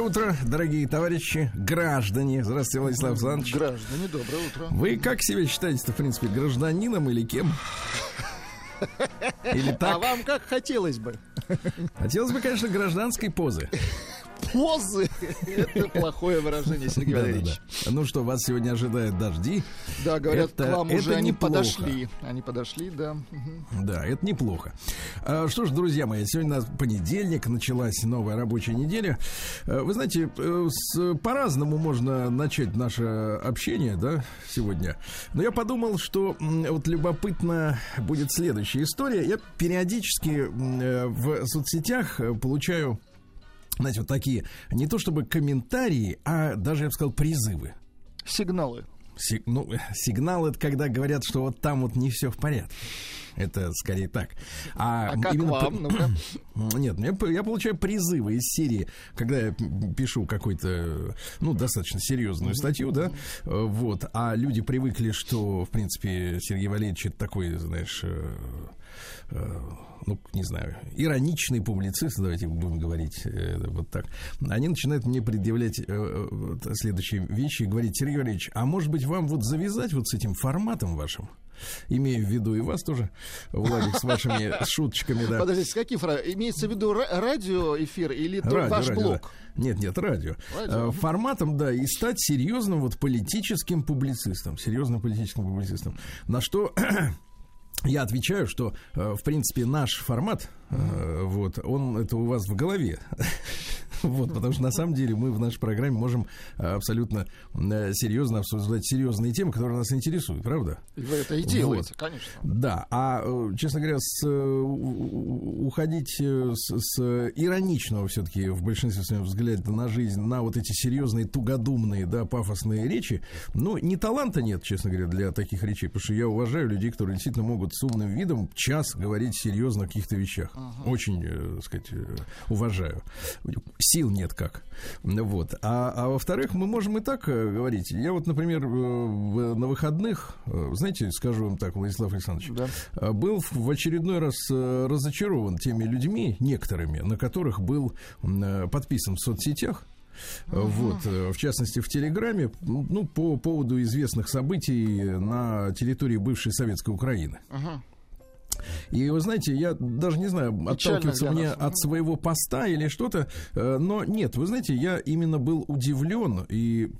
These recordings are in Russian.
Доброе утро, дорогие товарищи, граждане. Здравствуйте, Владислав Александрович. Граждане, доброе утро. Вы как себя считаете-то, в принципе, гражданином или кем? Или А так? вам как хотелось бы? Хотелось бы, конечно, гражданской позы. Позы. Это плохое выражение, Сергей Валерьевич. Ну что, вас сегодня ожидают дожди. Да, говорят, Это- к вам уже они подошли. Они подошли, да. Да, это неплохо. А, Что ж, друзья мои, сегодня у нас понедельник, началась новая рабочая неделя. А, Вы знаете, э, по-разному можно начать наше общение, да, сегодня. Но я подумал, что вот любопытно будет следующая история. Я периодически э, в соцсетях э, получаю, знаете, вот такие, не то чтобы комментарии, а даже, я бы сказал, призывы. Сигналы. Си- ну, сигнал это когда говорят, что вот там вот не все в порядке. Это скорее так. А, А как именно вам? Ну-ка. Нет, я, я получаю призывы из серии, когда я пишу какой-то, ну, достаточно серьезную статью, да, вот, а люди привыкли, что, в принципе, Сергей Валерьевич это такой, знаешь, э, ну, не знаю, ироничные публицисты, давайте будем говорить э, вот так, они начинают мне предъявлять э, э, следующие вещи и говорить, Сергей Валерьевич, а может быть вам вот завязать вот с этим форматом вашим? Имею в виду и вас тоже, Владик, с вашими шуточками, да. Подождите, с каким? Имеется в виду радиоэфир или радио, ваш радио, блог? Да. Нет, нет, радио. радио. Форматом, да, и стать серьезным вот политическим публицистом, серьезным политическим публицистом. На что я отвечаю, что, э, в принципе, наш формат, э, вот, он это у вас в голове. Вот, потому что на самом деле мы в нашей программе можем э, абсолютно э, серьезно обсуждать серьезные темы, которые нас интересуют, правда? Вы это и делаете, вот. конечно. Да, а, э, честно говоря, с, уходить с, с ироничного все-таки в большинстве своем взгляда на жизнь, на вот эти серьезные, тугодумные, да, пафосные речи, ну, не таланта нет, честно говоря, для таких речей, потому что я уважаю людей, которые действительно могут с умным видом час говорить серьезно о каких-то вещах. Uh-huh. Очень, так сказать, уважаю сил нет как. Вот. А, а во-вторых, мы можем и так э, говорить. Я вот, например, в, на выходных, э, знаете, скажу вам так, Владислав Александрович, да. Э, был в очередной раз разочарован теми людьми, некоторыми, на которых был подписан в соцсетях. Uh-huh. Вот, в частности, в Телеграме, ну, по поводу известных событий на территории бывшей советской Украины. Uh-huh. И вы знаете, я даже не знаю, отталкиваться мне от своего поста или что-то, э, но нет, вы знаете, я именно был удивлен и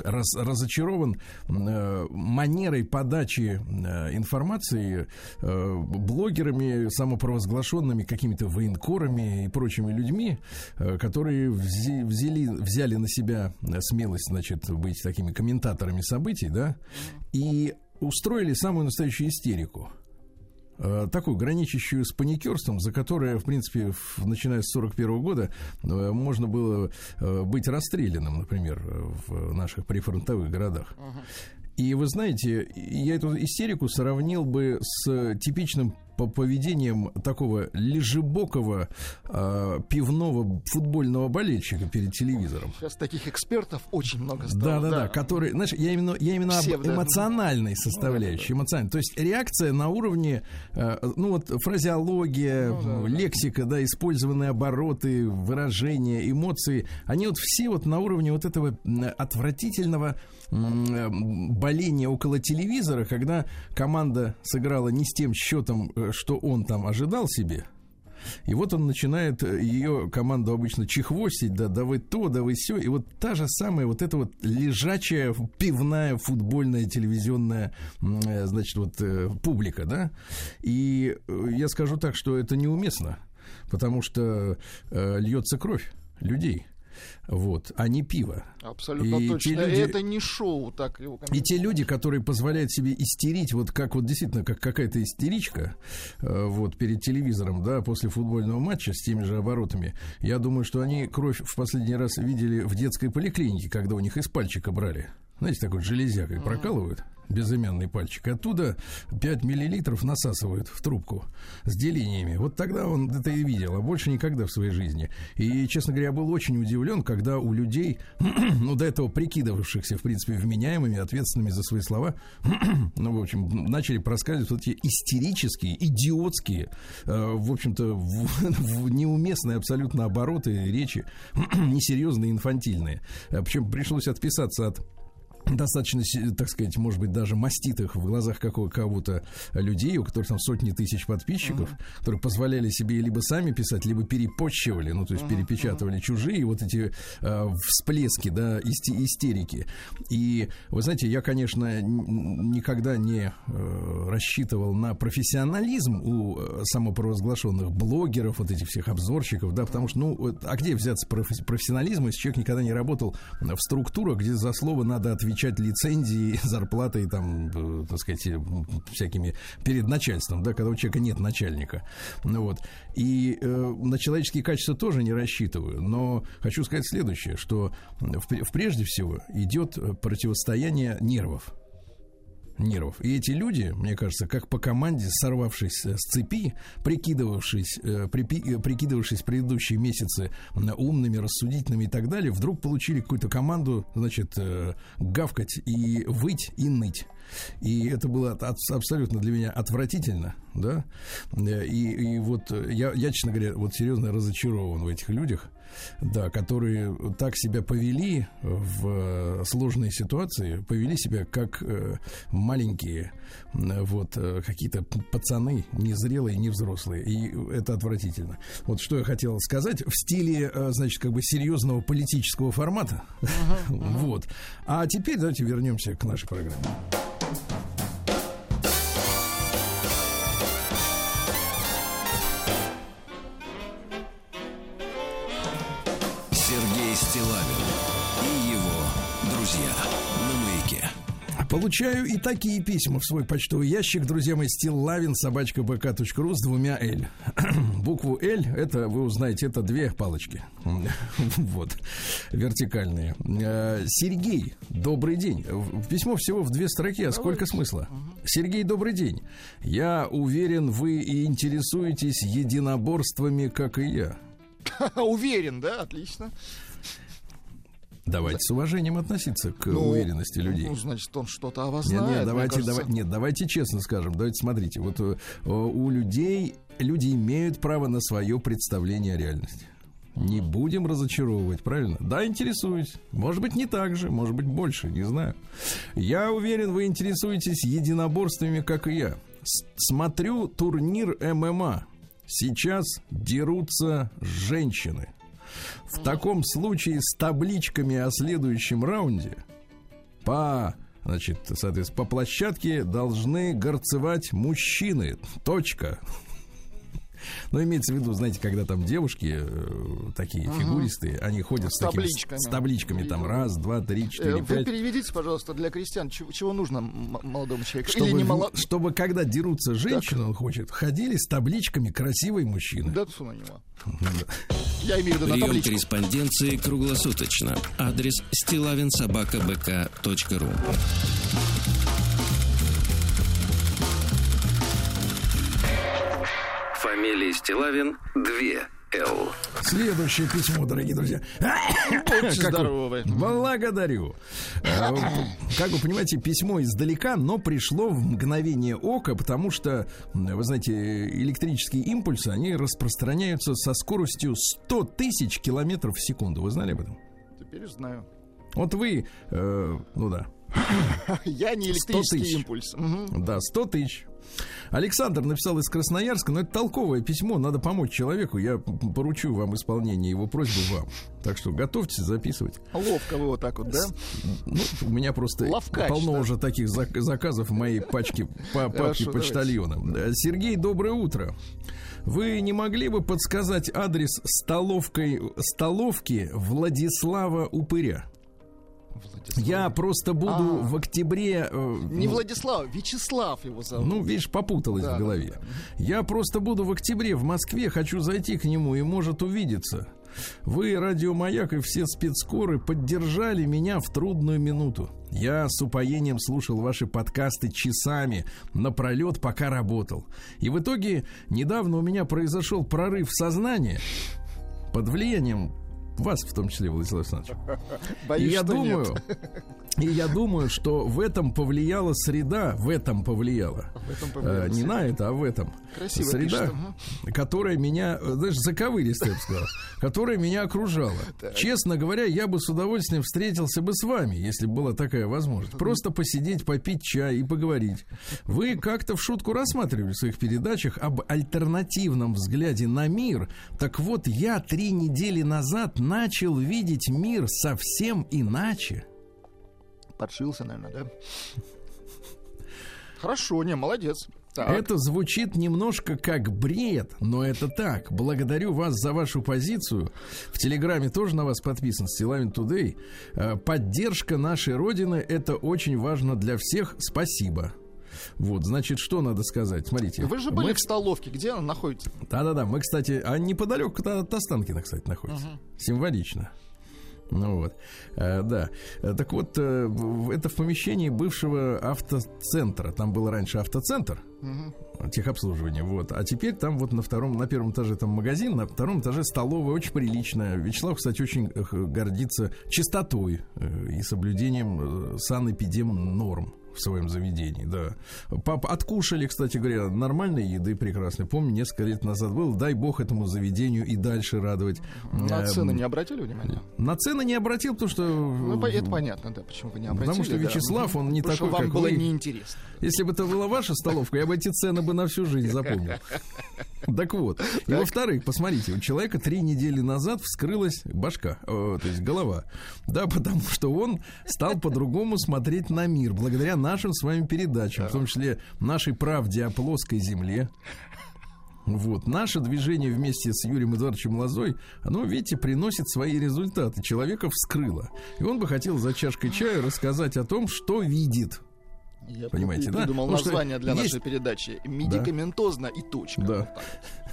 раз, разочарован э, манерой подачи э, информации э, блогерами, самопровозглашенными какими-то военкорами и прочими людьми, э, которые взи, взяли, взяли на себя смелость, значит, быть такими комментаторами событий, да, и устроили самую настоящую истерику. Э, такую граничащую с паникерством, за которое, в принципе, в, начиная с 41 года э, можно было э, быть расстрелянным, например, в наших прифронтовых городах. И вы знаете, я эту истерику сравнил бы с типичным по поведением такого лежебокого э, пивного футбольного болельщика перед телевизором. Сейчас таких экспертов очень много стало. Да, да, да, которые, знаешь, я именно, я именно Все, об эмоциональной составляющей, ну, да, да. То есть реакция на уровне, э, ну вот фразеология, ну, да, лексика, да. да, использованные обороты, выражения, эмоции, они вот все вот на уровне вот этого отвратительного э, боления около телевизора, когда команда сыграла не с тем счетом, э, что он там ожидал себе. И вот он начинает э, ее команду обычно чехвостить, да, да вы то, да вы все. И вот та же самая вот эта вот лежачая пивная футбольная телевизионная, значит, вот публика, да. И я скажу так, что это неуместно, потому что льется кровь людей вот, а не пиво. Абсолютно и точно. Люди, это не шоу, так его. И те люди, которые позволяют себе истерить, вот как вот действительно как какая-то истеричка, э, вот перед телевизором, да, после футбольного матча с теми же оборотами, я думаю, что они кровь в последний раз видели в детской поликлинике, когда у них из пальчика брали. Знаете, такой железякой прокалывают безымянный пальчик. Оттуда 5 миллилитров насасывают в трубку с делениями. Вот тогда он это и видел, а больше никогда в своей жизни. И, честно говоря, был очень удивлен, когда у людей, ну, до этого прикидывавшихся, в принципе, вменяемыми, ответственными за свои слова, ну, в общем, начали проскальзывать вот эти истерические, идиотские, э, в общем-то, в, в неуместные абсолютно обороты речи, несерьезные, инфантильные. Э, Причем пришлось отписаться от достаточно, так сказать, может быть, даже маститых в глазах какого кого-то людей, у которых там сотни тысяч подписчиков, uh-huh. которые позволяли себе либо сами писать, либо перепочивали, ну, то есть uh-huh. перепечатывали uh-huh. чужие вот эти э, всплески, да, исти- истерики. И, вы знаете, я, конечно, никогда не э, рассчитывал на профессионализм у э, самопровозглашенных блогеров, вот этих всех обзорщиков, да, потому что, ну, а где взяться профессионализм, если человек никогда не работал в структурах, где за слово надо отвечать отвечать лицензией, зарплатой, там, э, так сказать, э, всякими перед начальством, да, когда у человека нет начальника. Ну, вот. И э, на человеческие качества тоже не рассчитываю. Но хочу сказать следующее, что в, в прежде всего идет противостояние нервов нервов. И эти люди, мне кажется, как по команде, сорвавшись с цепи, прикидывавшись, э, припи, э, прикидывавшись предыдущие месяцы умными, рассудительными и так далее, вдруг получили какую-то команду, значит, э, гавкать и выть и ныть. И это было абсолютно для меня отвратительно, да. И, и вот я, я, честно говоря, вот серьезно разочарован в этих людях да, которые так себя повели в сложной ситуации, повели себя как э, маленькие вот э, какие-то пацаны, незрелые, не взрослые, и это отвратительно. Вот что я хотел сказать в стиле, э, значит, как бы серьезного политического формата, вот. А теперь давайте вернемся к нашей программе. Получаю и такие письма в свой почтовый ящик, друзья мои, стиллавин собачка бк.ру с двумя «Л». Букву «Л» это, вы узнаете, это две палочки. Вот, вертикальные. Э, Сергей, добрый день. Письмо всего в две строки, а сколько смысла? Сергей, добрый день. Я уверен, вы и интересуетесь единоборствами, как и я. Уверен, да? Отлично. Давайте с уважением относиться к ну, уверенности людей. Ну, значит, он что-то о вас нет, знает. Нет, давайте, давай, нет, давайте честно скажем. Давайте смотрите. Вот у, э, у людей люди имеют право на свое представление о реальности. Не будем разочаровывать, правильно? Да, интересуюсь. Может быть, не так же, может быть, больше, не знаю. Я уверен, вы интересуетесь единоборствами, как и я. С смотрю турнир ММА. Сейчас дерутся женщины. В таком случае с табличками о следующем раунде по Значит, соответственно, по площадке должны горцевать мужчины. Точка. Но имеется в виду, знаете, когда там девушки э, такие угу. фигуристые, они ходят с, с, табличками. с табличками, там раз, два, три, четыре, э, пять. Вы переведите, пожалуйста, для крестьян, чего, чего нужно молодому человеку? Чтобы, Или не мало... чтобы когда дерутся женщины, так. он хочет, ходили с табличками красивые мужчины. Да, на него. Я имею в виду на табличку. корреспонденции круглосуточно. Адрес стилавинсобакабк.ру Фамилия Стилавин 2 Л. Следующее письмо, дорогие друзья. Будьте здоровы. Благодарю. А, как вы понимаете, письмо издалека, но пришло в мгновение ока, потому что, вы знаете, электрические импульсы, они распространяются со скоростью 100 тысяч километров в секунду. Вы знали об этом? Теперь знаю. Вот вы, э, ну да. Я не электрический импульс. Да, 100 тысяч. Александр написал из Красноярска, но это толковое письмо, надо помочь человеку. Я поручу вам исполнение его просьбы вам. Так что готовьтесь записывать. Ловко вы вот так вот, да? Ну, у меня просто Ловкач, полно да? уже таких заказов в моей пачке по папке почтальона. Сергей, доброе утро. Вы не могли бы подсказать адрес столовкой, столовки Владислава Упыря? Владислав. Я просто буду а, в октябре... Э, не ну, Владислав, Вячеслав его зовут. Ну, видишь, попуталось да, в голове. Да, да. Я просто буду в октябре в Москве, хочу зайти к нему и может увидеться. Вы, радиомаяк и все спецскоры поддержали меня в трудную минуту. Я с упоением слушал ваши подкасты часами напролет, пока работал. И в итоге недавно у меня произошел прорыв сознания под влиянием вас в том числе, Владислав Александрович. Боюсь, я думаю, нет. и я думаю, что в этом повлияла среда, в этом повлияла. В этом повлияла э, не на это, а в этом. Красиво среда, пишет, угу. которая меня, знаешь, заковыристая, я бы сказал, которая меня окружала. Так. Честно говоря, я бы с удовольствием встретился бы с вами, если бы была такая возможность. Просто посидеть, попить чай и поговорить. Вы как-то в шутку рассматривали в своих передачах об альтернативном взгляде на мир. Так вот, я три недели назад начал видеть мир совсем иначе. Подшился, наверное, да? Хорошо, не, молодец. Так. Это звучит немножко как бред, но это так. Благодарю вас за вашу позицию. В Телеграме тоже на вас подписан, Стилавин Тудей. Э, поддержка нашей Родины – это очень важно для всех. Спасибо. Вот, значит, что надо сказать? Смотрите. Вы же были мы... в столовке, где она находится? Да-да-да, мы, кстати, а неподалеку от Останкина, кстати, находится. Угу. Символично. Ну вот, э, да. Э, Так вот, э, это в помещении бывшего автоцентра. Там был раньше автоцентр техобслуживания, вот. А теперь там вот на втором, на первом этаже там магазин, на втором этаже столовая, очень приличная. Вячеслав, кстати, очень гордится чистотой и соблюдением санэпидем норм в своем заведении, да. Пап, откушали, кстати говоря, нормальной еды прекрасной. Помню, несколько лет назад был, дай бог этому заведению и дальше радовать. На Эм, цены не обратили внимания? На цены не обратил, потому что... Ну, это понятно, да, почему вы не обратили. Потому что да. Вячеслав, он не Потому такой, вам как было вы. неинтересно. Если бы это была ваша столовка, я бы эти цены бы на всю жизнь запомнил. Так вот. И во-вторых, посмотрите, у человека три недели назад вскрылась башка, э, то есть голова. Да, потому что он стал по-другому смотреть на мир, благодаря нашим с вами передачам, в том числе нашей правде о плоской земле. Вот. Наше движение вместе с Юрием Эдуардовичем Лозой, оно, видите, приносит свои результаты. Человека вскрыло. И он бы хотел за чашкой чая рассказать о том, что видит. Я Понимаете, да? придумал название для есть- нашей передачи. Медикаментозно и точка. Да. Вот так.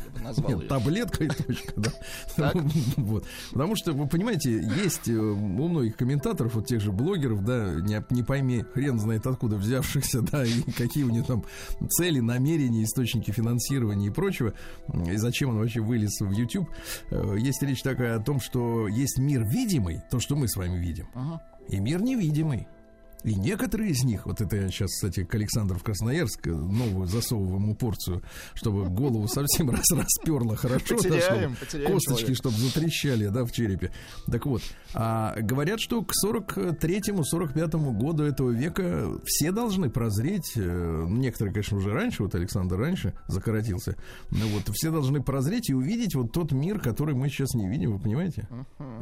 Я бы назвал Нет, таблетка и точка, да. Вот. Потому что, вы понимаете, есть э, у многих комментаторов, вот тех же блогеров, да, не, не пойми, хрен знает откуда взявшихся, да, и какие у них там цели, намерения, источники финансирования и прочего, и зачем он вообще вылез в YouTube. Э, Есть речь такая о том, что есть мир видимый, то, что мы с вами видим, Ага. и мир невидимый. И некоторые из них, вот это я сейчас, кстати, к Александру в Красноярск, э, новую засовываем ему порцию, чтобы голову совсем раз расперло хорошо, да, Потеряем, чтобы потеряем косточки, человека. чтобы затрещали, да, в черепе. Так вот, а, говорят, что к 43-45 году этого века все должны прозреть, э, ну, некоторые, конечно, уже раньше, вот Александр раньше закоротился, но вот все должны прозреть и увидеть вот тот мир, который мы сейчас не видим, вы понимаете?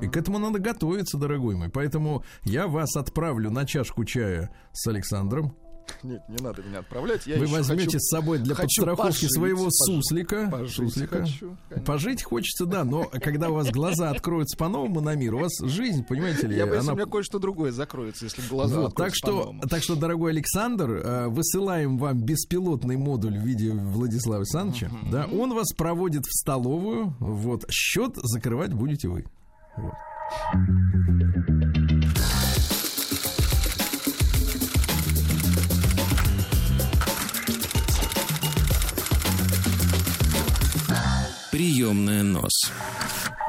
И к этому надо готовиться, дорогой мой. Поэтому я вас отправлю на чашку чая с Александром. Нет, не надо меня отправлять. Я Вы возьмете хочу- с собой для подстраховки пожить, своего пожить. суслика. Пожить суслика. хочу, конечно. Пожить хочется, да, но когда у вас глаза откроются по-новому на мир, у вас жизнь, понимаете ли, Я боюсь, она у меня кое-что другое закроется, если глаза вот, так что, так что, дорогой Александр, э, высылаем вам беспилотный модуль в виде Владислава Александровича. Да, он вас проводит в столовую. Вот, счет закрывать будете вы. Вот. Приемная нос.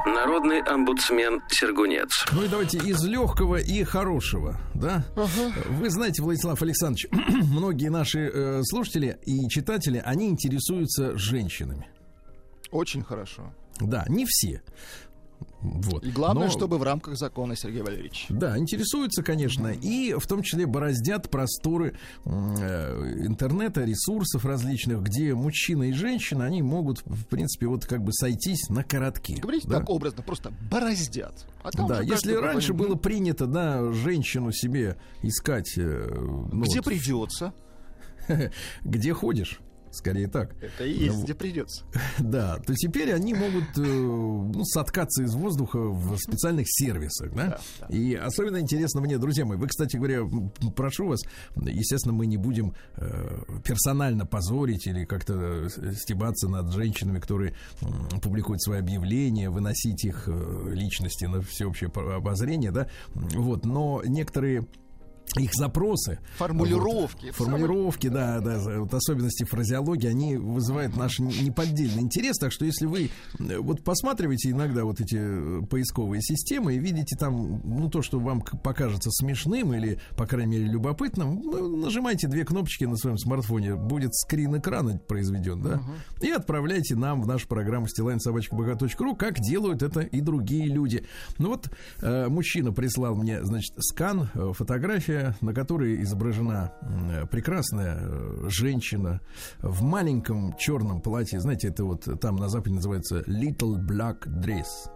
Народный омбудсмен Сергунец. Ну и давайте из легкого и хорошего, да? Вы знаете, Владислав Александрович, многие наши э, слушатели и читатели, они интересуются женщинами. Очень хорошо. Да, не все. Вот. И главное, Но- чтобы в рамках закона, Сергей Валерьевич. Да, интересуются, конечно, и в том числе бороздят просторы э, интернета, ресурсов различных, где мужчина и женщина, они могут, в принципе, вот как бы сойтись на коротке. Говорите да? так образно, просто бороздят. А Да, если раньше понимает, было принято, да, женщину себе искать, э, ну, Где вот, придется, где ходишь, скорее так. это и есть, Ну, где придется. Да, то теперь они могут э, ну, соткаться из воздуха в специальных сервисах, да? Да, да. И особенно интересно мне, друзья мои, вы, кстати говоря, прошу вас, естественно, мы не будем э, персонально позорить или как-то э, стебаться над женщинами, которые публикуют свои объявления, выносить их личности на всеобщее обозрение, да? Вот, но некоторые их запросы. Формулировки. Вот, формулировки, да, да, вот особенности фразеологии, они вызывают наш неподдельный интерес. Так что если вы э, вот посматриваете иногда вот эти э, поисковые системы и видите там, ну, то, что вам покажется смешным или, по крайней мере, любопытным, ну, нажимайте две кнопочки на своем смартфоне, будет скрин экрана произведен, да, и отправляйте нам в нашу программу стилайн.собачка.бк.ру, как делают это и другие люди. Ну вот, э, мужчина прислал мне, значит, скан, э, фотография, на которой изображена м, прекрасная э, женщина в маленьком черном платье. Знаете, это вот там на Западе называется Little Black Dress.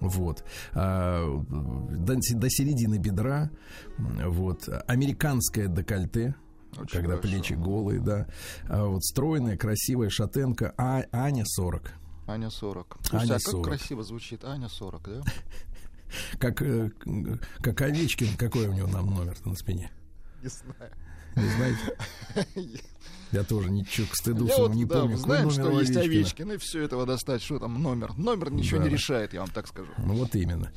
Вот. А, до, до середины бедра. Вот. Американское декольте. Очень когда хорошо. плечи голые, да. А вот стройная, красивая шатенка. А, Аня 40. Аня 40. Аня Слушайте, а как 40. красиво звучит Аня 40, да? Как, э, как Овечкин, какой у него нам номер на спине? Не знаю. Не знаете? Я тоже ничего к стыду Я вот, не да, помню. знаем, что номер есть Овечкина? Овечкин, и все этого достать. Что там номер? Номер ничего Да. не решает, я вам так скажу. Ну вот именно.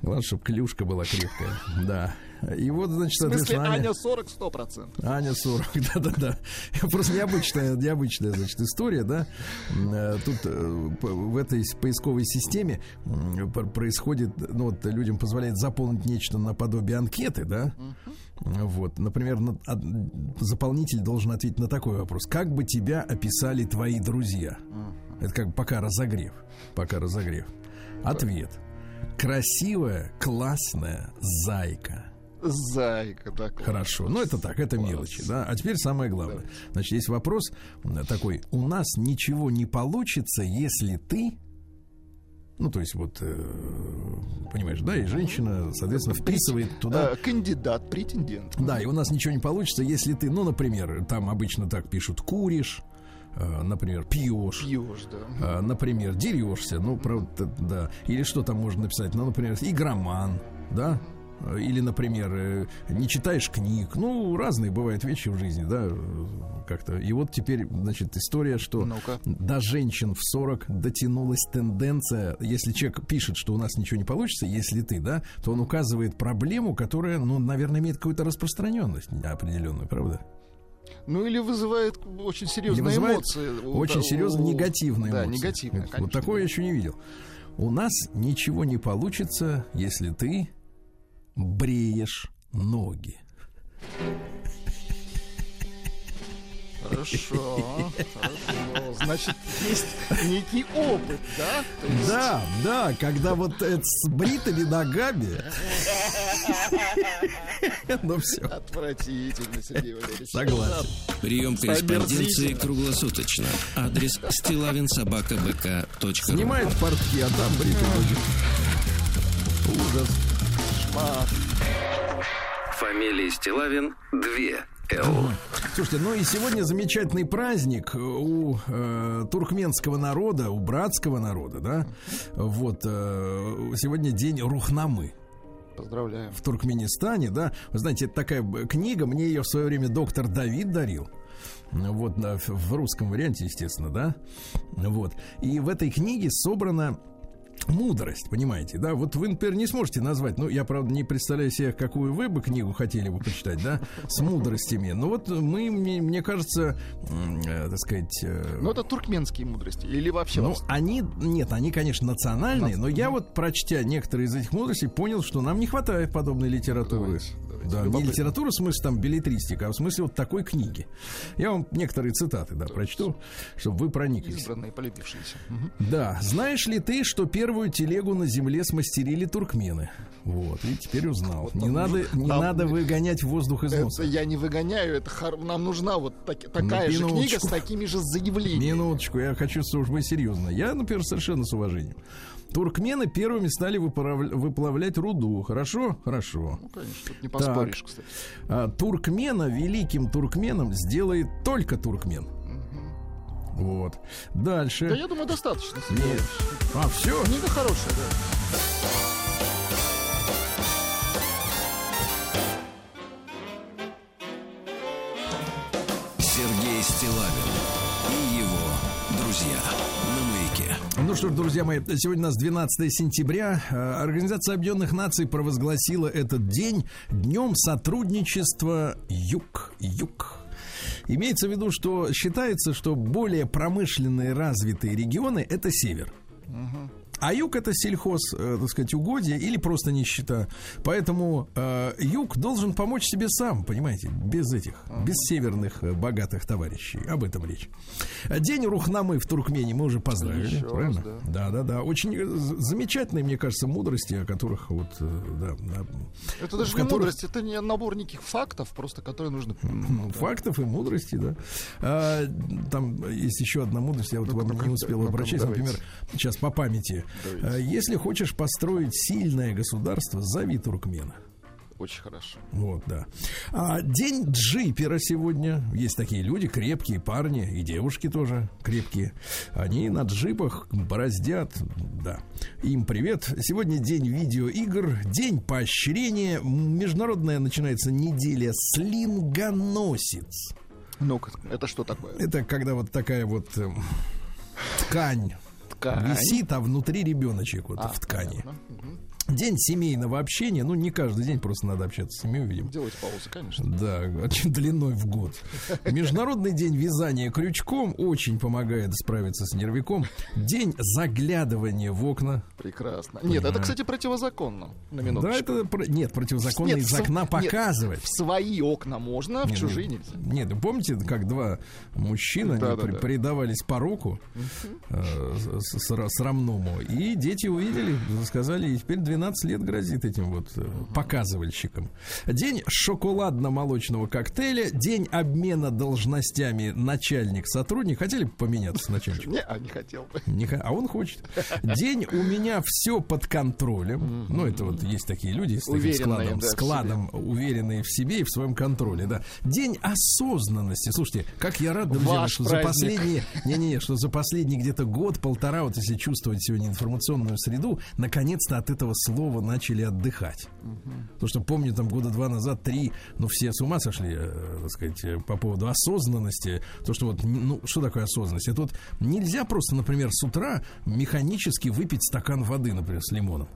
Главное, чтобы клюшка была крепкая. Да. И вот, значит, В смысле, Аня 40 100%. Аня 40, да-да-да. Просто необычная, необычная, значит, история, да. Э, Тут э, в этой поисковой системе происходит, ну вот людям позволяет заполнить нечто наподобие анкеты, да. Вот, например, на- од- заполнитель должен ответить на такой вопрос: как бы тебя описали твои друзья? Это как бы пока разогрев, пока разогрев. Ответ: красивая, классная зайка. Зайка, да. класс. Хорошо. Ну, это так, это Класс. мелочи, да. А теперь самое главное. Значит, есть вопрос такой. У нас ничего не получится, если ты... Ну, то есть, вот, э, понимаешь, да, и женщина, соответственно, вписывает туда... Э, Кандидат, претендент. Да, и у нас ничего не получится, если ты, ну, например, там обычно так пишут, куришь, э, например, пьешь. Пьешь, да. Например, дерешься, ну, правда, да. Или что там можно написать? Ну, например, игроман, да? А, Или, например, э, не читаешь книг. Ну, разные бывают вещи в жизни, да, как-то. И вот теперь, значит, история, что Ну-ка. до женщин в 40 дотянулась тенденция, если человек пишет, что у нас ничего не получится, если ты, да, то он указывает проблему, которая, ну, наверное, имеет какую-то распространенность определенную, правда? Ну или вызывает очень серьезные вызывает эмоции. Очень у- серьезно негативные Да, эмоции. негативные, Вот конечно. такое я еще не видел. У нас ничего не получится, если ты бреешь ноги. Хорошо, хорошо. Значит, есть некий опыт, да? То есть- Да, да, когда вот это с бритыми ногами. Ну все, Отвратительно, Сергей Валерьевич. согласен. Прием корреспонденции круглосуточно. Адрес стилавинсобакабк.ру Снимает портки, а там бритые ноги. Ужас. Шмат. Фамилия Стилавин 2 Л. Слушайте, ну и сегодня замечательный праздник у э, туркменского народа, у братского народа, да? Вот э, сегодня день Рухнамы. Поздравляем. в Туркменистане, да. Вы знаете, это такая книга, мне ее в свое время доктор Давид дарил. Вот, на- в- в русском варианте, естественно, да. Вот. И в этой книге собрана мудрость, понимаете, да? Вот вы, например, не сможете назвать, ну, я, правда, не представляю себе, какую вы бы книгу хотели бы почитать, да, с мудростями. Но вот мы, мне, мне кажется, э, так сказать... э, Ну, это туркменские мудрости. Или вообще... ну, они, нет, они, конечно, национальные, но я вот, прочтя некоторые из этих мудростей, понял, что нам не хватает подобной литературы. Давайте, давайте. Да, не литература в смысле там билетристика, а в смысле вот такой книги. Я вам некоторые цитаты, да, прочту, чтобы вы прониклись. Избранные, полюбившиеся. Да, знаешь ли ты, что первую телегу на земле смастерили туркмены? Вот, и теперь узнал. Не надо, не там- надо выгонять воздух из Это носа. я не выгоняю, это хор- нам нужна вот так- такая же минуточку. книга с такими же заявлениями. Минуточку, я хочу, чтобы быть серьезно. Я, например, совершенно с уважением. Туркмены первыми стали выплавлять руду. Хорошо? Хорошо. Ну, конечно, тут не поспоришь, кстати. А, туркмена великим туркменом сделает только туркмен. Вот. Дальше. Да я думаю, достаточно. Нет. А, все? Книга хорошая, да. Сергей Стилавин и его друзья на маяке. Ну что ж, друзья мои, сегодня у нас 12 сентября. Э, Организация Объединенных Наций провозгласила этот день днем сотрудничества Юг. Юг. Имеется в виду, что считается, что более промышленные развитые регионы это север. А юг это сельхоз, э, так сказать, угодья или просто нищета. Поэтому э, юг должен помочь себе сам, понимаете, без этих, без северных э, богатых товарищей. Об этом речь. День Рухнамы в Туркмении мы уже поздравили, Еще раз, правильно? да. Да, да, да. Очень э, замечательные, мне кажется, мудрости, о которых вот, да, Это даже в не которых- мудрость, это не набор неких фактов, просто которые нужно... ну, фактов и мудрости, да. А, там есть еще одна мудрость, я вот Ну-ка, вам не успел ну-ка, прочесть, например, сейчас по памяти. Давайте. А, Если хочешь построить сильное государство, зови туркмена. Очень хорошо. Вот, да. А, день джипера сегодня. Есть такие люди, крепкие парни, и девушки тоже крепкие. Они на джипах бороздят, да. Им привет. Сегодня день видеоигр, день поощрения. Международная начинается неделя слингоносец. Ну-ка, это что такое? Это когда вот такая вот э, ткань, Ткань. висит, а внутри ребеночек вот А, в ткани. понятно. Мгм. День семейного общения. Ну, не каждый день просто надо общаться с семьей, видимо. Делайте паузу, конечно. Да, очень длиной в год. Международный день вязания крючком очень помогает справиться с нервиком. День заглядывания в окна. Прекрасно. Нет, это, кстати, противозаконно. На минуточку. Да, это про- нет противозаконно Нет, из окна нет, показывать. В свои окна можно, в Нет, чужие нельзя. Нет, помните, как два мужчины они Да-да-да. при- предавались пороку э, с- с- сра- срамному, и дети увидели, сказали, и теперь 12 лет грозит этим вот э, показывальщикам. День шоколадно-молочного коктейля, день обмена должностями начальник-сотрудник. Хотели бы поменяться с начальником? Не, а не хотел бы. Не а он хочет. День у меня все под контролем. Ну, это вот есть такие люди с таким складом, да, в складом уверенные в себе и в своем контроле, да. День осознанности. Слушайте, как я рад, друзья, Ваш что за праздник. последние, не-не-не, что за последний где-то год-полтора, вот если чувствовать сегодня информационную среду, наконец-то от этого слова начали отдыхать. Потому что помню, там года два назад, три, ну, все с ума сошли, э, так сказать, э, по поводу осознанности. То, что вот, ну, что такое осознанность? Это вот нельзя просто, например, с утра механически выпить стакан воды, например, с лимоном.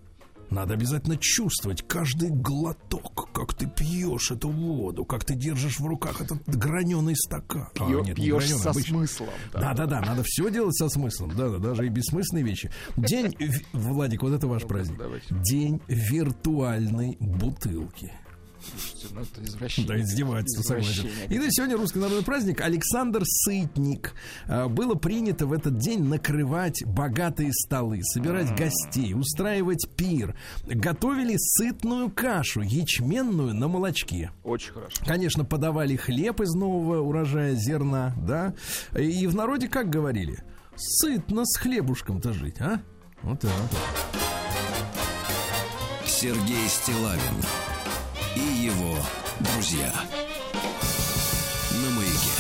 Надо обязательно чувствовать каждый глоток, как ты пьешь эту воду, как ты держишь в руках этот граненый стакан. А, Пьё- нет, не Пьешь граненый, со обычный. смыслом. Да, да, да, надо все делать со смыслом. Да, да, даже и бессмысленные вещи. День, Владик, вот это ваш праздник. давайте. День виртуальной бутылки. Слушайте, ну это извращение. Да, издевательство, согласен. И да, сегодня русский народный праздник Александр Сытник. А, Было принято в этот день накрывать богатые столы, собирать гостей, устраивать пир. Готовили сытную кашу, ячменную на молочке. Очень хорошо. Конечно, подавали хлеб из нового урожая зерна, да. И в народе как говорили? Сытно с хлебушком-то жить, а? Вот так. Сергей Стилавин его друзья. На маяке.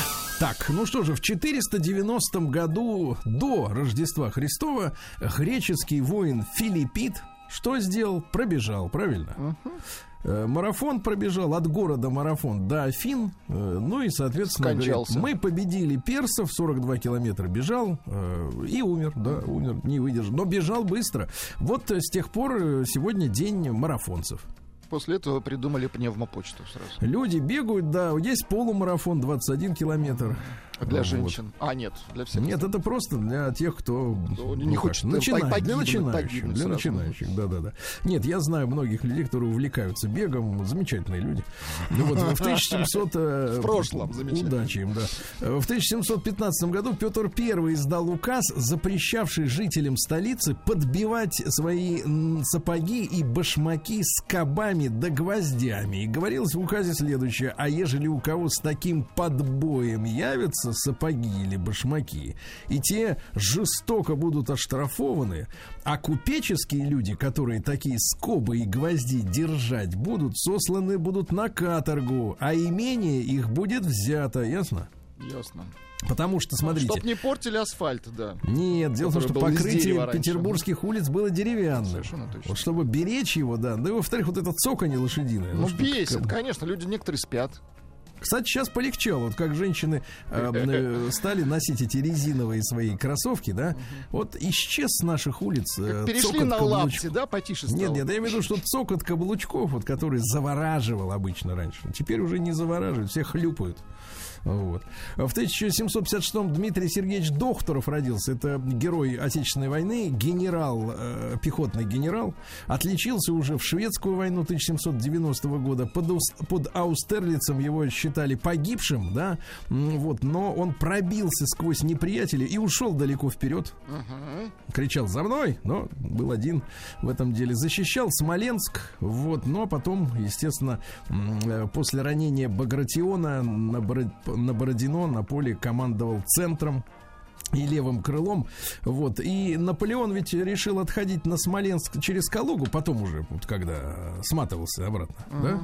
Так, ну что же, в 490 году до Рождества Христова греческий воин Филиппит что сделал? Пробежал, правильно? Э, Марафон пробежал от города Марафон до Афин. э, Ну и, соответственно, говорит, мы победили персов, 42 километра бежал э, и умер, да, умер, не выдержал. Но бежал быстро. Вот с тех пор сегодня день марафонцев. После этого придумали пневмопочту сразу. Люди бегают, да, есть полумарафон 21 километр. Для Вот. женщин. А, нет, для всех. Нет, это просто для тех, кто Кто не ну, хочет, как, э, начина- погибнуть, для начинающих, погибнуть для начинающих, да, да, да. Нет, я знаю многих людей, которые увлекаются бегом, замечательные люди. Ну вот в 1700 э, В прошлом замечательно. удачи им, да. В 1715 году Петр I издал указ, запрещавший жителям столицы подбивать свои сапоги и башмаки скобами да гвоздями. И говорилось в указе следующее: а ежели у кого с таким подбоем явятся сапоги или башмаки, и те жестоко будут оштрафованы, а купеческие люди, которые такие скобы и гвозди держать будут, сосланы будут на каторгу, а имение их будет взято, ясно? Ясно. Потому что, смотрите, Чтоб не портили асфальт, да. нет, дело в том, что покрытие раньше. петербургских улиц было деревянным. Совершенно точно. Вот чтобы беречь его, да. Да и во-вторых, вот это цоканье лошадиное. Ну, бесит, как- конечно, люди некоторые спят. Кстати, сейчас полегчало. Вот как женщины э, э, стали носить эти резиновые свои кроссовки, да. Вот исчез с наших улиц э, Перешли на лапти, да, потише стало. Нет, нет, я имею в виду, что цокот каблучков, вот, который завораживал обычно раньше, теперь уже не завораживает, все хлюпают. Вот. В 1756-м Дмитрий Сергеевич Докторов родился. Это герой Отечественной войны, генерал, э, пехотный генерал. Отличился уже в шведскую войну 1790 года. Под, под Аустерлицем его считали погибшим, да, вот, но он пробился сквозь неприятеля и ушел далеко вперед кричал за мной, но был один в этом деле. Защищал Смоленск, вот, но потом, естественно, э, после ранения Багратиона на, на Бородино на поле командовал центром. И левым крылом. Вот. И Наполеон ведь решил отходить на Смоленск через Калугу, потом уже, вот когда сматывался обратно, uh-huh.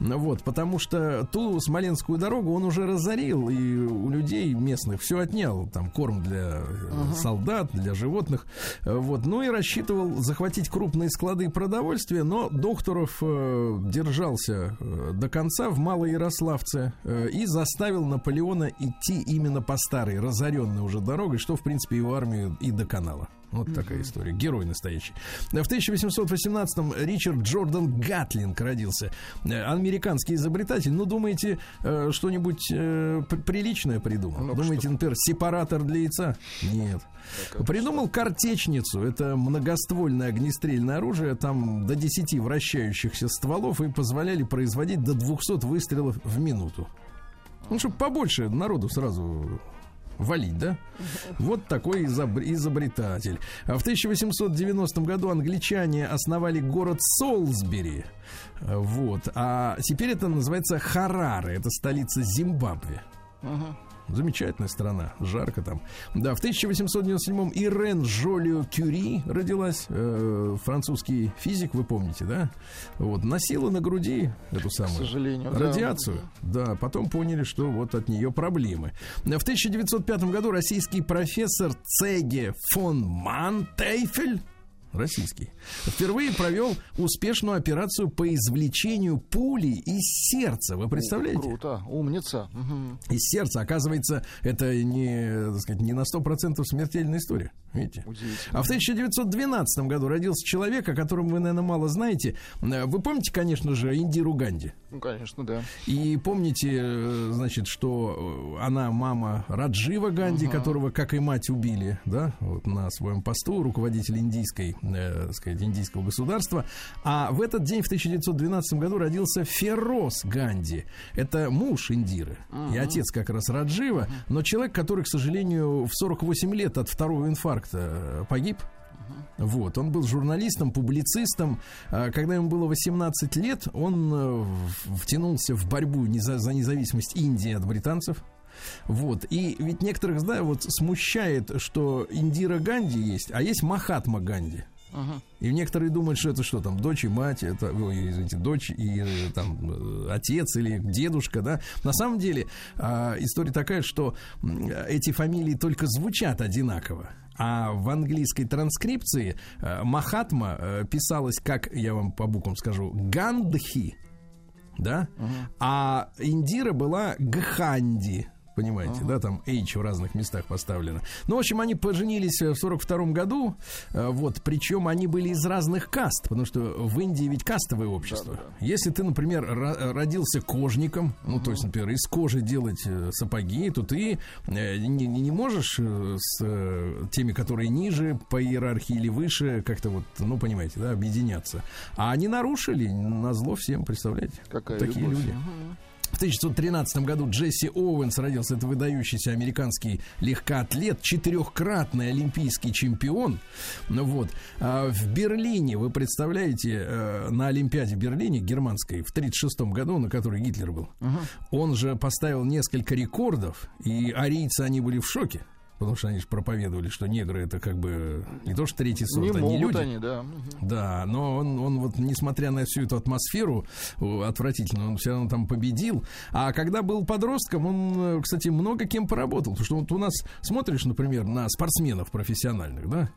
да? Вот, потому что ту Смоленскую дорогу он уже разорил, и у людей местных все отнял. Там корм для uh-huh. солдат, для животных. Вот. Ну и рассчитывал захватить крупные склады продовольствия, но Докторов э, держался э, до конца в Малоярославце э, и заставил Наполеона идти именно по старой, разоренной уже дороге дорогой, что, в принципе, его армию и доконало. Вот такая история. Герой настоящий. В 1818-м Ричард Джордан Гатлинг родился. Американский изобретатель. Ну, думаете, э, что-нибудь э, приличное придумал? Ну, думаете, что? например, сепаратор для яйца? Нет. Так, Придумал что? картечницу. Это многоствольное огнестрельное оружие. Там до 10 вращающихся стволов и позволяли производить до 200 выстрелов в минуту. Ну, чтобы побольше народу сразу валить, да? Вот такой изоб... изобретатель. А в 1890 году англичане основали город Солсбери. Вот. А теперь это называется Хараре. Это столица Зимбабве. Uh-huh. Замечательная страна, жарко там. Да, в 1897-м Ирен Жолио Кюри родилась, э, французский физик, вы помните, да? Вот, носила на груди эту самую К сожалению, радиацию. Да. да, потом поняли, что вот от нее проблемы. В 1905 году российский профессор Цеге фон Мантейфель российский, впервые провел успешную операцию по извлечению пули из сердца. Вы представляете? О, круто, умница. Угу. Из сердца. Оказывается, это не, так сказать, не на 100% смертельная история. Видите? А в 1912 году родился человек, о котором вы, наверное, мало знаете. Вы помните, конечно же, Индиру Ганди? Ну, конечно, да. И помните, э, значит, что э, она мама Раджива Ганди, угу. которого, как и мать, убили, да, вот на своем посту, руководитель индийской, э, сказать, индийского государства. А в этот день, в 1912 году, родился Фероз Ганди. Это муж Индиры угу. и отец как раз Раджива, угу. но человек, который, к сожалению, в 48 лет от второго инфаркта э, погиб. Вот, он был журналистом, публицистом. А, когда ему было 18 лет, он э, втянулся в борьбу за независимость Индии от британцев. Вот. И ведь некоторых, да, вот смущает, что Индира Ганди есть, а есть Махатма Ганди. И некоторые думают, что это что там, дочь и мать, это, ой, извините, дочь и э, там э, отец или дедушка, да. На самом деле э, история такая, что эти фамилии только звучат одинаково. А в английской транскрипции э, Махатма э, писалось, как я вам по буквам скажу, Гандхи, да, uh-huh. а Индира была Гханди понимаете, ага. да, там H в разных местах поставлено. Ну, в общем, они поженились в 42 году, э, вот, причем они были из разных каст, потому что в Индии ведь кастовое общество. Да, да. Если ты, например, родился кожником, ну, угу. то есть, например, из кожи делать э, сапоги, то ты э, не, не можешь с теми, которые ниже по иерархии или выше, как-то вот, ну, понимаете, да, объединяться. А они нарушили на зло всем, представляете? Какая Такие любовь. люди. Угу. В 1913 году Джесси Оуэнс родился. Это выдающийся американский легкоатлет, четырехкратный олимпийский чемпион. Ну вот. А в Берлине, вы представляете, э, на Олимпиаде в Берлине, германской, в 1936 году, на которой Гитлер был, uh-huh. он же поставил несколько рекордов, и арийцы, они были в шоке. Потому что они же проповедовали, что негры это как бы не то, что третий сорт, не они люди. Они, да. да, но он, он вот, несмотря на всю эту атмосферу отвратительную, он все равно там победил. А когда был подростком, он, кстати, много кем поработал. Потому что вот у нас смотришь, например, на спортсменов профессиональных, да?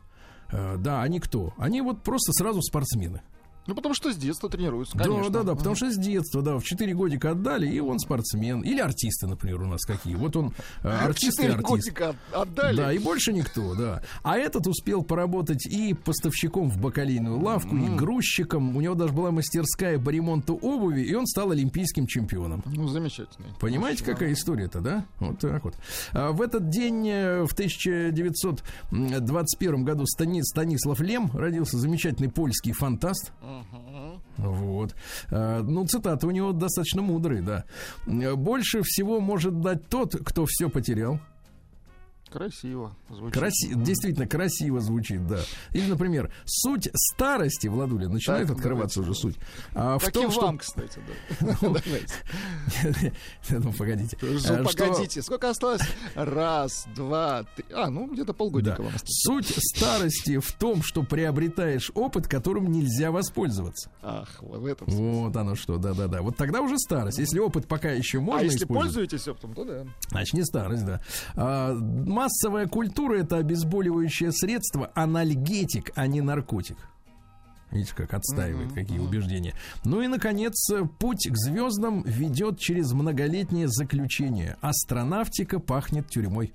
Э, да, они кто? Они вот просто сразу спортсмены. Ну, потому что с детства тренируются, конечно. Да, да, да, потому что с детства, да, в 4 годика отдали, и он спортсмен. Или артисты, например, у нас какие. Вот он э, артист и артист. годика отдали. Да, и больше никто, да. А этот успел поработать и поставщиком в бакалейную лавку, mm. и грузчиком. У него даже была мастерская по ремонту обуви, и он стал олимпийским чемпионом. Ну, замечательно. Понимаете, Хорошо. какая история-то, да? Вот так вот. А в этот день, э, в 1921 году, Станислав Лем родился замечательный польский фантаст. Вот. А, ну, цитаты у него достаточно мудрые, да. Больше всего может дать тот, кто все потерял. Красиво звучит. Краси... Действительно красиво звучит, да. Или, например, суть старости, Владуля, начинает Так, открываться уже суть. А, в том, и что... вам, кстати, да. Давайте. Ну, погодите. Ну, Э, что- Погодите, сколько осталось? раз, два, три. А, ну где-то полгодика вам осталось. Суть старости в том, что приобретаешь опыт, которым нельзя воспользоваться. Ах, в этом. Вот оно что, да-да-да. Вот тогда уже старость. Если опыт пока еще можно А если пользуетесь опытом, то да. значит не старость, да. Массовая культура это обезболивающее средство, анальгетик, а не наркотик. Видите, как отстаивает, Мгм, какие убеждения. Ну и, наконец, путь к звездам ведет через многолетнее заключение. Астронавтика пахнет тюрьмой.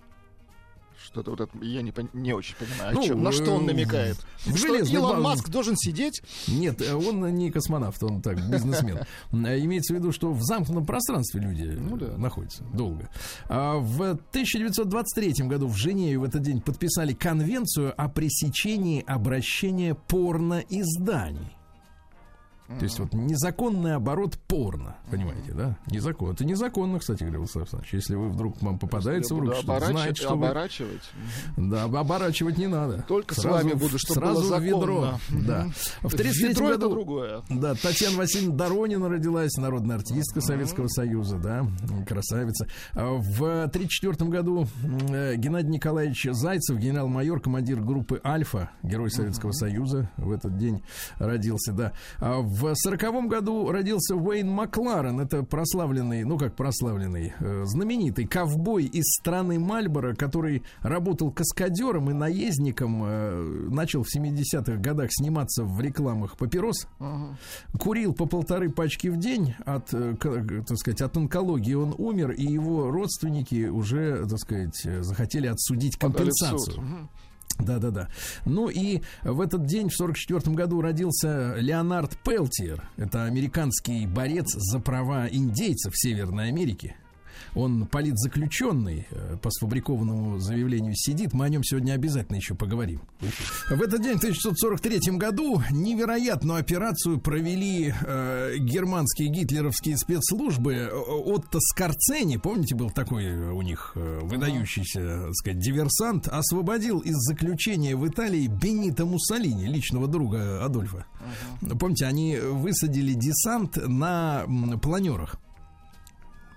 Что-то вот это я не, не очень понимаю. Ну, о чем, на что он намекает? в Что Илон базе. Маск должен сидеть? Нет, э, он не космонавт, он так, бизнесмен. Э, Имеется в виду, что в замкнутом пространстве люди э, Ну да. находятся долго. А В 1923 году в Женеве в этот день подписали конвенцию о пресечении обращения порноизданий. То есть вот незаконный оборот порно, понимаете, да? Незаконно. Это незаконно, кстати говоря, Владислав Александрович. Если вы вдруг вам попадается в руки, что оборачивать- знаете, что вы... оборачивать. Да, об- оборачивать не надо. Только с Сразу вами в- буду, чтобы сразу было в ведро. законно. Да. В 33 Ведро это году другое. да, Татьяна Васильевна Доронина родилась, народная артистка Советского Союза, да, красавица. А В 1934 году э, Геннадий Николаевич Зайцев, генерал-майор, командир группы «Альфа», герой Советского Союза, в этот день родился, да. А В 1940 году родился Уэйн Макларен, это прославленный, ну как прославленный, э, знаменитый ковбой из страны Мальборо, который работал каскадером и наездником, э, начал в 70-х годах сниматься в рекламах папирос, Мгм. курил по полторы пачки в день от, э, к- так сказать, от онкологии он умер, и его родственники уже, так сказать, э, захотели отсудить Подали компенсацию. Мгм. Да, да, да. Ну и в этот день, в 1944 году, родился Леонард Пелтиер. Это американский борец за права индейцев Северной Америке. Он политзаключенный, э, по сфабрикованному заявлению сидит. Мы о нем сегодня обязательно еще поговорим. В этот день, в 1943 году, невероятную операцию провели э, германские гитлеровские спецслужбы. Отто Скорцени, помните, был такой э, у них э, выдающийся, так сказать, диверсант, освободил из заключения в Италии Бенита Муссолини, личного друга Адольфа. Помните, они высадили десант на планерах.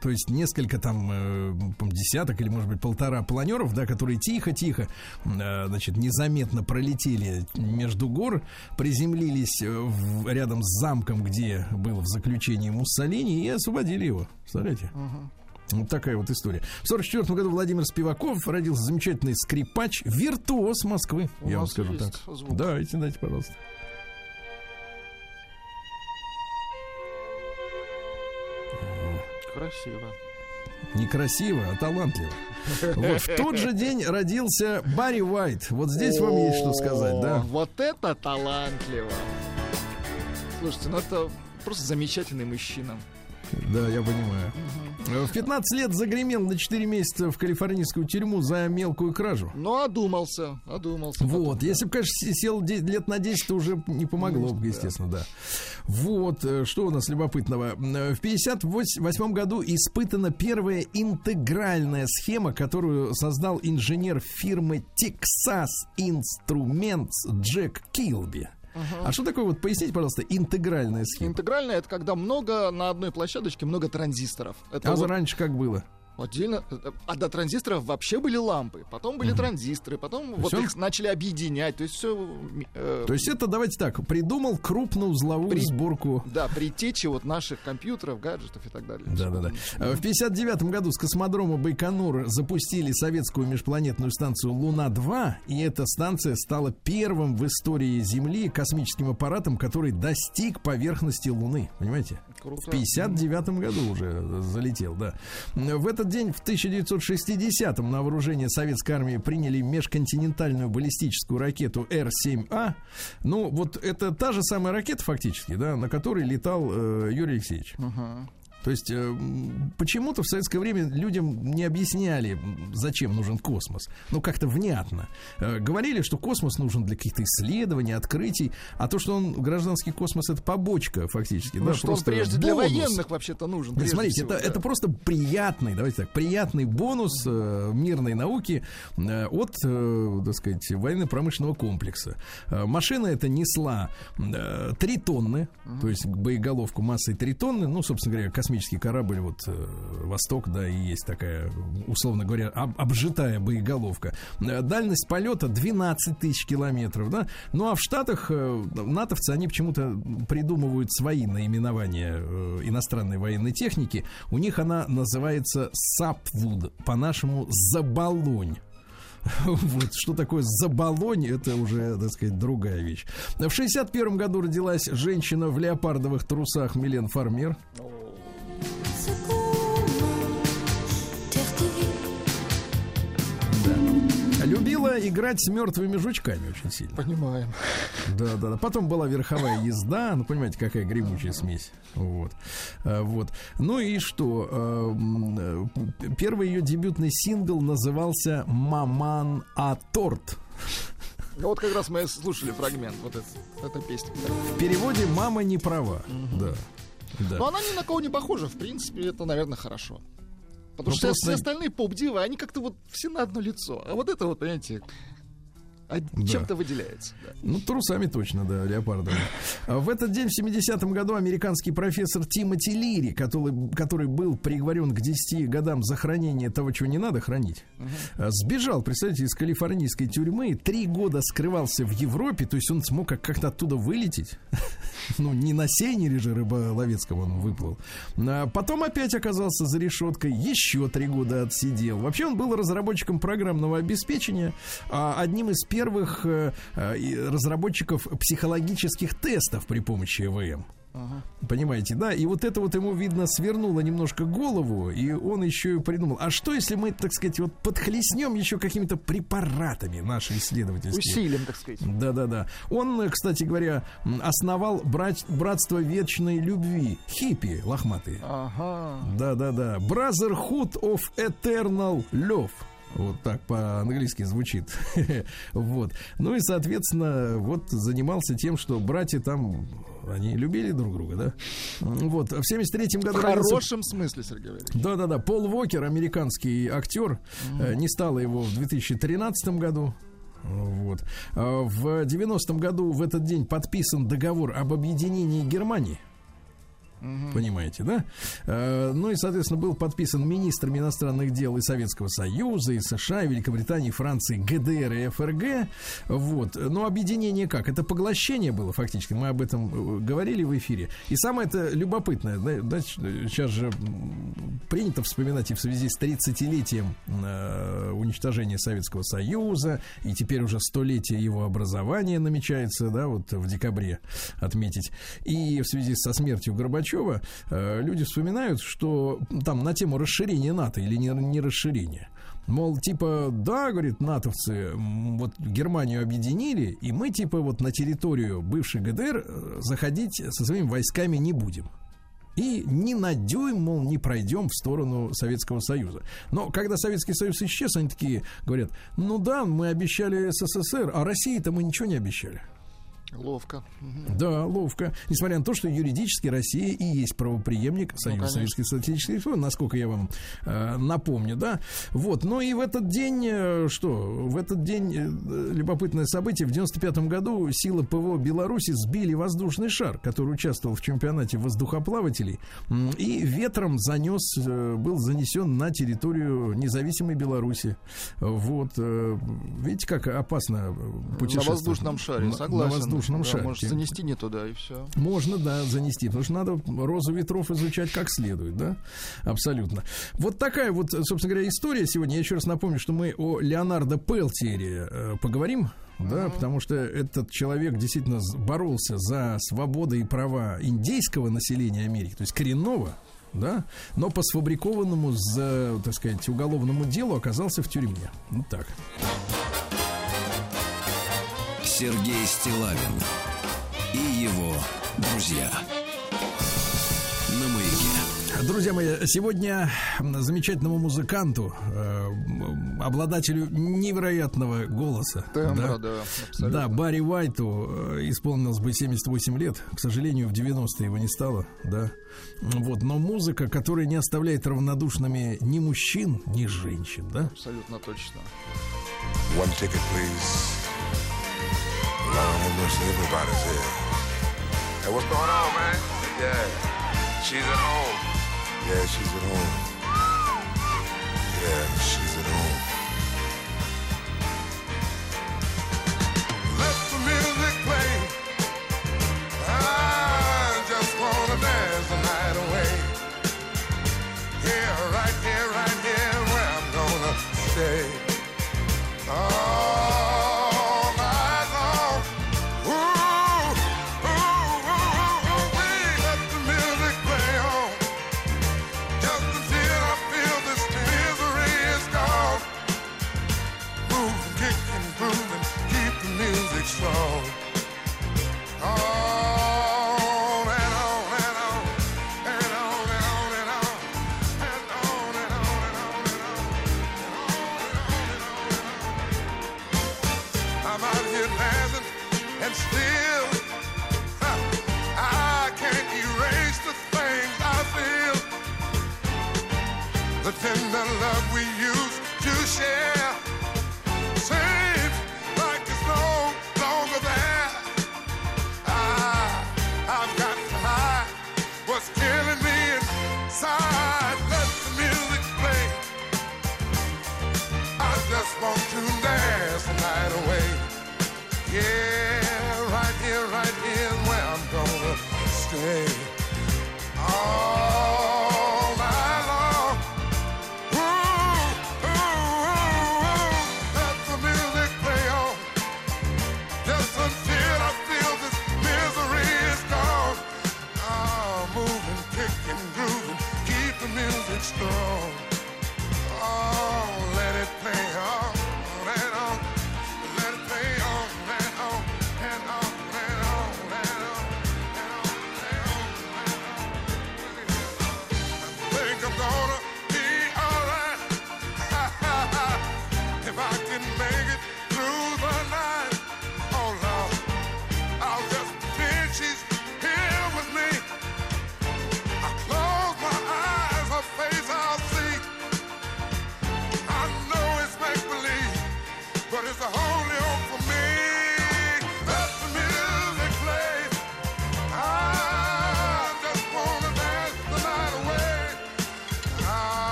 То есть несколько там э, десяток или, может быть, полтора планеров, да, которые тихо-тихо, э, значит, незаметно пролетели между гор, приземлились э, в- рядом с замком, где был в заключении Муссолини, и освободили его. Представляете? Вот такая вот история. В 1944 году Владимир Спиваков родился замечательный скрипач, виртуоз Москвы, У я вам скажу так. звук. Давайте, дайте, пожалуйста. Красиво. Некрасиво, а талантливо. Вот в тот же день родился Барри Уайт. Вот здесь вам есть что сказать, да? Вот это талантливо. Слушайте, ну это просто замечательный мужчина. Да, я понимаю. В 15 лет загремел на 4 месяца в калифорнийскую тюрьму за мелкую кражу. Ну, одумался, одумался. Вот, если бы, конечно, сел лет на 10, то уже не помогло бы, естественно, да. Вот, э, что у нас любопытного. Э, В 58 году испытана первая интегральная схема, которую создал инженер фирмы Texas Instruments Джек Килби. А что такое, вот поясните, пожалуйста, интегральная схема? Интегральная это когда много на одной площадочке много транзисторов. Это А вот раньше как было? Отдельно. А до транзисторов вообще были лампы, потом были транзисторы, потом вот он- их начали объединять. То есть все. То есть это, давайте так, придумал крупноузловую При- сборку да, предтечи вот наших компьютеров, гаджетов и так далее. Да-да-да. Э, В 59 году с космодрома Байконур запустили советскую межпланетную станцию Луна-2, и эта станция стала первым в истории Земли космическим аппаратом, который достиг поверхности Луны. Понимаете? Круто. В 59 году уже залетел, да. В этот день, в 1960-м, на вооружение советской армии приняли межконтинентальную баллистическую ракету Р-7А. Ну, вот это та же самая ракета, фактически, да, на которой летал э, Юрий Алексеевич. Мгм. То есть э, почему-то в советское время людям не объясняли, зачем нужен космос. Ну, как-то внятно. Э, говорили, что космос нужен для каких-то исследований, открытий, а то, что он гражданский космос, это побочка фактически. Ну, да, что он прежде для военных вообще-то нужен. Да, смотрите, всего, это, да. это просто приятный, давайте так, приятный бонус э, мирной науки э, от, э, так сказать, военно-промышленного комплекса. Э, машина эта несла э, 3 тонны, то есть боеголовку массой 3 тонны, ну, собственно говоря, космический корабль, вот э, Восток, да, и есть такая, условно говоря, об- обжитая боеголовка. Э, Дальность полета 12 тысяч километров, да. Ну, а в Штатах э, натовцы, они почему-то придумывают свои наименования иностранной военной техники. У них она называется Сапвуд, по-нашему Забалонь. Вот, что такое забалонь, это уже, так сказать, другая вещь. В 61 году родилась женщина в леопардовых трусах Милен Фармер. Любила играть с мертвыми жучками очень сильно. Понимаем. Да, да, да. Потом была верховая езда. Ну, понимаете, какая гремучая смесь. Вот. А, вот. Ну и что? А, Первый ее дебютный сингл назывался «Маман а торт». Ну, Вот как раз мы слушали фрагмент вот это, этой песни. В переводе «Мама не права». Да. Да. Но она ни на кого не похожа, в принципе, это, наверное, хорошо. Потому Ну, что просто- все остальные поп-дивы, они как-то вот все на одно лицо. А вот это вот, понимаете, од- Да. чем-то выделяется. да. Ну, трусами точно, да, леопардовыми. А В этот день, в 70-м году, американский профессор Тимоти Лири, который, который был приговорен к 10 годам за хранение того, чего не надо хранить, а, сбежал, представляете, из калифорнийской тюрьмы, три года скрывался в Европе, то есть он смог как- как-то оттуда вылететь. Ну, не на сейнере же рыболовецком он выплыл. А Потом опять оказался за решеткой, еще три года отсидел. Вообще он был разработчиком программного обеспечения, а одним из первых э, э, и разработчиков психологических тестов при помощи ЭВМ. Понимаете, да? И вот это вот ему, видно, свернуло немножко голову, и он еще и придумал, а что, если мы, так сказать, вот подхлестнем еще какими-то препаратами наши исследовательские? Усилием, так сказать. Да-да-да. Он, э, кстати говоря, основал брать, братство вечной любви. Хиппи лохматые. Ага. Да-да-да. Brotherhood of Eternal Love. Вот так по-английски звучит. вот. Ну и, соответственно, вот занимался тем, что братья там, они любили друг друга, да? Вот. В 73-м В году родился хорошем смысле, Сергей Валерьевич. да, да, да. Пол Вокер, американский актер, не стало его в 2013 году. Вот. А В 90-м году в этот день подписан договор об объединении Германии. Понимаете, да? Э, Ну и, соответственно, был подписан министрами иностранных дел и Советского Союза, и США, и Великобритании, Франции, ГДР и ФРГ. Вот. Но объединение как? Это поглощение было фактически. Мы об этом э, говорили в эфире. И самое это любопытное, да, сейчас же принято вспоминать и в связи с 30-летием э, уничтожения Советского Союза, и теперь уже столетие его образования намечается, да, вот в декабре отметить. И в связи со смертью Горбачева э, люди вспоминают, что там на тему расширения НАТО или не, расширения. Мол, типа, да, говорит, натовцы, вот Германию объединили, и мы, типа, вот на территорию бывшей ГДР э, заходить со своими войсками не будем. И ни на дюйм, мол, не пройдем в сторону Советского Союза. Но когда Советский Союз исчез, они такие говорят, ну да, мы обещали СССР, а России-то мы ничего не обещали. Ловко. Да, ловко. Несмотря на то, что юридически Россия и есть правоприемник Союза конечно. Советских Социалистических Республик, насколько я вам э, напомню, да. Вот. Но и в этот день, э, что, в этот день э, любопытное событие, в 95 году силы ПВО Беларуси сбили воздушный шар, который участвовал в чемпионате воздухоплавателей, и ветром занес, э, был занесен на территорию независимой Беларуси. Вот. э, Видите, как опасно На путешествовать. воздушном шаре, На- согласен. На воздушном Да, шаре. Может занести не туда и все. Можно, да, занести, потому что надо розу ветров изучать как следует, да, абсолютно. Вот такая вот, собственно говоря, история сегодня. Я еще раз напомню, что мы о Леонардо Пелтиере э, поговорим, да, потому что этот человек действительно боролся за свободы и права индейского населения Америки, то есть коренного, да, но по сфабрикованному, за, так сказать, уголовному делу оказался в тюрьме. Вот так. Сергей Стилавин и его друзья. На маяке. Друзья мои, сегодня замечательному музыканту, э, обладателю невероятного голоса, Тембра, да, абсолютно. да, Барри Уайту э, исполнилось бы 78 лет. К сожалению, в 90-е его не стало, да. Вот, но музыка, которая не оставляет равнодушными ни мужчин, ни женщин, да. Абсолютно точно. One ticket, please. Have mercy, everybody's here. Hey, what's going on, man? Yeah, she's at home. Yeah, she's at home. Yeah, she's at home. Let the music play. I just wanna dance the night away. Here, right here, right here, where I'm gonna stay. All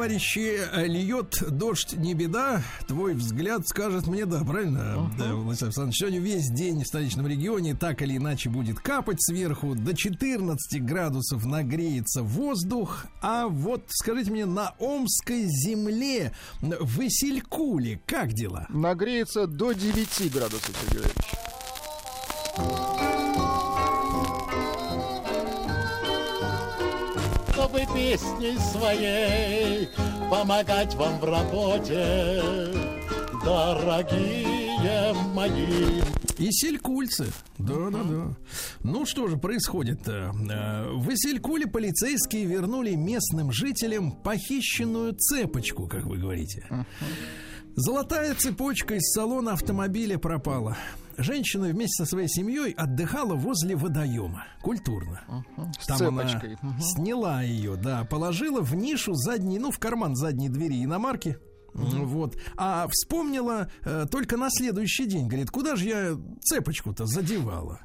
товарищи, э, льет дождь, не беда. Твой взгляд скажет мне да, правильно? Да, Владислав Александрович, сегодня весь день в столичном регионе так или иначе будет капать сверху. До 14 градусов нагреется воздух. А вот, скажите мне, на Омской земле, в Василькуле, как дела? Нагреется до 9 градусов, Сергей Валерьевич. Песней своей помогать вам в работе, дорогие мои. И селькульцы. Да, да, да. Ну что же происходит-то? Э, В Исилькуле полицейские вернули местным жителям похищенную цепочку, как вы говорите. Золотая цепочка из салона автомобиля пропала. Женщина вместе со своей семьей отдыхала возле водоема. Культурно. С Там цепочкой. она сняла ее, да, положила в нишу задней, ну, в карман задней двери иномарки. М, Вот. А вспомнила э, только на следующий день. Говорит, куда же я цепочку-то задевала?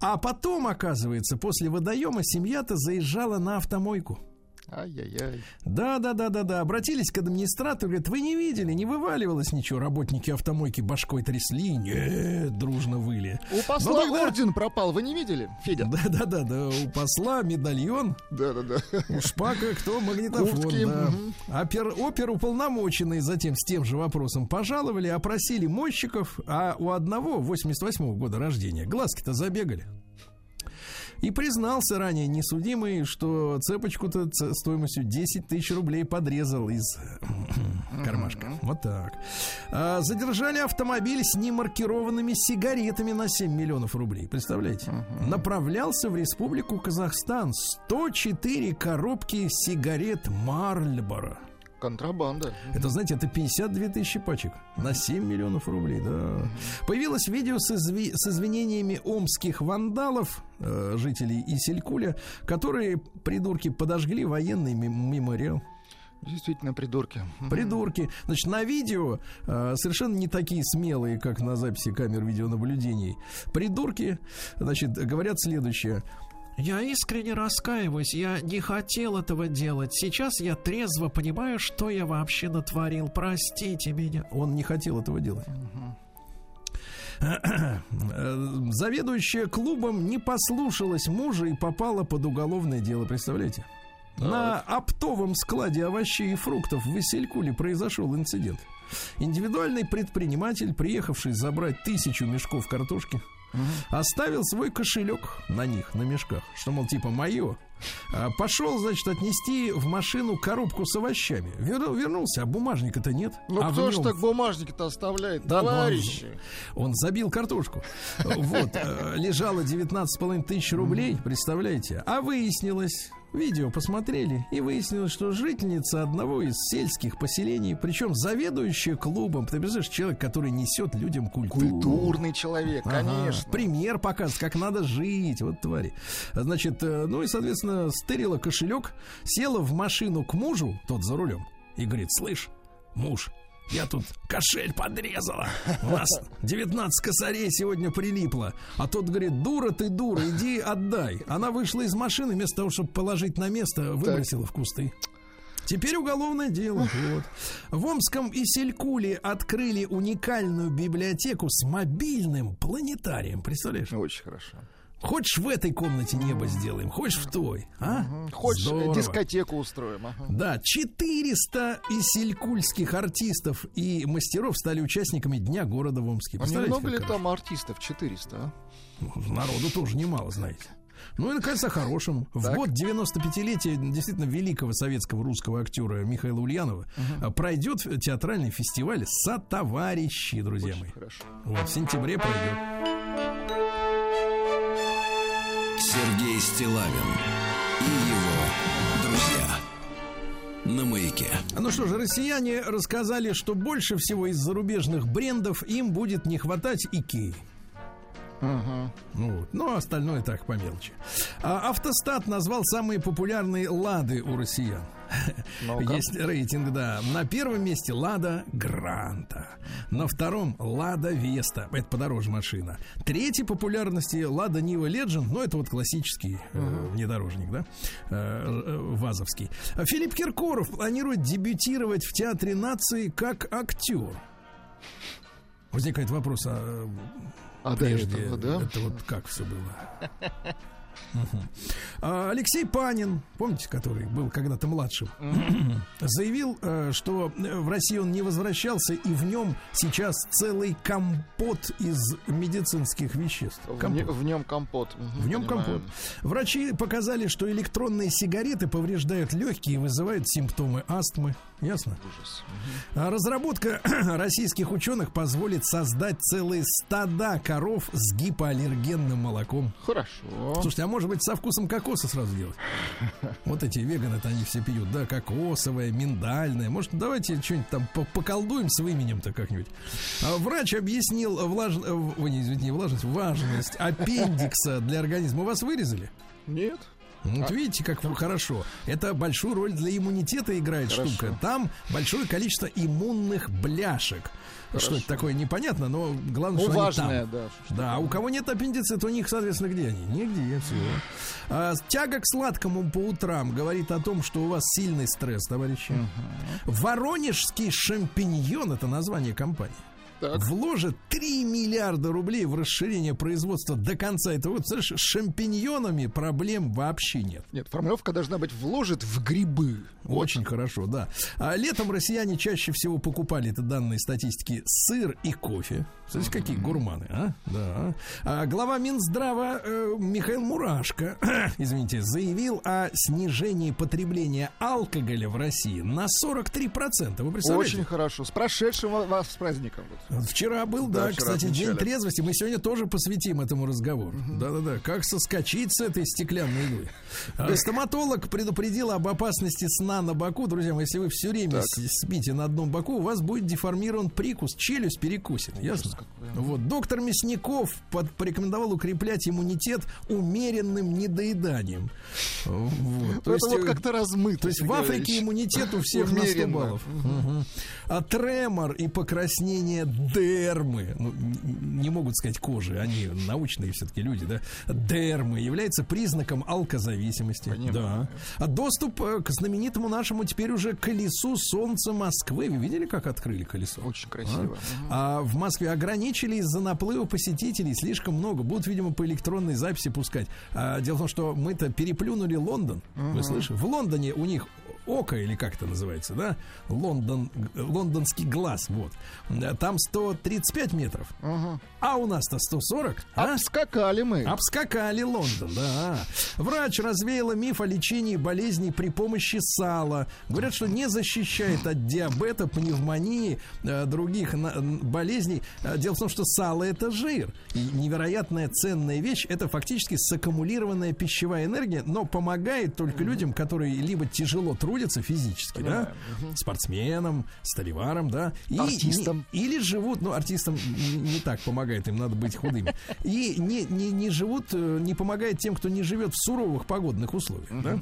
А потом, оказывается, после водоема семья-то заезжала на автомойку. Ай-яй-яй. Да, да, да, да, да. Обратились к администратору, говорят, вы не видели, не вываливалось ничего. Работники автомойки башкой трясли, нет, дружно выли. У посла Ну, тогда- орден пропал, вы не видели, Федя? Да, да, да, да. У посла медальон, Да-да-да. у шпака кто магнитофон. Куртки, да. мгм. Опер, оперуполномоченные затем с тем же вопросом пожаловали, опросили мойщиков, а у одного 88 года рождения глазки-то забегали. И признался ранее несудимый, что цепочку-то стоимостью 10 тысяч рублей подрезал из кармашка. Вот так. А, задержали автомобиль с немаркированными сигаретами на 7 миллионов рублей. Представляете? Направлялся в Республику Казахстан 104 коробки сигарет Марльборо. Контрабанда. Это, знаете, это 52 тысячи пачек на 7 миллионов рублей, да. Появилось видео с, изви- с извинениями омских вандалов, э, жителей Исилькуля, которые, придурки, подожгли военный мем- мемориал. Действительно, придурки. Придурки. Значит, на видео э, совершенно не такие смелые, как на записи камер видеонаблюдений. Придурки, значит, говорят следующее. Я искренне раскаиваюсь, я не хотел этого делать. Сейчас я трезво понимаю, что я вообще натворил. Простите меня. Он не хотел этого делать. Э, Заведующая клубом не послушалась мужа и попала под уголовное дело, представляете? На оптовом складе овощей и фруктов в Василькуле произошел инцидент. Индивидуальный предприниматель, приехавший забрать тысячу мешков картошки, оставил свой кошелек на них, на мешках, что, мол, типа мое. А, Пошел, значит, отнести в машину коробку с овощами. Вер- вернулся, а бумажника-то нет. Ну а кто ж нем- так бумажники-то оставляет, Да, ну, он- товарищи? Он забил картошку. Вот, э, лежало 19,5 тысяч рублей, представляете? А выяснилось, видео посмотрели, и выяснилось, что жительница одного из сельских поселений, причем заведующая клубом, ты представляешь, человек, который несет людям культуру. Культурный человек, Ага, конечно. пример показывает, как надо жить. Вот твари. Значит, э, ну и, соответственно, стырила кошелек, села в машину к мужу, тот за рулем, и говорит, слышь, муж, я тут кошель подрезала. У нас 19 косарей сегодня прилипло. А тот говорит, дура ты, дура, иди отдай. Она вышла из машины, вместо того, чтобы положить на место, выбросила в кусты. Теперь уголовное дело. Вот. В Омском Исилькуле открыли уникальную библиотеку с мобильным планетарием. Представляешь? Очень хорошо. Хочешь в этой комнате небо сделаем, хочешь в той, а? Хочешь, Здорово. дискотеку устроим? Ага. Да, 400 исилькульских артистов и мастеров стали участниками Дня города в Омске. А немного ли там артистов? 400, а? Народу тоже немало, знаете. Ну и, наконец, о хорошем. В Так. год 95-летия действительно великого советского русского актера Михаила Ульянова а, пройдет театральный фестиваль «Сотоварищи», друзья мои. Хорошо. Вот, в сентябре пройдет. Сергей Стилавин и его друзья. На маяке. Ну что же, россияне рассказали, что больше всего из зарубежных брендов им будет не хватать Икеи. Ну, вот. ну, а остальное так, по мелочи. А автостат назвал самые популярные лады у россиян. Ну-ка. Есть рейтинг, да. На первом месте Лада Гранта. На втором Лада Веста. Это подороже машина. Третьей популярности Лада Нива Legend. Ну, это вот классический э, внедорожник, да? Э, э, вазовский. А Филипп Киркоров планирует дебютировать в Театре нации как актер. Возникает вопрос, а А до прежде этого, да? это вот как все было? А, Алексей Панин, помните, который был когда-то младшим, заявил, э, что в России он не возвращался, и в нем сейчас целый компот из медицинских веществ. В, Компот. в нем компот. В нем компот. Врачи показали, что электронные сигареты повреждают легкие и вызывают симптомы астмы. Ясно? Ужас. А Разработка российских ученых позволит создать целые стада коров с гипоаллергенным молоком. Хорошо. Слушайте, а может быть со вкусом кокоса сразу делать? Вот эти веганы-то они все пьют, да, кокосовое, миндальное. Может, давайте что-нибудь там по- поколдуем с именем-то как-нибудь. А Врач объяснил влаж... э, Ой, не, извините, не влажность, важность аппендикса для организма. У вас вырезали? Нет. Вот видите, как хорошо. Это большую роль для иммунитета играет Хорошо. штука. Там большое количество иммунных бляшек. Что это такое, непонятно, но главное, Ну, что важное, они там. да. что- Да, а у кого нет аппендицита, у них, соответственно, где они? Нигде, все. А, тяга к сладкому по утрам говорит о том, что у вас сильный стресс, товарищи. Воронежский шампиньон это название компании. Так. Вложит 3 миллиарда рублей в расширение производства до конца этого года. С шампиньонами проблем вообще нет. Нет, формулировка должна быть вложит в грибы. Очень хорошо, да. А летом россияне чаще всего покупали, это данные статистики, сыр и кофе. Смотрите, какие гурманы, а? Да. А глава Минздрава э, Михаил Мурашко, извините, заявил о снижении потребления алкоголя в России на 43%. Вы представляете? Очень хорошо. С прошедшим ва- вас с праздником. Вчера был, да, Да, вчера кстати, день отмечали. трезвости. Мы сегодня тоже посвятим этому разговору. Да-да-да. Как соскочить с этой стеклянной иглы. А, Стоматолог предупредил об опасности сна на боку. Друзья мои, если вы все время Так. спите на одном боку, у вас будет деформирован прикус, челюсть перекусит. Ясно? Вот. Доктор Мясников под- порекомендовал укреплять иммунитет умеренным недоеданием. Вот. То Это есть, вот э, как-то размыто. то есть в Африке иммунитет у всех на 100 Умеренно. баллов. А тремор и покраснение дермы, ну, не могут сказать кожи, они научные все-таки люди, да, дермы является признаком алкозависимости. Понимаю. Да. А доступ э, к знаменитому нашему теперь уже колесу солнца Москвы. Вы видели, как открыли колесо? Очень красиво. А в Москве ограничили из-за наплыва посетителей слишком много. Будут, видимо, по электронной записи пускать. А, дело в том, что мы-то переплюнули Лондон. Вы слышите? В Лондоне у них око, или как это называется, да? Лондон, лондонский глаз, вот. Там 135 метров, а у нас-то 140. а? Обскакали мы. Обскакали Лондон, да. Врач развеяла миф о лечении болезней при помощи сала. Говорят, что не защищает от диабета, пневмонии, э, других болезней. Э, Дело в том, что сало это жир. И невероятная ценная вещь это фактически саккумулированная пищевая энергия, но помогает только людям, которые либо тяжело трудятся физически, да, спортсменам, столеварам, да, и Артистам. не- или живут, ну, артистам не, не так помогает, им надо быть худыми. И не, не, не живут, э, не помогает тем, кто не живет в суровых погодных условиях, да?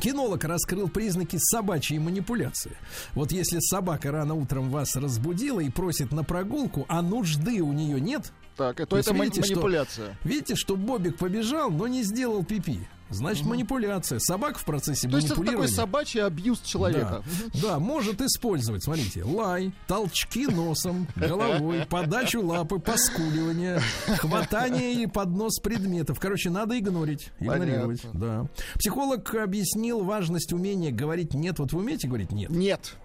Кинолог раскрыл признаки собачьей манипуляции. Вот если собака рано утром вас разбудила и просит на прогулку, а нужды у нее нет, Так, это, это видите, что- манипуляция. видите, что Бобик побежал, но не сделал пипи. Значит, манипуляция. Собака в процессе То есть это такой манипулирования. собачий абьюз человека. Да, да, может использовать, смотрите, лай, толчки носом, головой, подачу лапы, поскуливание, хватание или поднос предметов. Короче, надо игнорить, игнорировать. Да. Психолог объяснил важность умения говорить нет. Вот вы умеете говорить нет? Нет.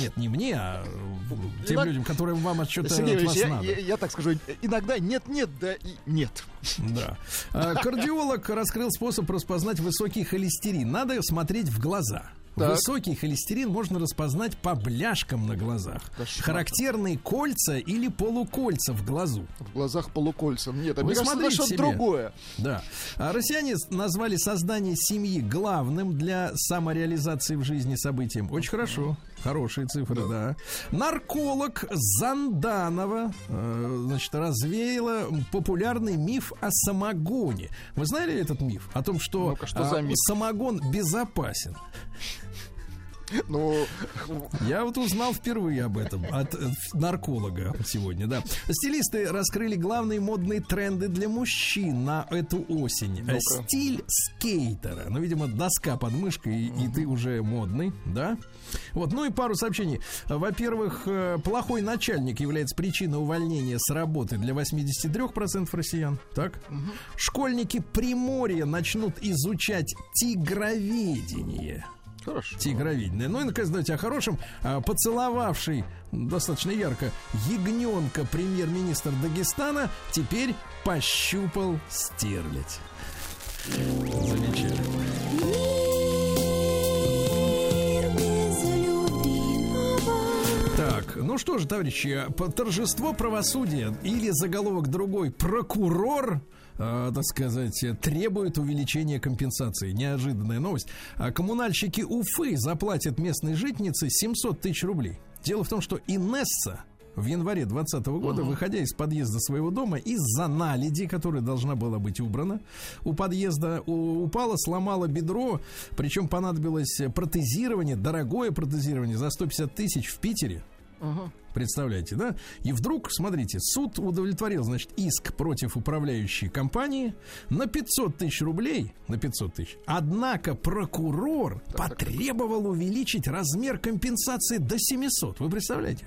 Нет, не мне, а э, тем Иног- людям, которым вам что-то Сергей от вас я, надо. я- я так скажу, иногда нет-нет, да и нет. Да. А, Кардиолог раскрыл способ распознать высокий холестерин. Надо смотреть в глаза. Так. Высокий холестерин можно распознать по бляшкам на глазах. Кошмар. Характерные кольца или полукольца в глазу. В глазах полукольца. Нет, Вы мне кажется, это смотрите что-то себе. другое. Да. А россияне назвали создание семьи главным для самореализации в жизни событием. Очень хорошо. Хорошие цифры, да. Нарколог Занданова, э, значит, развеяла популярный миф о самогоне. Вы знали этот миф? О том, что, Ну-ка, что за а, миф? самогон безопасен. Ну, Я вот узнал впервые об этом от э, нарколога сегодня, да. Стилисты раскрыли главные модные тренды для мужчин на эту осень. Ну-ка. Стиль скейтера. Ну, видимо, доска под мышкой, и, и ты уже модный, да? Вот, ну и пару сообщений. Во-первых, э, плохой начальник является причиной увольнения с работы для 83% россиян. Так? Школьники Приморья начнут изучать тигроведение. Хорошо. Тигровидное. Ну и, наконец, давайте о хорошем. А, Поцеловавший достаточно ярко ягненка премьер-министр Дагестана теперь пощупал стерлядь. Замечательно. Так, ну что же, товарищи, по- торжество правосудия или заголовок другой прокурор э, так сказать, требует увеличения компенсации. Неожиданная новость. А коммунальщики Уфы заплатят местной житнице 700 тысяч рублей. Дело в том, что Инесса в январе 2020 года, выходя из подъезда своего дома, из-за наледи, которая должна была быть убрана, у подъезда у- упала, сломала бедро, причем понадобилось протезирование, дорогое протезирование за 150 тысяч в Питере. Представляете, да? И вдруг, смотрите, суд удовлетворил, значит, иск против управляющей компании на 500 тысяч рублей, на 500 тысяч. Однако прокурор потребовал увеличить размер компенсации до 700. Вы представляете?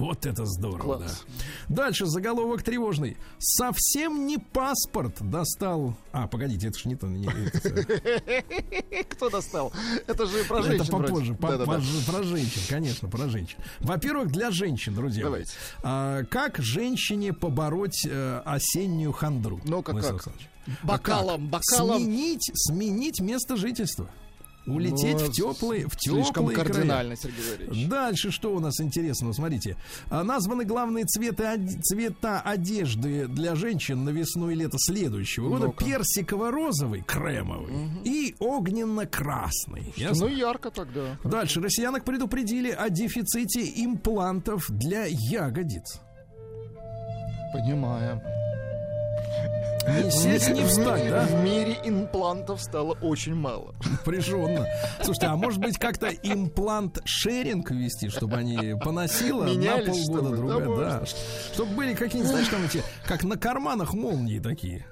Вот это здорово, Класс. да. Дальше заголовок тревожный. Совсем не паспорт достал. А, погодите, это ж не то. не- это- Кто достал? Это же про это женщин вроде. попозже, по- Да-да-да. позже, про женщин, конечно, про женщин. Во-первых, для женщин, друзья. Давайте. А, как женщине побороть э, осеннюю хандру? Ну-ка, Владислав как? Бокалом, А как? бокалом. Сменить, сменить место жительства. Улететь Ну, в теплые, в Слишком теплые края. кардинально, Сергей Валерьевич. Дальше что у нас интересного? Смотрите. А, Названы главные цветы, цвета одежды для женщин на весну и лето следующего года. Ну-ка. Персиково-розовый, кремовый и огненно-красный. Ясно? Ну, ярко тогда. Дальше. Россиянок предупредили о дефиците имплантов для ягодиц. Понимаем. Не сесть, не встать, да? В мире имплантов стало очень мало. Напряженно. Слушайте, а может быть как-то имплант-шеринг ввести, чтобы они поносило на полгода чтобы, другая, да, да. Чтобы были какие-нибудь, знаешь, там эти, как на карманах молнии такие.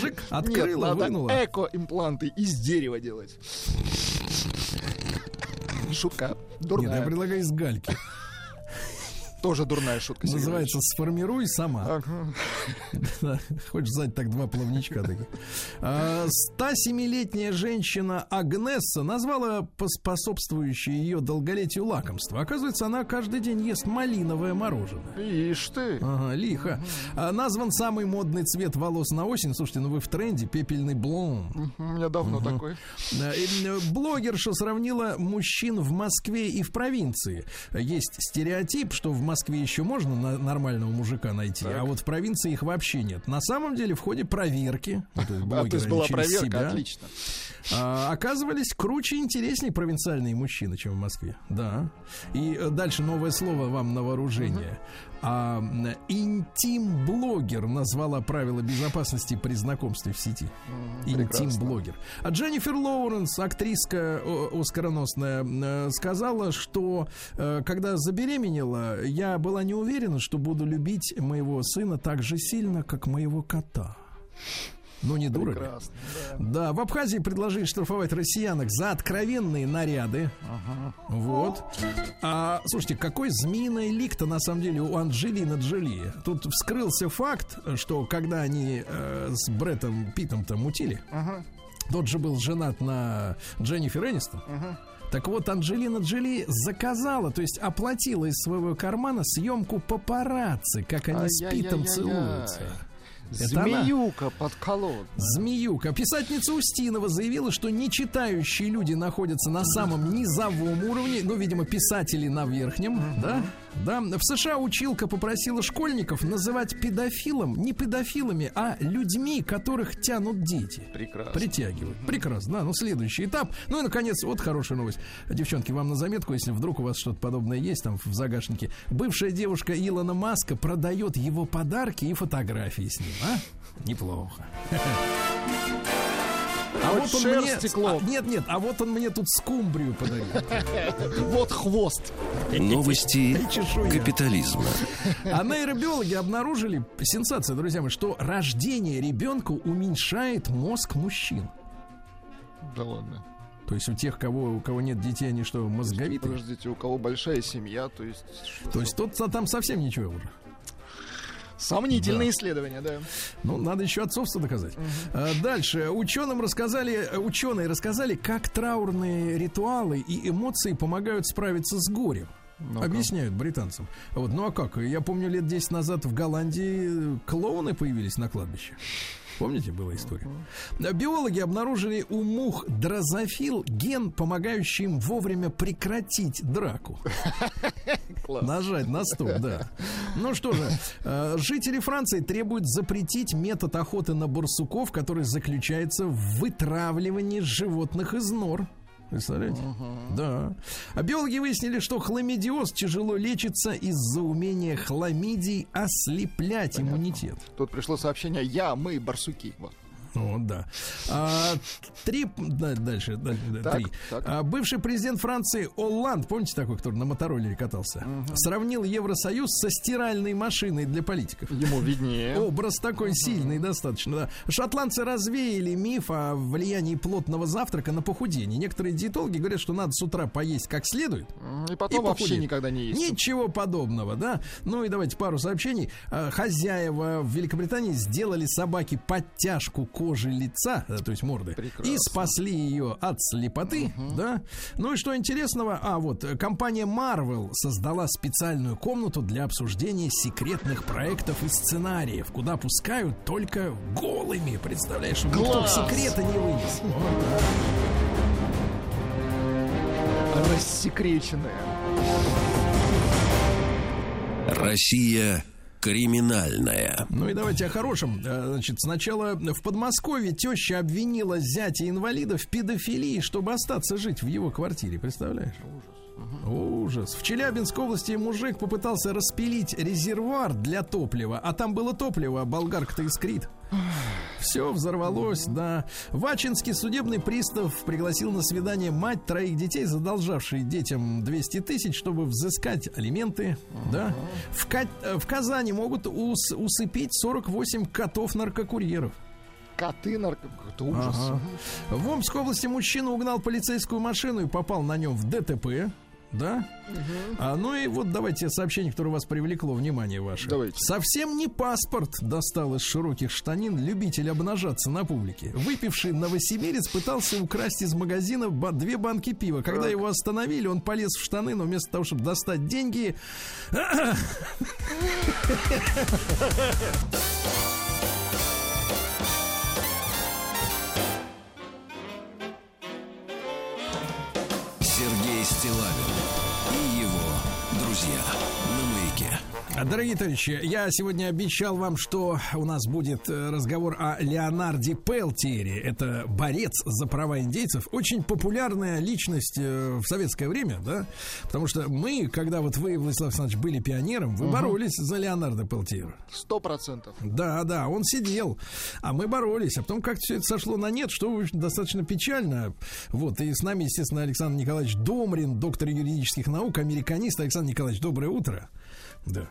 Жик, открыла, Нет, вынула. эко-импланты из дерева делать. Шутка. Нет, я Дурная. предлагаю из гальки. Тоже дурная шутка. Называется «Сформируй сама». Ага. Хочешь сзади так два плавничка таких. А, 107-летняя женщина Агнесса назвала поспособствующее ее долголетию лакомство. Оказывается, она каждый день ест малиновое мороженое. Ишь ты. Ага, лихо. А, назван самый модный цвет волос на осень. Слушайте, ну вы в тренде, пепельный блонд. У меня давно такой. Э, Блогерша сравнила мужчин в Москве и в провинции. Есть стереотип, что в Москве еще можно на- нормального мужика найти, а вот в провинции их вообще нет. На самом деле в ходе проверки, ну, то есть А, то есть была проверка, себя, отлично. а, оказывались круче и интереснее провинциальные мужчины, чем в Москве. Да. И э, дальше новое слово вам на вооружение. А, интим-блогер назвала правила безопасности при знакомстве в сети. Интим-блогер. А Дженнифер Лоуренс, актриска оскароносная, э, сказала, что э, когда забеременела, я была не уверена, что буду любить моего сына так же сильно, как моего кота. Ну, не дура ли? Прекрасно. Да, в Абхазии предложили штрафовать россиянок за откровенные наряды. Вот. А, слушайте, какой змеиный лик-то на самом деле у Анджелины Джоли. Тут вскрылся факт, что когда они э, с Бреттом Питом-то мутили, тот же был женат на Дженнифер Энистон. Так вот, Анджелина Джоли заказала, то есть оплатила из своего кармана съемку папарацци, как они с Питом целуются. Это она. Змеюка подколодная. Змеюка. Писательница Устинова заявила, что нечитающие люди находятся на самом низовом уровне, ну, видимо, писатели на верхнем, да? Да. В США училка попросила школьников называть педофилом не педофилами, а людьми, которых тянут дети. Прекрасно. Притягивают. Прекрасно. Да, ну следующий этап. Ну и наконец, вот хорошая новость. Девчонки, вам на заметку, если вдруг у вас что-то подобное есть там в загашнике. Бывшая девушка Илона Маска продает его подарки и фотографии с ним, а? Неплохо. А Вот вот он мне... стекло. а, нет, нет, а вот он мне тут скумбрию подарил. Вот хвост. Новости капитализма. А нейробиологи обнаружили, сенсация, друзья мои, что рождение ребенка уменьшает мозг мужчин. Да ладно. То есть у тех, кого, у кого нет детей, они что, мозговитые? Подождите, у кого большая семья, то есть... То есть тот там совсем ничего уже. Сомнительные исследования, да. Ну, надо еще отцовство доказать. А, дальше. Ученым рассказали, ученые рассказали, как траурные ритуалы и эмоции помогают справиться с горем. Объясняют британцам. Вот, ну а как? Я помню, лет 10 назад в Голландии клоуны появились на кладбище. Помните, была история? Биологи обнаружили у мух дрозофил ген, помогающий им вовремя прекратить драку. Нажать на стоп, да. Ну что же, э, жители Франции требуют запретить метод охоты на барсуков, который заключается в вытравливании животных из нор. Представляете? Да. А биологи выяснили, что хламидиоз тяжело лечится из-за умения хламидий ослеплять иммунитет. Тут пришло сообщение «Я, мы, барсуки». Вот. Вот, да. А, три, да, дальше, дальше да, Так, три. так. А, бывший президент Франции Олланд, помните такой, который на мотороллере катался, сравнил Евросоюз со стиральной машиной для политиков. Ему виднее. Образ такой сильный достаточно. Да. Шотландцы развеяли миф о влиянии плотного завтрака на похудение. Некоторые диетологи говорят, что надо с утра поесть как следует. И потом И вообще похудеть. никогда не есть. Ничего подобного, да? Ну и давайте пару сообщений. А, Хозяева в Великобритании сделали собаке подтяжку кожи лица, э, то есть морды, Прекрасно. и спасли ее от слепоты, да? Ну и что интересного? А, вот, э, компания Marvel создала специальную комнату для обсуждения секретных проектов и сценариев, куда пускают только голыми, представляешь, никто секрета не вынес. Рассекреченная. Россия криминальная. Ну и давайте о хорошем. Э, Значит, сначала в Подмосковье теща обвинила зятя инвалида в педофилии, чтобы остаться жить в его квартире. Представляешь? Ужас. В Челябинской области мужик попытался распилить резервуар для топлива, а там было топливо, а болгарка-то искрит. Все взорвалось, да. Вачинский судебный пристав пригласил на свидание мать троих детей, задолжавшей детям 200 тысяч, чтобы взыскать алименты, да. В, Ка- в Казани могут ус- усыпить 48 котов-наркокурьеров. Коты нарко... Это ужас. Ага. В Омской области мужчина угнал полицейскую машину и попал на нем в ДТП. Да? А, ну и вот давайте сообщение, которое вас привлекло внимание ваше. Давайте. Совсем не паспорт достал из широких штанин любитель обнажаться на публике. Выпивший новосибирец пытался украсть из магазина две банки пива. Когда его остановили, он полез в штаны, но вместо того, чтобы достать деньги, Дорогие товарищи, я сегодня обещал вам, что у нас будет э, разговор о Леонарде Пелтиере. Это борец за права индейцев. Очень популярная личность э, в советское время, да? Потому что мы, когда вот вы, Владислав Александрович, были пионером, вы боролись за Леонарда Пелтиера. Сто процентов. Да, да, он сидел, а мы боролись. А потом как все это сошло на нет, что достаточно печально. Вот, и с нами, естественно, Александр Николаевич Домрин, доктор юридических наук, американист. Александр Николаевич, доброе утро. Да.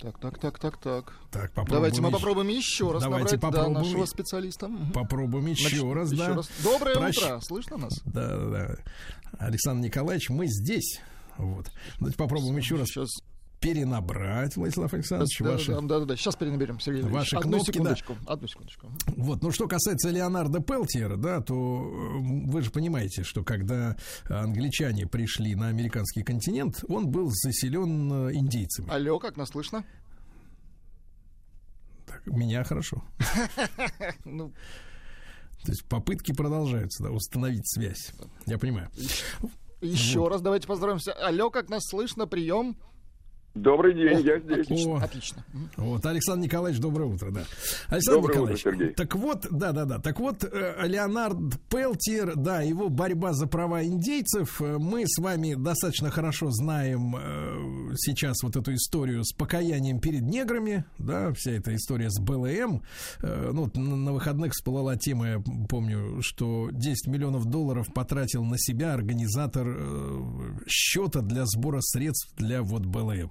Так, так, так, так, так. Так, попробуем Давайте мы попробуем еще раз Давайте набрать да, попробуем. нашего специалиста. Попробуем еще Значит, раз, еще да. раз. Доброе Прощ- утро. Слышно нас? Да, да, да. Александр Николаевич, мы здесь. Вот. Давайте попробуем еще раз Сейчас. Перенабрать, Владислав Александрович, да, ваши. да, да, да, да. Сейчас перенаберем, Сергей. Ваши Одну кнопки, да. секундочку. Одну секундочку. Вот, ну что касается Леонарда Пелтиера, да, то вы же понимаете, что когда англичане пришли на американский континент, он был заселен э, индейцами. Алло, как нас слышно? Так, меня хорошо. Ну, То есть попытки продолжаются, да, установить связь. Я понимаю. еще раз давайте поздороваемся. Алло, как нас слышно? Прием. Добрый день, я здесь. Отлично, О. отлично. Вот, Александр Николаевич, доброе утро, да. Александр Доброе утро, Николаевич, Сергей. так вот, да, да, да, так вот, э, Леонард Пелтиер, да, его борьба за права индейцев, э, мы с вами достаточно хорошо знаем э, сейчас вот эту историю с покаянием перед неграми, да, вся эта история с БЛМ, Э, ну, на, на выходных всплыла тема, я помню, что 10 миллионов долларов потратил на себя организатор э, счета для сбора средств для вот БЛМ.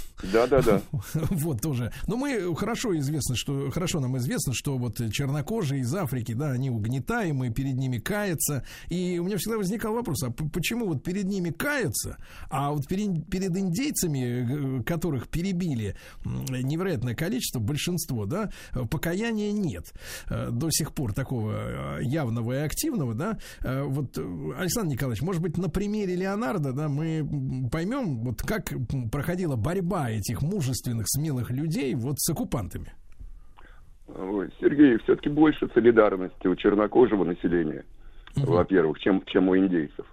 Да-да-да. Вот тоже. Но мы хорошо известно, что хорошо нам известно, что вот чернокожие из Африки, да, они угнетаемые, перед ними каются. И у меня всегда возникал вопрос: а почему вот перед ними каются, а вот перед, перед индейцами, э, которых перебили невероятное количество, большинство, да, покаяния нет э, до сих пор такого э, явного и активного, да. Вот, Александр Николаевич, может быть, на примере Леонардо, да, мы поймем, вот как проходила борьба этих мужественных, смелых людей вот с оккупантами. Ой, Сергей, все-таки больше солидарности у чернокожего населения, во-первых, чем, чем у индейцев.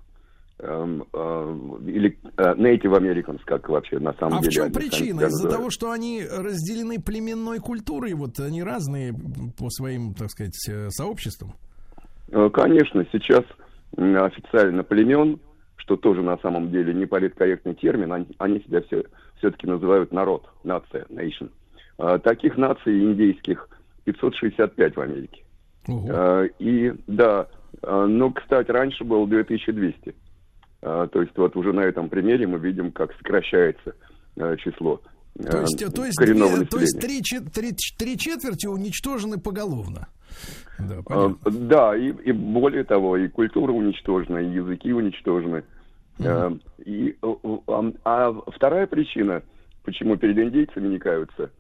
Эм, э, или э, Native Americans, как вообще на самом А в деле. чем они сами причина? Из-за того, что они разделены племенной культурой, вот они разные по своим, так сказать, э, сообществам. Э, Конечно, сейчас официально племен, что тоже на самом деле не политкорректный термин, они, они себя все, все-таки называют народ, нация, nation. Э, Таких наций индейских 565 в Америке. Э, И да, но, кстати, раньше было 2200. Э, То есть вот уже на этом примере мы видим, как сокращается число То есть, то есть, две- то есть три, три, три четверти уничтожены поголовно. Да, А, понятно. Да, и, и более того, и культура уничтожена, и языки уничтожены. А, И, э, э, а, вторая причина, почему перед индейцами не каются,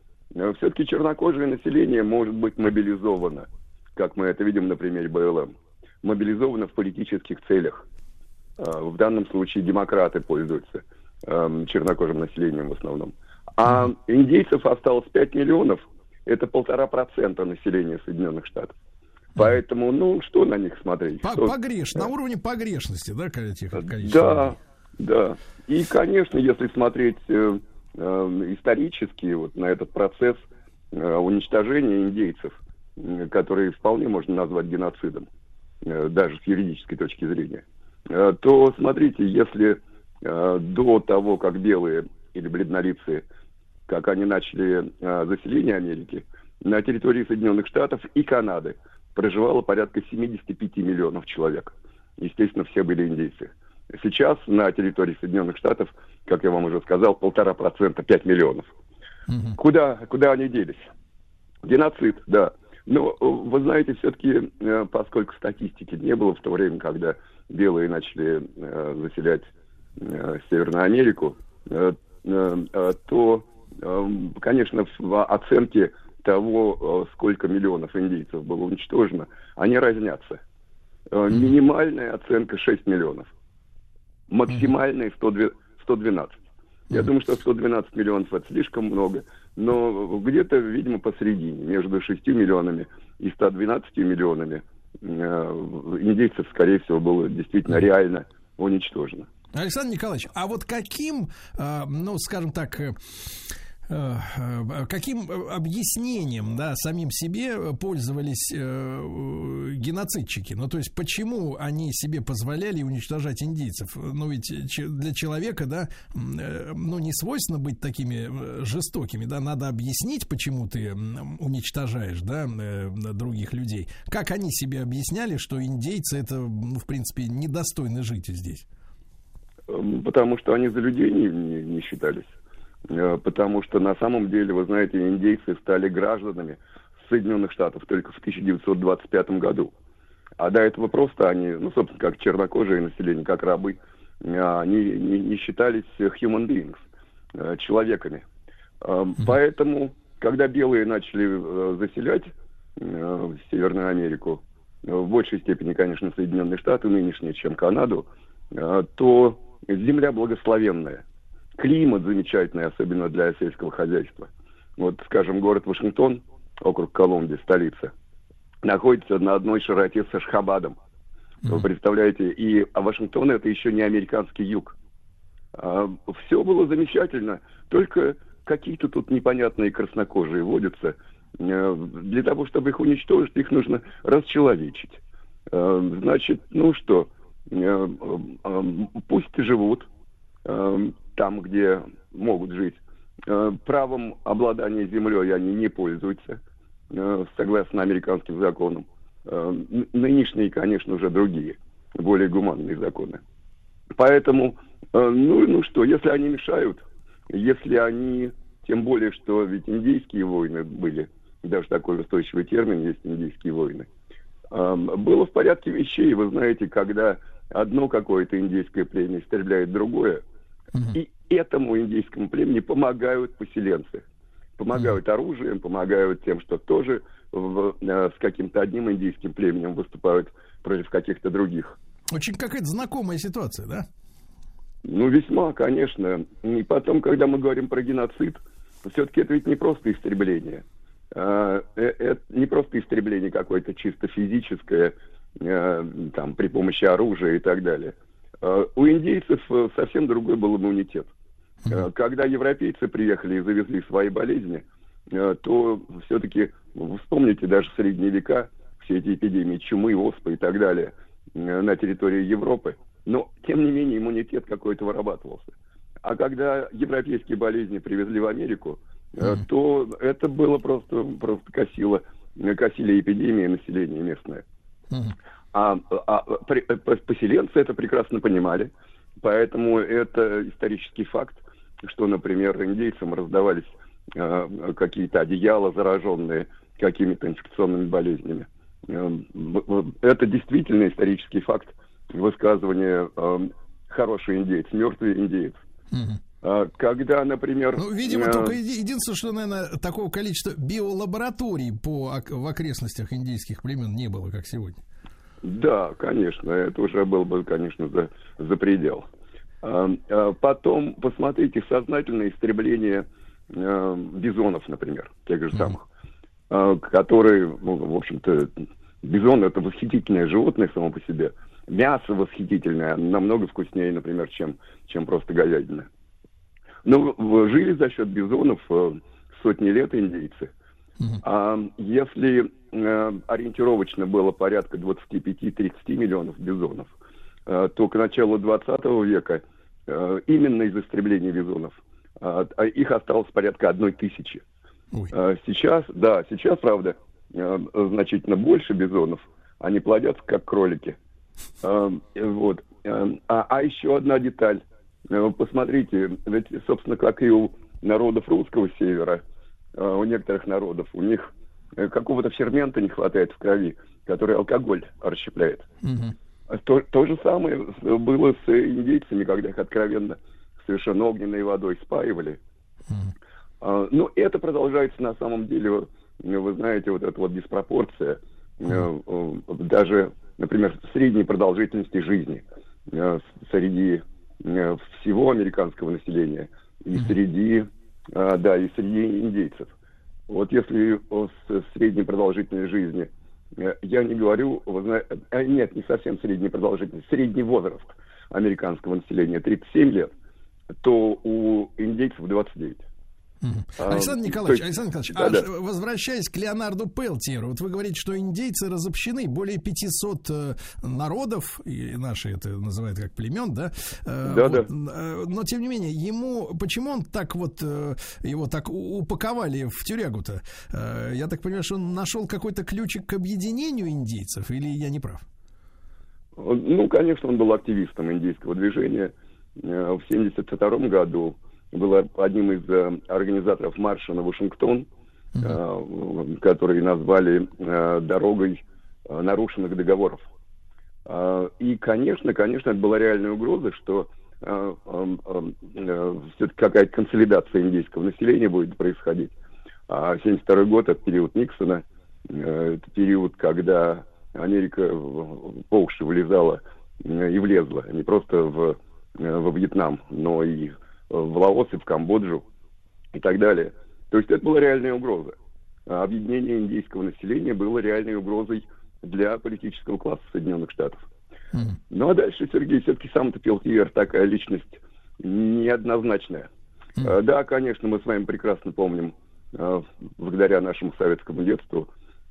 все-таки чернокожее население может быть мобилизовано, как мы это видим на примере БЛМ. Мобилизовано в политических целях. А, В данном случае демократы пользуются эм, чернокожим населением в основном. А индейцев осталось 5 миллионов, это полтора процента населения Соединенных Штатов. Поэтому, ну, что на них смотреть? По- погреш, на уровне погрешности, да, этих количества Да, да. И, конечно, если смотреть э, э, исторически вот на этот процесс э, уничтожения индейцев, э, который вполне можно назвать геноцидом, э, даже с юридической точки зрения, э, то смотрите, если э, до того, как белые или бледнолицые, как они начали э, заселение Америки, на территории Соединенных Штатов и Канады проживало порядка 75 миллионов человек. Естественно, все были индейцы. Сейчас на территории Соединенных Штатов, как я вам уже сказал, полтора процента, 5 миллионов. Куда, куда они делись? Геноцид, да. Но э, вы знаете, все-таки, э, поскольку статистики не было в то время, когда белые начали э, заселять Северную Америку, то, конечно, в оценке того, э, сколько миллионов индейцев было уничтожено, они разнятся. Э, Минимальная оценка 6 миллионов. Максимальная 102 112. Я думаю, что 112 миллионов это слишком много, но где-то, видимо, посередине, между 6 миллионами и 112 миллионами э, индейцев, скорее всего, было действительно реально уничтожено. Александр Николаевич, а вот каким, ну, скажем так, каким э, объяснением, да, самим себе пользовались э, э, геноцидчики? Ну, то есть, почему они себе позволяли уничтожать индейцев? Ну, ведь для человека, да, э, ну, не свойственно быть такими э, жестокими, да, надо объяснить, почему ты уничтожаешь, да, э, других людей. Как они себе объясняли, что индейцы это, ну, в принципе, недостойны жить здесь? Эм, Потому что они за людей не, не- не считались. Э, Потому что на самом деле, вы знаете, индейцы стали гражданами Соединенных Штатов только в 1925 году. А до этого просто они, ну, собственно, как чернокожие население, как рабы, э, они не, не считались human beings, э, человеками. Поэтому, когда белые начали заселять Северную Америку, в большей степени, конечно, Соединенные Штаты нынешние, чем Канаду, то земля благословенная, климат замечательный, особенно для сельского хозяйства. Вот, скажем, город Вашингтон, округ Колумбия, столица, находится на одной широте с Ашхабадом. Вы представляете, и а Вашингтон это еще не американский юг. все было замечательно, только какие-то тут непонятные краснокожие водятся. Э, Для того, чтобы их уничтожить, их нужно расчеловечить. Э, Значит, ну что, э, пусть живут там, где могут жить. Э, Правом обладания землей они не пользуются, э, согласно американским законам. Э, Нынешние, конечно, уже другие, более гуманные законы. Поэтому, ну, ну что, если они мешают, если они, тем более, что ведь индейские войны были, даже такой устойчивый термин есть индейские войны, было в порядке вещей, вы знаете, когда одно какое-то индейское племя истребляет другое, и этому индейскому племени помогают поселенцы. Помогают оружием, помогают тем, что тоже в- э, с каким-то одним индейским племенем выступают против каких-то других. Очень какая-то знакомая ситуация, да? Ну, весьма, конечно. И потом, когда мы говорим про геноцид, все-таки это ведь не просто истребление. А, э- Это не просто истребление какое-то чисто физическое, э, там, при помощи оружия и так далее. А, У индейцев э, совсем другой был иммунитет. Э, Когда европейцы приехали и завезли свои болезни, э, то все-таки, вспомните, даже в средние века все эти эпидемии чумы, оспы и так далее э, на территории Европы. Но, тем не менее, иммунитет какой-то вырабатывался. А когда европейские болезни привезли в Америку, э, то это было просто, просто косило, косили эпидемии населения местное. А, а при- поселенцы это прекрасно понимали, поэтому это исторический факт, что, например, индейцам раздавались э, какие-то одеяла, зараженные какими-то инфекционными болезнями. Э, в- это действительно исторический факт высказывания э, хороший индейец, мертвый индейец. А Когда, например... Ну, видимо, э, только единственное, что, наверное, такого количества биолабораторий по, в окрестностях индейских племен не было, как сегодня. Да, конечно, это уже был бы, конечно, за, за предел. А, а Потом посмотрите сознательное истребление э, бизонов, например, тех же самых, а, которые, ну, в общем-то, бизон это восхитительное животное само по себе. Мясо восхитительное, намного вкуснее, например, чем, чем просто говядина. Но в- жили за счет бизонов э, сотни лет индейцы. А если э, ориентировочно было порядка 25-30 миллионов бизонов, э, то к началу 20 века э, именно из истребления бизонов э, а их осталось порядка одной тысячи. Ой. Э, Сейчас, да, сейчас, правда, э, значительно больше бизонов. Они плодятся, как кролики. Э, Вот. Э, А, а еще одна деталь. Посмотрите, ведь, собственно, как и у народов русского севера, у некоторых народов, у них э, какого-то фермента не хватает в крови, который алкоголь расщепляет. А То, то же самое было с индейцами, когда их откровенно совершенно огненной водой спаивали. А, Ну, это продолжается на самом деле, ну, вы знаете, вот эта вот диспропорция, э, э, даже, например, средней продолжительности жизни э, среди э, всего американского населения и среди, э, да, и среди индейцев. Вот если о с- средней продолжительной жизни, э, я не говорю, э, нет, не совсем средней продолжительности, средний возраст американского населения 37 лет, то у индейцев 29. А, Александр то Николаевич, Александр Николаевич, Да, а да. возвращаясь к Леонарду Пелтиеру, вот вы говорите, что индейцы разобщены, более 500 э, народов, и наши это называют как племен, да? Э, Да, вот, да. э, Но, тем не менее, ему, почему он так вот, его так упаковали в тюрягу-то? Я так понимаю, что он нашел какой-то ключик к объединению индейцев, или я не прав? Ну, конечно, он был активистом индийского движения. В 1972 году был одним из э, организаторов марша на Вашингтон, э, который назвали э, дорогой нарушенных договоров. И, конечно, конечно, это была реальная угроза, что все-таки какая-то консолидация индийского населения будет происходить. А 72 год, это период Никсона, это период, когда Америка по уши влезала и влезла, не просто в, во Вьетнам, но и в Лаос, и в Камбоджу и так далее. То есть это была реальная угроза. А Объединение индийского населения было реальной угрозой для политического класса Соединенных Штатов. Ну а дальше Сергей все-таки сам-то Пелтиер такая личность неоднозначная. Э, Да, конечно, мы с вами прекрасно помним, э, благодаря нашему советскому детству,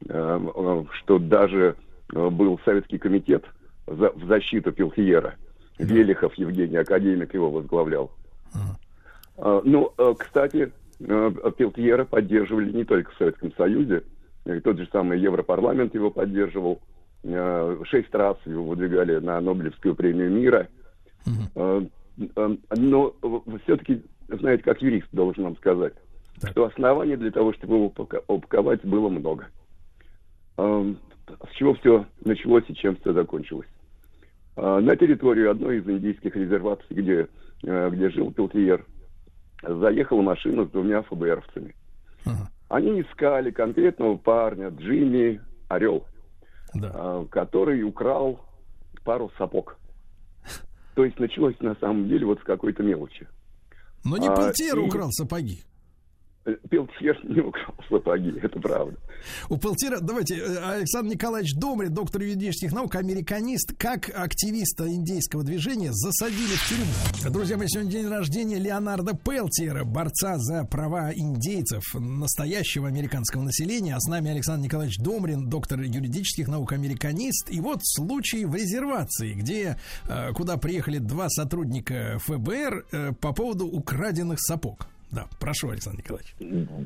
э, э, что даже э, был советский комитет в защиту Пелтиера. Велихов Евгений, академик его возглавлял. А, Ну, э, кстати, э, Пелтьера поддерживали не только в Советском Союзе, э, тот же самый Европарламент его поддерживал, шесть раз его выдвигали на Нобелевскую премию мира. Но все-таки, знаете, как юрист должен вам сказать, Так. что оснований для того, чтобы его упаковать, было много. С чего все началось и чем все закончилось? А, На территорию одной из индийских резерваций, где, э, где жил Пелтиер, заехала машина с двумя ФБРовцами. Ага. Они искали конкретного парня, Джимми Орел, Да. а, который украл пару сапог. То есть началось на самом деле вот с какой-то мелочи. Но не а, Пелтиер и- украл сапоги. Пелтьер не украл сапоги, это правда. У Пелтира, давайте, э, Александр Николаевич Домрин, доктор юридических наук, американист, как активиста индейского движения засадили в тюрьму. Друзья мои, сегодня день рождения Леонарда Пелтиера, борца за права индейцев, настоящего американского населения. А с нами Александр Николаевич Домрин, доктор юридических наук, американист. И вот случай в резервации, где, э, куда приехали два сотрудника ФБР э, по поводу украденных сапог. Да, прошу, Александр Николаевич.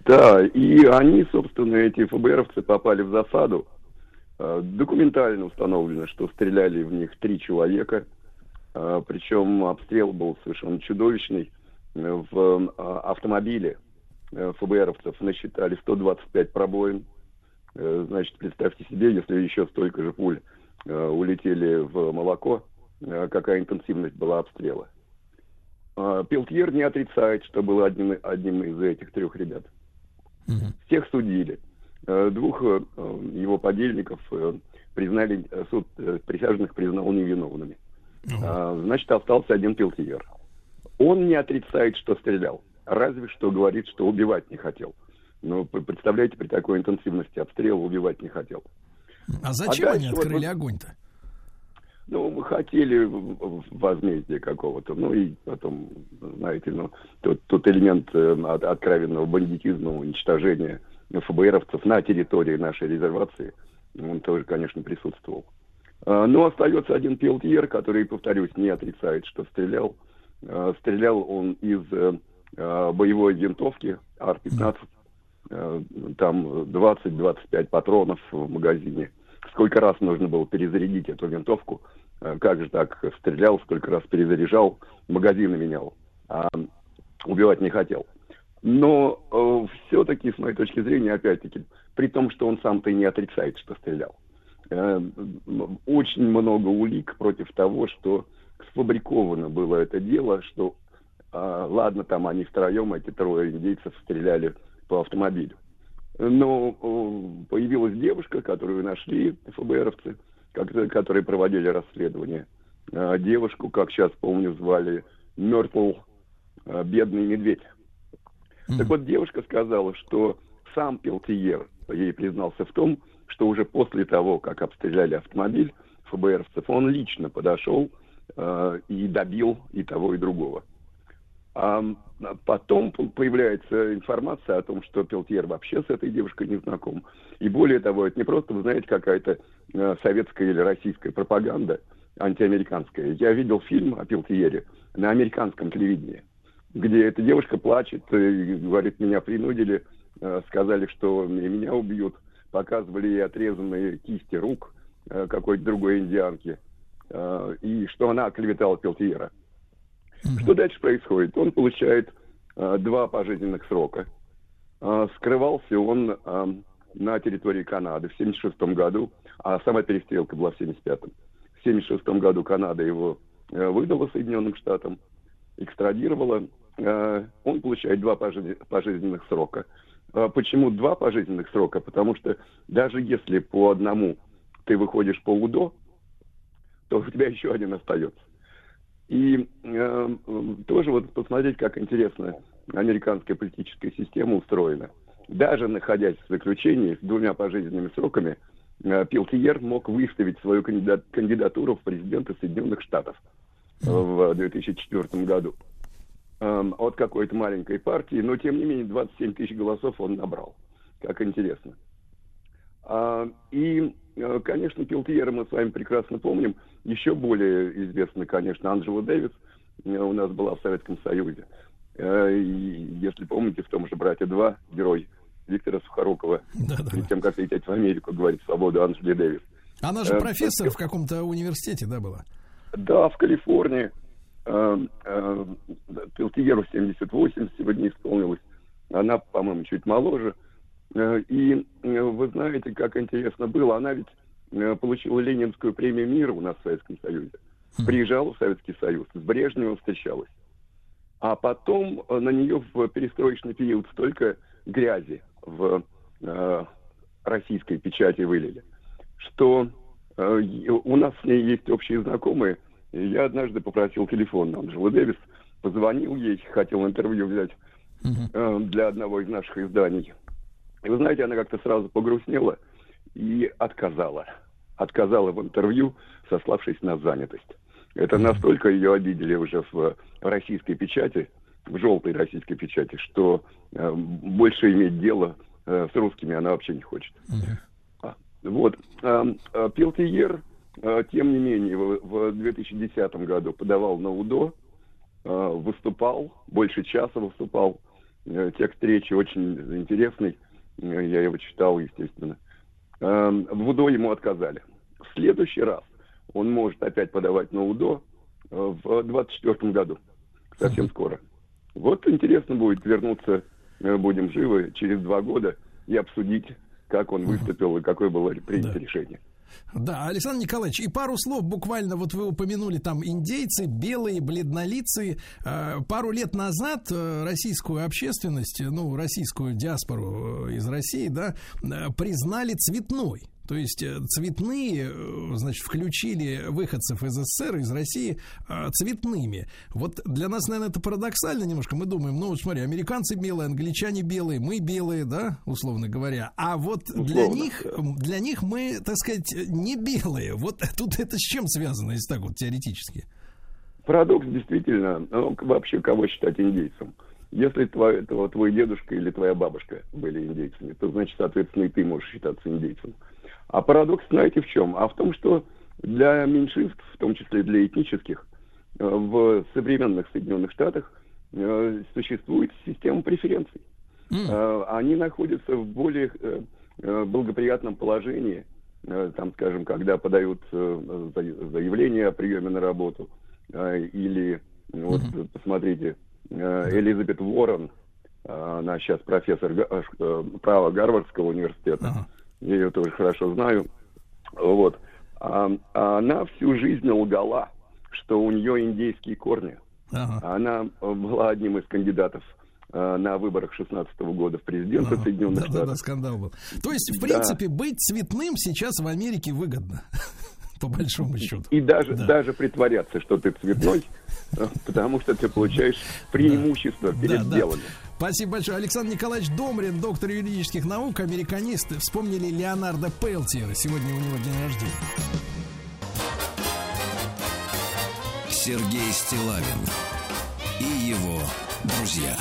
Да, и они, собственно, эти ФБРовцы попали в засаду. Э, Документально установлено, что стреляли в них три человека. Э, Причем обстрел был совершенно чудовищный. Э, В автомобиле ФБРовцев насчитали 125 пробоин. Значит, представьте себе, если еще столько же пуль улетели в молоко, какая интенсивность была обстрела. А, Пелтьер не отрицает, что был одним, одним из этих трех ребят. Всех судили. Э, Двух э, его подельников э, признали, суд присяжных признал невиновными. А, Значит, остался один Пелтьер. Он не отрицает, что стрелял. Разве что говорит, что убивать не хотел. Но п- представляете, при такой интенсивности обстрела убивать не хотел. А зачем А они вот открыли мы- огонь-то? Ну, мы хотели возмездия какого-то. Ну и потом, знаете, ну, тут, тут элемент э, от- откровенного бандитизма, уничтожения ФБРовцев на территории нашей резервации, он тоже, конечно, присутствовал. А, Но остается один Пелтьер, который, повторюсь, не отрицает, что стрелял. А, Стрелял он из э, а, боевой винтовки Ар-15. Э, Там 20-25 патронов в магазине. Сколько раз нужно было перезарядить эту винтовку. Э, Как же так стрелял, сколько раз перезаряжал, магазины менял. А убивать не хотел. Но все-таки, с моей точки зрения, опять-таки, при том, что он сам-то и не отрицает, что стрелял, э, очень много улик против того, что сфабриковано было это дело, что, а, ладно, там они втроем, эти трое индейцев стреляли по автомобилю. Но э, появилась девушка, которую нашли ФБРовцы, которые проводили расследование. Э, Девушку, как сейчас помню, звали Мертл э, Бедный Медведь. Так вот, девушка сказала, что сам Пелтиер ей признался в том, что уже после того, как обстреляли автомобиль ФБРовцев, он лично подошел э, и добил и того, и другого. А потом появляется информация о том, что Пелтьер вообще с этой девушкой не знаком. И более того, это не просто, вы знаете, какая-то советская или российская пропаганда антиамериканская. Я видел фильм о Пелтьере на американском телевидении, где эта девушка плачет и говорит, меня принудили, э, сказали, что меня убьют. Показывали ей отрезанные кисти рук э, какой-то другой индианки. э, И что она оклеветала Пелтьера. Что дальше происходит? Он получает э, два пожизненных срока. Э, скрывался он э, на территории Канады в 1976 году, а сама перестрелка была в 1975. В 1976 году Канада его э, выдала Соединенным Штатам, экстрадировала. Э, он получает два пожи- пожизненных срока. Э, почему два пожизненных срока? Потому что даже если по одному ты выходишь по УДО, то у тебя еще один остается. И э, тоже вот посмотреть, как интересно американская политическая система устроена. Даже находясь в заключении с двумя пожизненными сроками, э, Пелтиер мог выставить свою кандидат- кандидатуру в президенты Соединенных Штатов э, в 2004 году эм, от какой-то маленькой партии, но тем не менее 27 тысяч голосов он набрал. Как интересно. А, и, э, конечно, Пелтьера мы с вами прекрасно помним. Еще более известна, конечно, Анджела Дэвис. У нас была в Советском Союзе. И, если помните, в том же «Братья 2» герой Виктора Сухорукова, перед тем, как лететь в Америку, говорит «Свободу Анджели Дэвис». Она же Э, профессор в каком-то университете, да, была? Да, в Калифорнии. Э, э, Пелтиеру 78 сегодня исполнилось. Она, по-моему, чуть моложе. И вы знаете, как интересно было. Она ведь получила Ленинскую премию мира у нас в Советском Союзе. Приезжала в Советский Союз, с Брежневым встречалась. А потом на нее в перестроечный период столько грязи в э, российской печати вылили, что э, у нас с ней есть общие знакомые. Я однажды попросил телефон Анджелы Дэвис, позвонил ей, хотел интервью взять. э, для одного из наших изданий. И вы знаете, она как-то сразу погрустнела и отказала. Отказала в интервью, сославшись на занятость. Это настолько ее обидели уже в российской печати, в желтой российской печати, что э, больше иметь дело э, с русскими она вообще не хочет. А, Вот. А, а, Пелтиер, а, тем не менее, в, в 2010 году подавал на УДО, а, выступал, больше часа выступал. Э, Текст речи очень интересный, Э, я его читал, естественно. А, В УДО ему отказали. В следующий раз он может опять подавать на УДО э, в 2024 году, совсем скоро. Вот интересно будет вернуться, э, будем живы, через два года и обсудить, как он выступил и какое было принято Да. решение. Да, Александр Николаевич, и пару слов буквально, вот вы упомянули там индейцы, белые, бледнолицые. Э, Пару лет назад э, российскую общественность, ну, российскую диаспору из России, да, признали цветной. То есть э, цветные, э, значит, включили выходцев из СССР, из России э, цветными. Вот для нас, наверное, это парадоксально немножко. Мы думаем, ну, вот смотри, американцы белые, англичане белые, мы белые, да, условно говоря. А вот для Условно, них, да. м, для них мы, так сказать, не белые. Вот тут это с чем связано, если так вот теоретически? Парадокс действительно, ну, вообще кого считать индейцем? Если твой, твой, твой дедушка или твоя бабушка были индейцами, то значит, соответственно, и ты можешь считаться индейцем. А парадокс, знаете, в чем? А в том, что для меньшинств, в том числе для этнических, э, в современных Соединенных Штатах э, существует система преференций. Э, Они находятся в более благоприятном положении, там, скажем, когда подают за- заявление о приеме на работу, или ну, вот э, посмотрите, Элизабет Уоррен, она сейчас профессор права Гарвардского университета. Я ее тоже хорошо знаю, вот, А- а она всю жизнь лгала, что у нее индейские корни. Ага. Она была одним из кандидатов э, на выборах 16 года в президенты Ага. Соединенных Да, да, да, Штатов. скандал был. То есть, в Да. принципе, быть цветным сейчас в Америке выгодно, по большому счету. И даже, Да. даже притворяться, что ты цветной, э, потому что ты получаешь преимущество перед Да, да. Спасибо большое. Александр Николаевич Домрин, доктор юридических наук, американист. Вспомнили Леонардо Пелтиера. Сегодня у него день рождения. Сергей Стилавин и его друзья.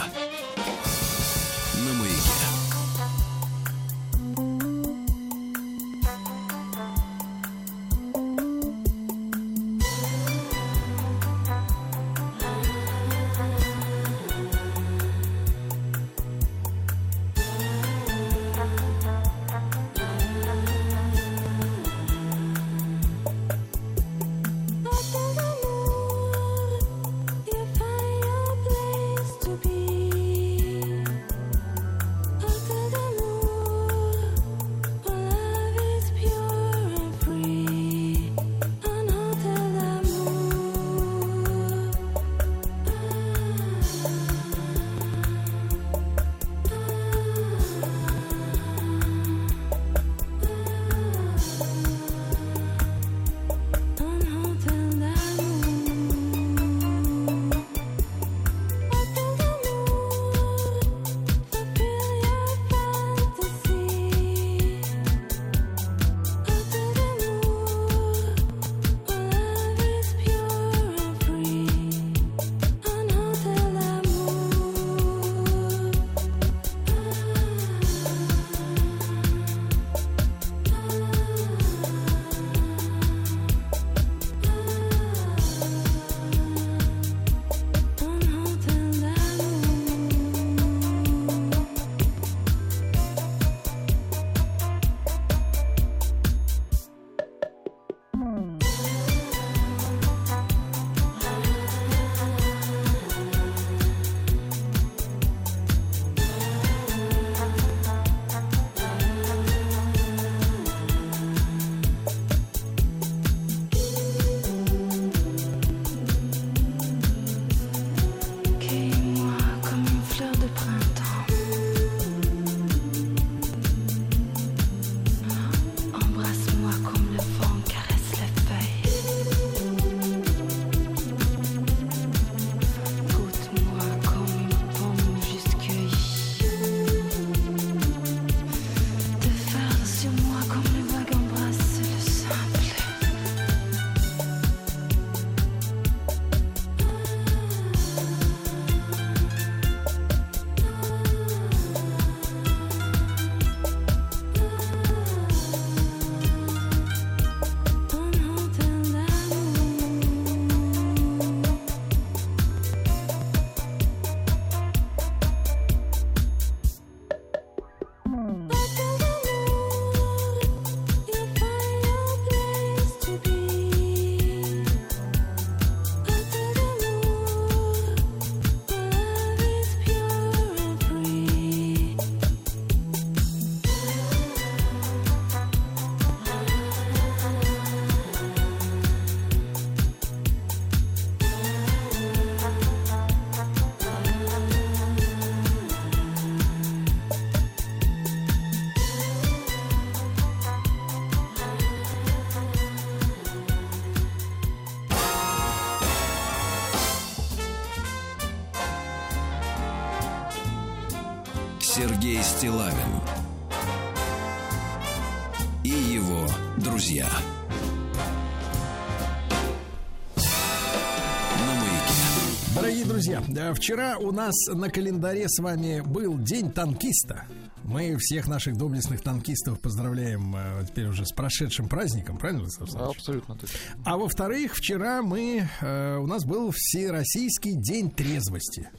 Вчера у нас на календаре с вами был День танкиста. Мы всех наших доблестных танкистов поздравляем э, теперь уже с прошедшим праздником, правильно, Владислав? Абсолютно точно. А во-вторых, вчера мы э, у нас был Всероссийский день трезвости.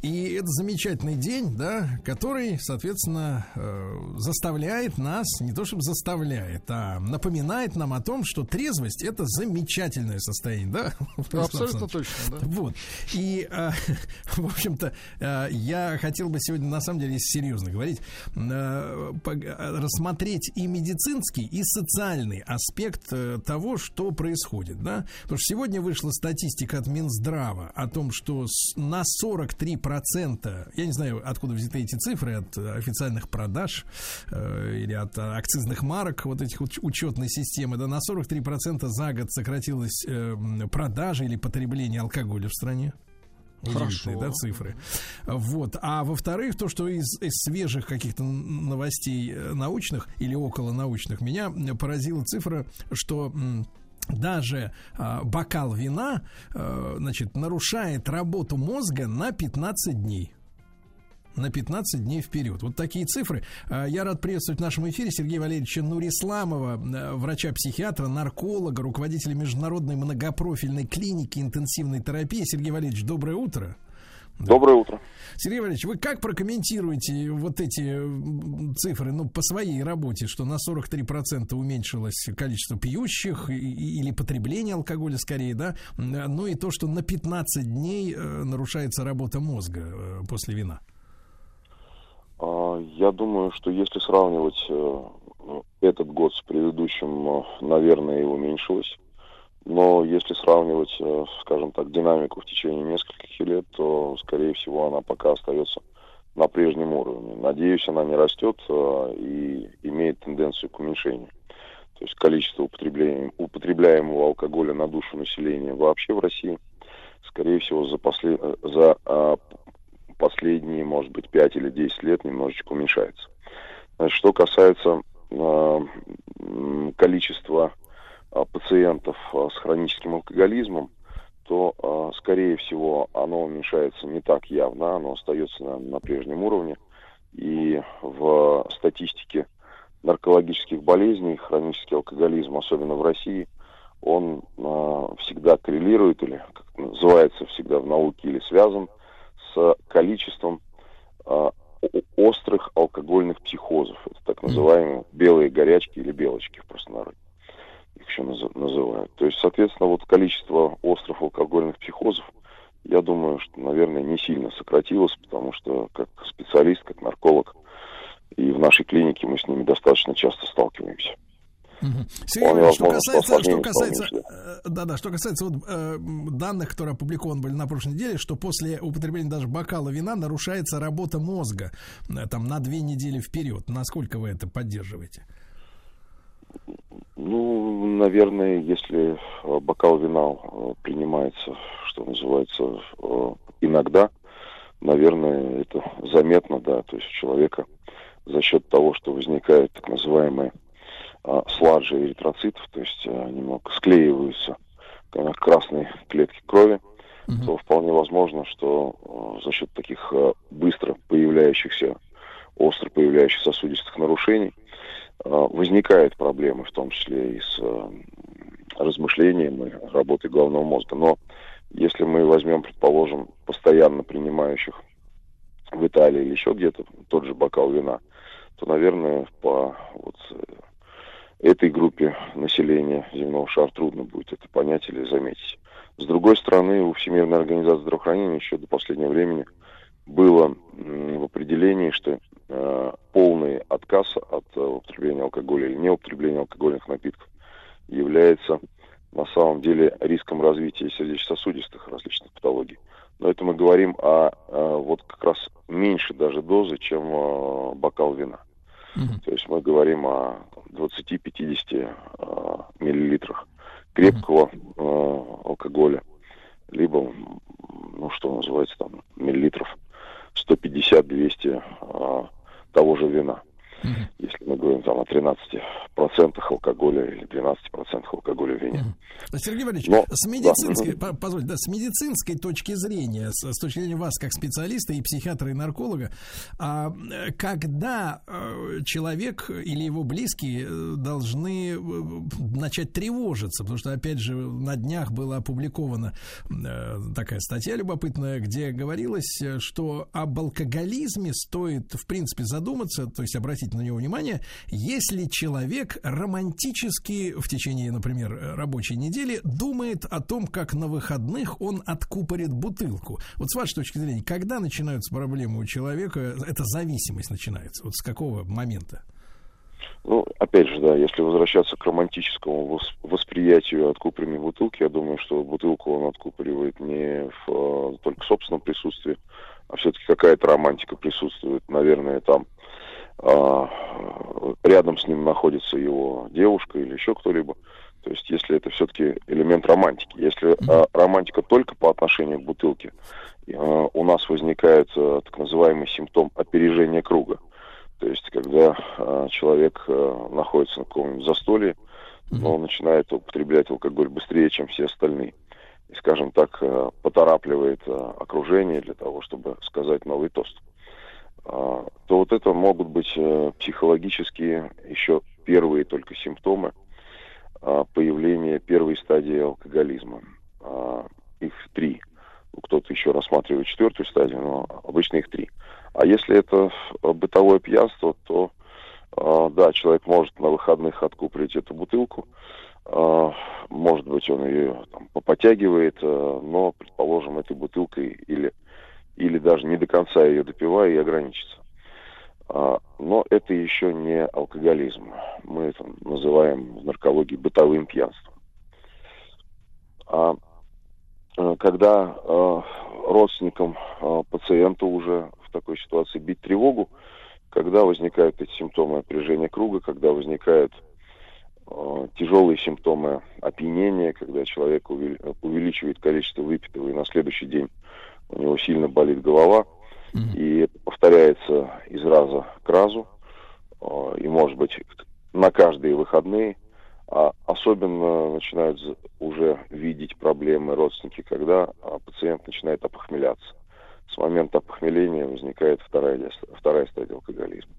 И это замечательный день, да, который, соответственно, э, заставляет нас, не то чтобы заставляет, а напоминает нам о том, что трезвость это замечательное состояние, да? Абсолютно точно, да. Вот. И, э, в общем-то, э, я хотел бы сегодня, на самом деле, серьезно говорить, э, э, рассмотреть и медицинский, и социальный аспект э, того, что происходит, да? Потому что сегодня вышла статистика от Минздрава о том, что на 43%, я не знаю, откуда взяты эти цифры, от э, официальных продаж э, или от э, акцизных марок вот этих вот учетной системы, да, на 43% за год сократилась э, продажа или потребление алкоголя в стране. Хорошо. да, цифры. Вот. А во-вторых, то, что из, из свежих каких-то новостей э, научных или около научных, меня поразила цифра, что даже а, бокал вина, э, значит, нарушает работу мозга на 15 дней на 15 дней вперед. Вот такие цифры. А, Я рад приветствовать в нашем эфире Сергея Валерьевича Нурисламова, э, врача-психиатра, нарколога, руководителя международной многопрофильной клиники интенсивной терапии. Сергей Валерьевич, доброе утро. Доброе утро. Сергей Валерьевич, вы как прокомментируете вот эти цифры, ну, по своей работе, что на 43% уменьшилось количество пьющих или потребление алкоголя скорее, да, М, ну и то, что на 15 дней э, нарушается работа мозга э, после вина? А, Я думаю, что если сравнивать э, этот год с предыдущим, наверное, и уменьшилось. Но если сравнивать, э, скажем так, динамику в течение нескольких лет, то, скорее всего, она пока остается на прежнем уровне. Надеюсь, она не растет э, и имеет тенденцию к уменьшению. То есть количество употребляемого алкоголя на душу населения вообще в России, скорее всего, за, после, за а, последние, может быть, 5 или 10 лет немножечко уменьшается. Значит, что касается э, количества пациентов а, с хроническим алкоголизмом, то, а, скорее всего, оно уменьшается не так явно, оно остается на, на прежнем уровне. И в статистике наркологических болезней хронический алкоголизм, особенно в России, он а, всегда коррелирует, или как называется всегда в науке, или связан с количеством о- острых алкогольных психозов. Это так называемые белые горячки или белочки в простонародье. Их еще наз- называют. То есть, соответственно, вот количество острых алкогольных психозов, я думаю, что, наверное, не сильно сократилось, потому что как специалист, как нарколог, и в нашей клинике мы с ними достаточно часто сталкиваемся. Сергей Вполне Валерьевич, что касается, что касается, э, да, да, что касается вот э, данных, которые опубликованы были на прошлой неделе, что после употребления даже бокала вина нарушается работа мозга э, там на две недели вперед. Насколько вы это поддерживаете? Ну, наверное, если э, бокал вина э, принимается, что называется, э, иногда, наверное, это заметно, да, то есть у человека за счет того, что возникают так называемые а, сладжи эритроцитов, то есть а, немного склеиваются красные клетки крови, то вполне возможно, что за счет таких быстро появляющихся, остро появляющихся сосудистых нарушений э, возникают проблемы, в том числе и с э, размышлением и работой головного мозга. Но если мы возьмем, предположим, постоянно принимающих в Италии или еще где-то тот же бокал вина, то, наверное, по вот э, этой группе населения земного шара трудно будет это понять или заметить. С другой стороны, у Всемирной организации здравоохранения еще до последнего времени было в определении, что э, полный отказ от э, употребления алкоголя или неупотребления алкогольных напитков является на самом деле риском развития сердечно-сосудистых различных патологий. Но это мы говорим о, э, вот как раз меньше даже дозы, чем э, бокал вина. То есть мы говорим о 20-50 э, миллилитрах крепкого э, алкоголя, либо, ну что называется там, миллилитров 150-200 э, того же вина. Если мы говорим там о 13% алкоголя или 12% алкоголя в вине. Сергей Валерьевич, Но- с медицинской, да. по- позвольте, да, с медицинской точки зрения, с, с точки зрения вас как специалиста и психиатра и нарколога, а, когда э, человек или его близкие э, должны э, начать тревожиться, потому что опять же на днях была опубликована такая статья любопытная, где говорилось, что об алкоголизме стоит в принципе задуматься, то есть обратить на него внимание, если человек романтически в течение, например, э, рабочей недели думает о том, как на выходных он откупорит бутылку. Вот с вашей точки зрения, когда начинаются проблемы у человека, эта зависимость начинается? Вот с какого момента? Ну, опять же, да, если возвращаться к романтическому вос- восприятию откупоренной бутылки, я думаю, что бутылку он откупоривает не в э, только собственном присутствии, а все-таки какая-то романтика присутствует. Наверное, там рядом с ним находится его девушка или еще кто-либо. То есть, если это все-таки элемент романтики. Если а, романтика только по отношению к бутылке, а, у нас возникает а, так называемый симптом опережения круга. То есть, когда а, человек а, находится на каком-нибудь застолье, но он начинает употреблять алкоголь быстрее, чем все остальные. И, скажем так, а, поторапливает а, окружение для того, чтобы сказать новый тост. А, то вот это могут быть э, психологические еще первые только симптомы а, появления первой стадии алкоголизма. А, Их три. Ну, Кто-то еще рассматривает четвертую стадию, но обычно их три. А если это э, бытовое пьянство, то а, да, человек может на выходных откупорить эту бутылку. А, Может быть, он ее там, попотягивает, э, но, предположим, этой бутылкой или, или даже не до конца ее допивая и ограничится. А, Но это еще не алкоголизм. Мы это называем в наркологии бытовым пьянством. А э, когда э, родственникам пациента уже в такой ситуации бить тревогу, когда возникают эти симптомы напряжения круга, когда возникают тяжелые симптомы опьянения, когда человек увели- увеличивает количество выпитого, и на следующий день у него сильно болит голова, и это повторяется из раза к разу, э, и может быть на каждые выходные, а особенно начинают уже видеть проблемы родственники, когда а, пациент начинает опохмеляться. С момента опохмеления возникает вторая, вторая стадия алкоголизма.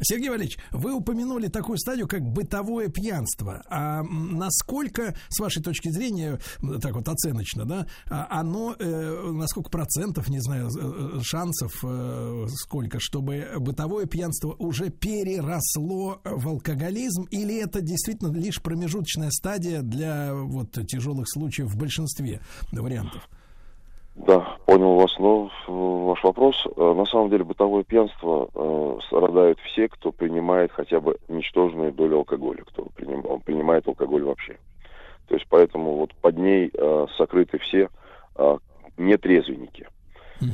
Сергей Валерьевич, вы упомянули такую стадию, как бытовое пьянство. А насколько, с вашей точки зрения, так вот оценочно, да, а, оно, э, на сколько процентов, не знаю, э, шансов, э, сколько, чтобы бытовое пьянство уже переросло в алкоголизм, или это действительно лишь промежуточная стадия для вот тяжелых случаев в большинстве вариантов? Да, понял вас, но э, ваш вопрос. Э, На самом деле бытовое пьянство э, страдают все, кто принимает хотя бы ничтожную долю алкоголя, кто приним- принимает алкоголь вообще. То есть поэтому вот под ней э, сокрыты все э, нетрезвенники.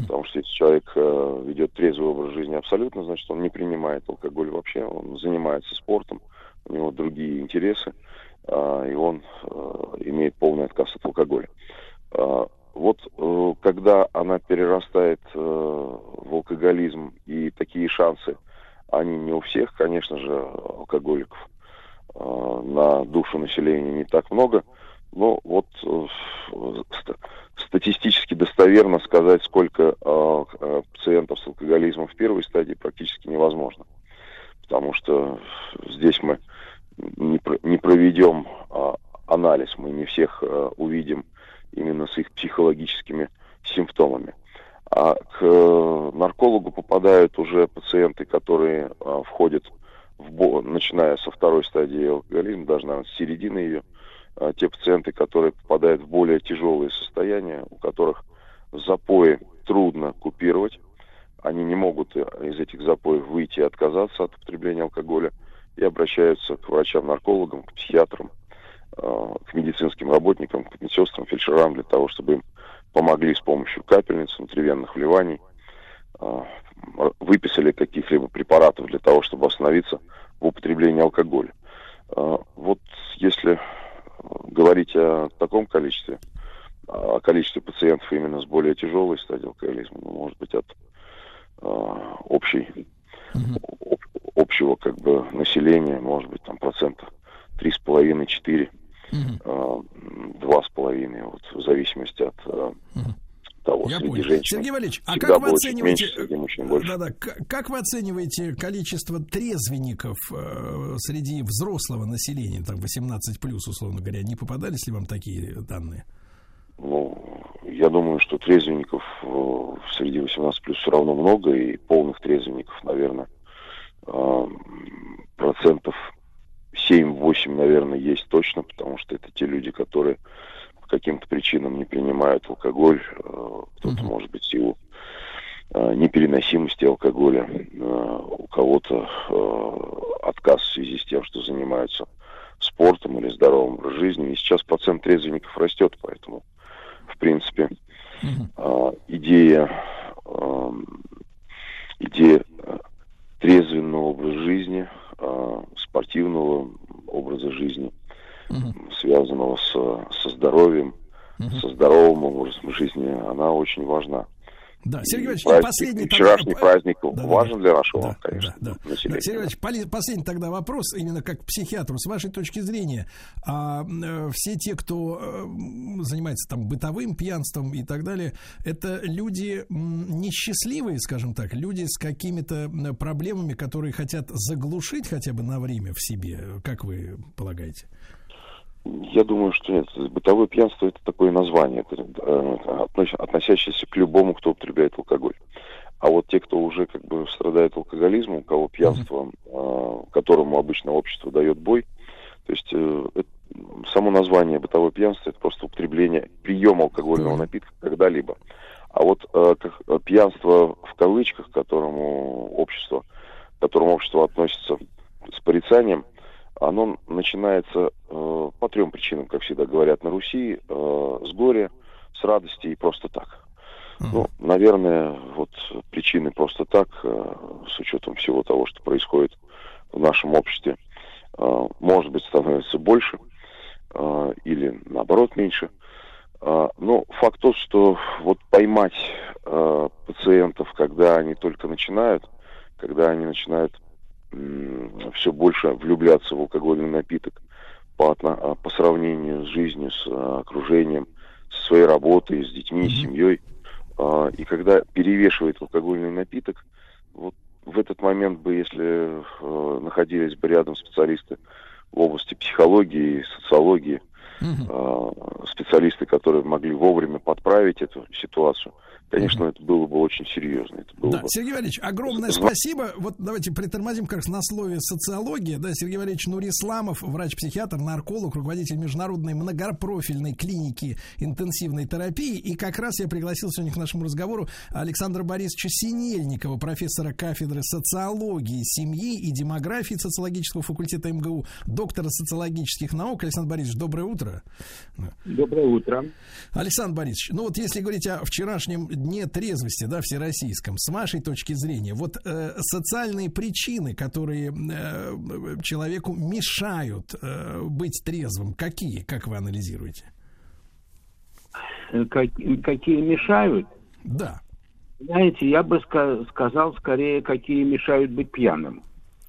Потому что если человек э, ведет трезвый образ жизни абсолютно, значит он не принимает алкоголь вообще, он занимается спортом, у него другие интересы, а, и он э, имеет полный отказ от алкоголя. Вот э, когда она перерастает э, в алкоголизм, и такие шансы, они не у всех, конечно же, алкоголиков э, на душу населения не так много, но вот ст- статистически достоверно сказать, сколько пациентов с алкоголизмом в первой стадии практически невозможно. Потому что здесь мы не, про- не проведем а, анализ, мы не всех увидим именно с их психологическими симптомами. А к э, наркологу попадают уже пациенты, которые э, входят в бо- начиная со второй стадии алкоголизма, даже, наверное, с середины ее, э, те пациенты, которые попадают в более тяжелые состояния, у которых запои трудно купировать, они не могут э, из этих запоев выйти и отказаться от употребления алкоголя, и обращаются к врачам-наркологам, к психиатрам, Э, к медицинским работникам, к медсестрам, фельдшерам для того, чтобы им помогли с помощью капельниц, внутривенных вливаний, э, выписали каких-либо препаратов для того, чтобы остановиться в употреблении алкоголя. Э, вот если говорить о таком количестве, о количестве пациентов именно с более тяжелой стадией алкоголизма, ну, может быть, от общей, общего как бы населения, может быть, там процента 3,5-4 два с половиной, вот в зависимости от а, того, Я среди понял. женщин. Сергей Валерьевич, а как вы оцениваете... меньше, среди мужчин больше. Да-да, к- как вы оцениваете количество трезвенников э, среди взрослого населения, там 18 плюс, условно говоря, не попадались ли вам такие данные? Ну, я думаю, что трезвенников э, среди 18 плюс все равно много, и полных трезвенников, наверное, э, процентов 7-8, наверное, есть точно, потому что это те люди, которые по каким-то причинам не принимают алкоголь, э, кто-то, может быть, силу э, непереносимости алкоголя, э, у кого-то отказ в связи с тем, что занимаются спортом или здоровым образом жизни. И сейчас процент трезвенников растет, поэтому, в принципе, идея, ам, идея э, трезвенного образа жизни, а, спортивного образа жизни, м, связанного с, со здоровьем, со здоровым образом жизни, она очень важна. Да, Сергей И Валерьевич, праздник- последний... вчерашний тогда- праздник Да, важен да. для нашего, Да, конечно, да, да. населения. Да, Сергей Валерьевич, поли- последний тогда вопрос, именно как к психиатру. С вашей точки зрения, а, э, все те, кто э, занимается там бытовым пьянством и так далее, это люди несчастливые, скажем так, люди с какими-то проблемами, которые хотят заглушить хотя бы на время в себе, как вы полагаете? Я думаю, что нет. Бытовое пьянство это такое название, э, относ- относящееся к любому, кто употребляет алкоголь. А вот те, кто уже как бы страдает алкоголизмом, у кого пьянство, э, которому обычно общество дает бой, то есть э, это- само название бытовое пьянство это просто употребление, прием алкогольного напитка когда-либо. А вот как, пьянство в кавычках, к которому общество, к которому общество относится с порицанием, оно начинается э, по трем причинам, как всегда говорят на Руси, э, с горя, с радости и просто так. Ну, наверное, вот причины просто так, э, с учетом всего того, что происходит в нашем обществе, э, может быть, становится больше э, или наоборот меньше. Э, но факт тот, что вот поймать э, пациентов, когда они только начинают, когда они начинают все больше влюбляться в алкогольный напиток по, а, по сравнению с жизнью, с а, окружением, со своей работой, с детьми, с семьей. А, И когда перевешивает алкогольный напиток, вот в этот момент бы, если э, находились бы рядом специалисты в области психологии, социологии, специалисты, которые могли вовремя подправить эту ситуацию, конечно, это было бы очень серьезно. Это было Да, бы Сергей Валерьевич, огромное спасибо. Вот давайте притормозим как раз на слове социология. Да, Сергей Валерьевич Нурисламов, врач-психиатр, нарколог, руководитель международной многопрофильной клиники интенсивной терапии. И как раз я пригласил сегодня к нашему разговору Александра Борисовича Синельникова, профессора кафедры социологии семьи и демографии социологического факультета МГУ, доктора социологических наук. Александр Борисович, доброе утро. Доброе утро. Александр Борисович, ну вот если говорить о вчерашнем дне трезвости, да, всероссийском, с вашей точки зрения, вот э, социальные причины, которые э, человеку мешают э, быть трезвым, какие, как вы анализируете? Как- какие мешают? Да. Знаете, я бы ска- сказал скорее, какие мешают быть пьяным.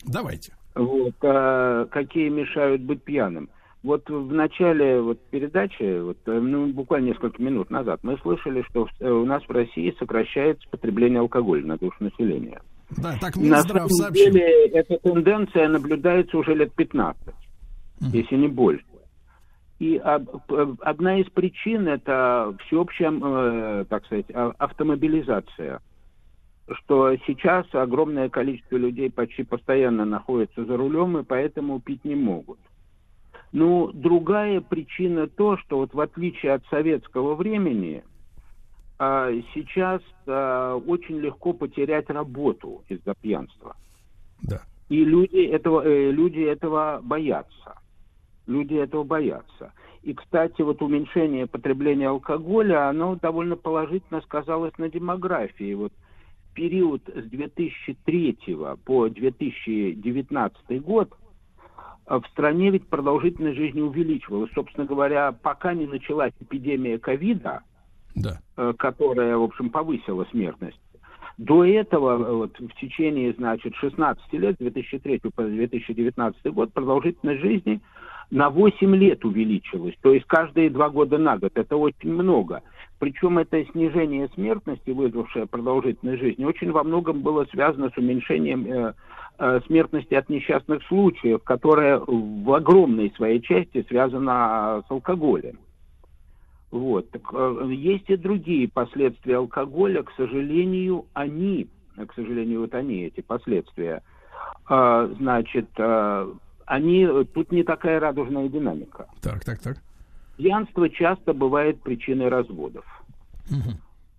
Давайте. Вот, а, какие мешают быть пьяным. Вот в начале вот передачи, вот, э, ну, буквально несколько минут назад, мы слышали, что э, у нас в России сокращается потребление алкоголя на душу населения. Да, так На самом сообщил. деле эта тенденция наблюдается уже лет 15, если не больше. И одна из причин это всеобщая, э, так сказать, а- автомобилизация. Что сейчас огромное количество людей почти постоянно находятся за рулем и поэтому пить не могут. Ну, другая причина то, что вот в отличие от советского времени, а, сейчас а, очень легко потерять работу из-за пьянства. Да. И люди этого, э, люди этого боятся. Люди этого боятся. И, кстати, вот уменьшение потребления алкоголя, оно довольно положительно сказалось на демографии. Вот период с 2003 по 2019 год в стране ведь продолжительность жизни увеличивалась. Собственно говоря, пока не началась эпидемия ковида, Да. э, которая, в общем, повысила смертность, До этого, э, вот, в течение, значит, 16 лет, с 2003 по 2019 год, продолжительность жизни на 8 лет увеличилась. То есть каждые два года на год. Это очень много. Причем это снижение смертности, вызвавшее продолжительность жизни, очень во многом было связано с уменьшением э, смертности от несчастных случаев, которая в огромной своей части связана с алкоголем. Вот. Так, э, есть и другие последствия алкоголя, к сожалению, они, к сожалению, вот они, эти последствия, э, значит, э, они, тут не такая радужная динамика. Так, так, так. Пьянство часто бывает причиной разводов.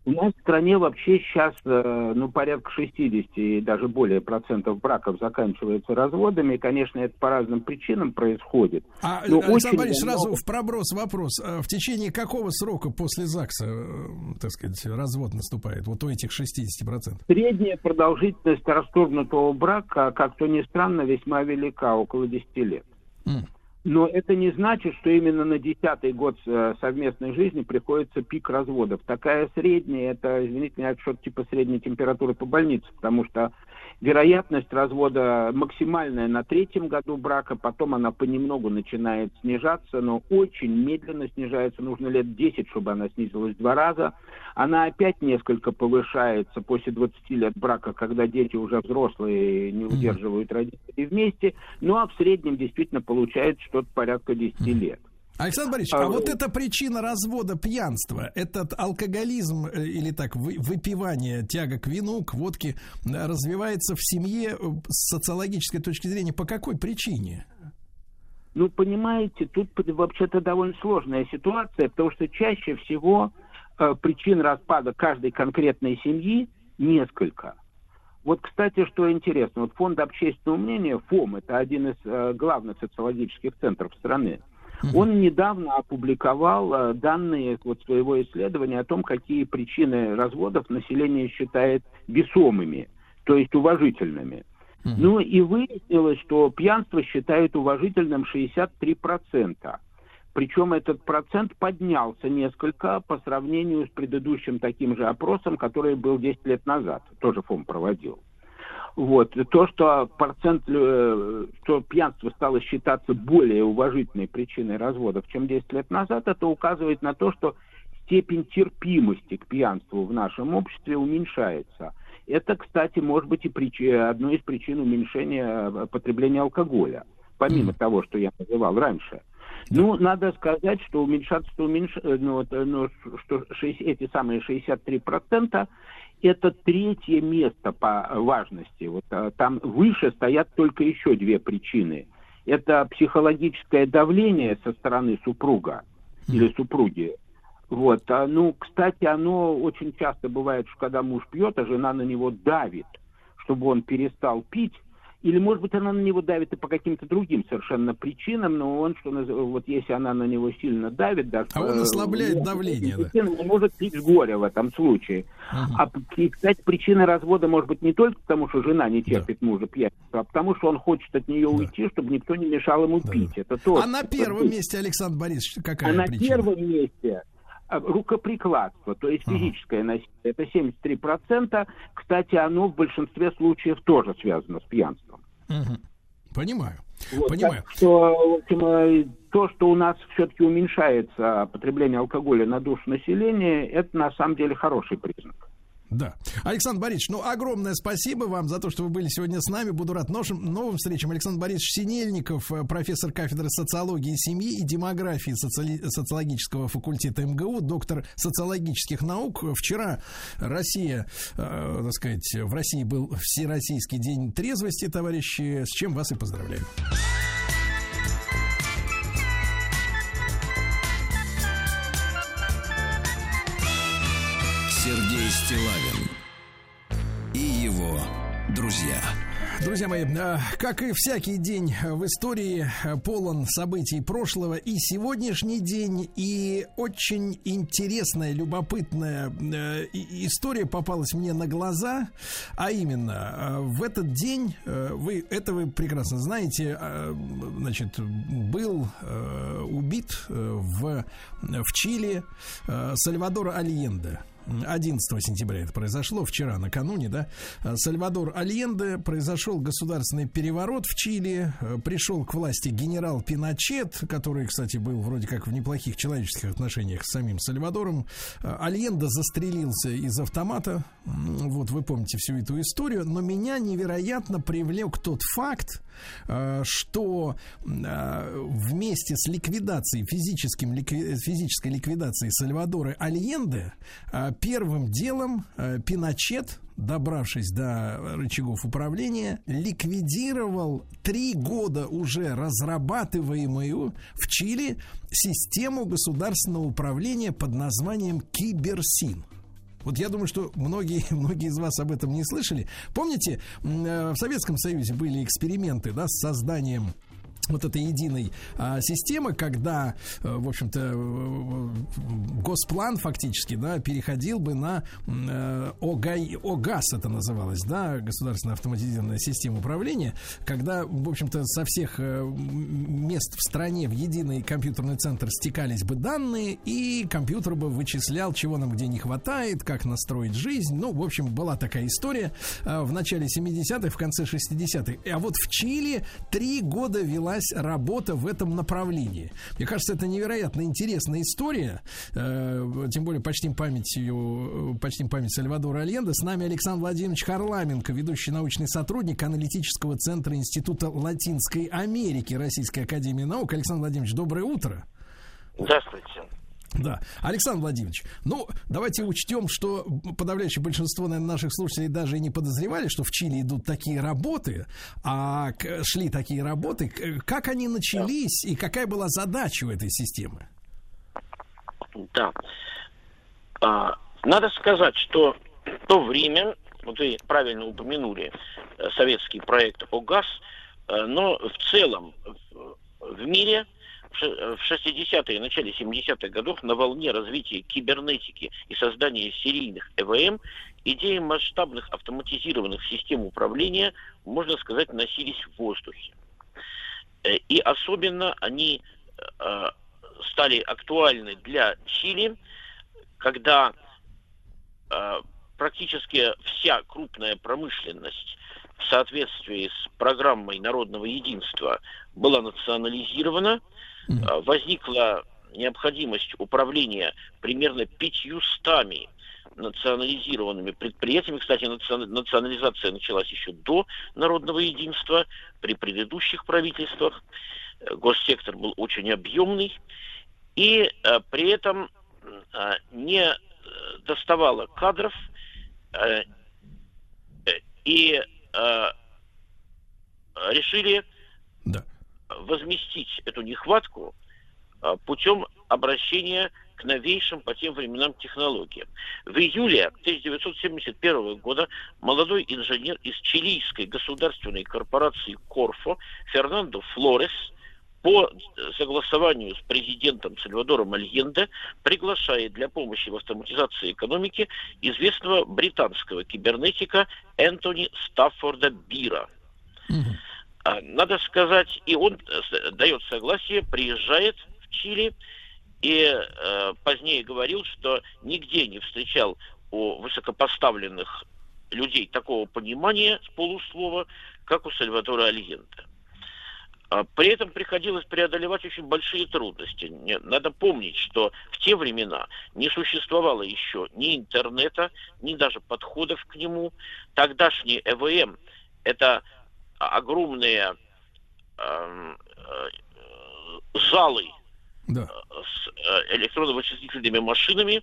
У нас в стране вообще сейчас, э, ну, порядка 60 и даже более процентов браков заканчивается разводами. Конечно, это по разным причинам происходит. А, Но Александр Борисович, много- сразу в проброс вопрос. А В течение какого срока после ЗАГСа, э, так сказать, развод наступает? Вот у этих 60%. Средняя продолжительность расторгнутого брака, как то ни странно, весьма велика, около 10 лет. М. Но это не значит, что именно на десятый год э, совместной жизни приходится пик разводов. Такая средняя, это, извините меня, отчет типа средней температуры по больнице, потому что вероятность развода максимальная на третьем году брака, потом она понемногу начинает снижаться, но очень медленно снижается, нужно лет 10, чтобы она снизилась в два раза. Она опять несколько повышается после 20 лет брака, когда дети уже взрослые не удерживают родителей вместе, ну а в среднем действительно получается что-то порядка 10 лет. Александр Борисович, а вот эта причина развода пьянства, этот алкоголизм э, или так вы- выпивание, тяга к вину, к водке э, развивается в семье э, с социологической точки зрения по какой причине? Ну, понимаете, тут вообще-то довольно сложная ситуация, потому что чаще всего э, причин распада каждой конкретной семьи несколько. Вот, кстати, что интересно, вот фонд общественного мнения, ФОМ, это один из э, главных социологических центров страны, он недавно опубликовал э, данные вот своего исследования о том, какие причины разводов население считает весомыми, то есть уважительными. Ну и выяснилось, что пьянство считают уважительным 63%. Причем этот процент поднялся несколько по сравнению с предыдущим таким же опросом, который был 10 лет назад, тоже ФОМ проводил. Вот. То, что процент, э, что пьянство стало считаться более уважительной причиной разводов, чем 10 лет назад, это указывает на то, что степень терпимости к пьянству в нашем обществе уменьшается. Это, кстати, может быть и причи- одной из причин уменьшения э, потребления алкоголя, помимо того, что я называл раньше. Ну, надо сказать, что уменьшаться, уменьш... э, ну, вот, э, ну, что шесть- эти самые 63% это третье место по важности. Вот а, там выше стоят только еще две причины. Это психологическое давление со стороны супруга или супруги. Вот, а, ну, кстати, оно очень часто бывает, что когда муж пьет, а жена на него давит, чтобы он перестал пить. Или, может быть, она на него давит и по каким-то другим совершенно причинам, но он, что вот если она на него сильно давит, даже... А он э, ослабляет ну, давление, да. не может пить с горя в этом случае. А, и, кстати, причина развода может быть не только потому, что жена не терпит мужа пьяница, а потому, что он хочет от нее уйти, чтобы никто не мешал ему пить. Это тоже. А на первом месте, Александр Борисович, какая А на причина? первом месте а, рукоприкладство, то есть физическое насилие, это 73%. Кстати, оно в большинстве случаев тоже связано с пьянством. Понимаю. Вот, Понимаю. так что, в общем, э, то, что у нас все-таки уменьшается потребление алкоголя на душу населения, это на самом деле хороший признак. Да. Александр Борисович, ну, огромное спасибо вам за то, что вы были сегодня с нами. Буду рад новым, новым встречам. Александр Борисович Синельников, э, профессор кафедры социологии семьи и демографии социали- социологического факультета МГУ, доктор социологических наук. Вчера Россия, э, так сказать, в России был Всероссийский день трезвости, товарищи, с чем вас и поздравляю. Стилавин и его друзья. Друзья мои, э, как и всякий день в истории э, полон событий прошлого и сегодняшний день, и очень интересная, любопытная и- история попалась мне на глаза, а именно в этот день, вы это вы прекрасно знаете, значит, был убит в, в Чили Сальвадор Альенде. 11 сентября это произошло, вчера, накануне, да, э, Сальвадор Альенде, произошел государственный переворот в Чили, э, пришел к власти генерал Пиночет, который, кстати, был вроде как в неплохих человеческих отношениях с самим Сальвадором. Э, Альенде застрелился из автомата, вот вы помните всю эту историю, но меня невероятно привлек тот факт, что э, вместе с ликвидацией, физическим, ликви- физической ликвидацией Сальвадора Альенде, э, первым делом э, Пиночет, добравшись до рычагов управления, ликвидировал три года уже разрабатываемую в Чили систему государственного управления под названием Киберсин. Вот я думаю, что многие, многие из вас об этом не слышали. Помните, э, в Советском Союзе были эксперименты да, с созданием вот этой единой а, системы, когда, э, в общем-то, э, госплан фактически, да, переходил бы на э, ОГАИ, ОГАС это называлось, да, государственная автоматизированная система управления, когда, в общем-то, со всех э, мест в стране в единый компьютерный центр стекались бы данные, и компьютер бы вычислял, чего нам где не хватает, как настроить жизнь. Ну, в общем, была такая история э, в начале 70-х, в конце 60-х. А вот в Чили три года велась работа в этом направлении. Мне кажется, это невероятно интересная история. Э, Тем более почтим памятью, э, почтим память Сальвадора Альенда. С нами Александр Владимирович Харламенко, ведущий научный сотрудник аналитического центра Института Латинской Америки Российской Академии Наук. Александр Владимирович, доброе утро. Здравствуйте. Да. Александр Владимирович, ну, давайте учтем, что подавляющее большинство, наверное, наших слушателей даже и не подозревали, что в Чили идут такие работы, а шли такие работы. Как они начались и какая была задача у этой системы? Да. А, надо сказать, что в то время, вот вы правильно упомянули э, советский проект ОГАЗ, э, но в целом в мире в ше- в 60-е и начале 70-х годов на волне развития кибернетики и создания серийных ЭВМ идеи масштабных автоматизированных систем управления, можно сказать, носились в воздухе. Э, И особенно они э, стали актуальны для Чили, когда э, практически вся крупная промышленность в соответствии с программой народного единства была национализирована, э, возникла необходимость управления примерно пятьюстами национализированными предприятиями. Кстати, национа- национализация началась еще до народного единства, при предыдущих правительствах. Э, Госсектор был очень объемный. И э, при этом э, не доставало кадров э, и э, решили Да. Возместить эту нехватку э, путем обращения к новейшим по тем временам технологиям. В июле 1971 года молодой инженер из чилийской государственной корпорации Корфо Фернандо Флорес по согласованию с президентом Сальвадором Альенде приглашает для помощи в автоматизации экономики известного британского кибернетика Энтони Стаффорда Бира. А, Надо сказать, и он э, дает согласие, приезжает в Чили и э, позднее говорил, что нигде не встречал у высокопоставленных людей такого понимания с полуслова, как у Сальвадора Альенде. А При этом приходилось преодолевать очень большие трудности. Надо помнить, что в те времена не существовало еще ни интернета, ни даже подходов к нему. Тогдашний ЭВМ – это огромные эм, э, э, залы Да. с э, электронно-вычислительными машинами,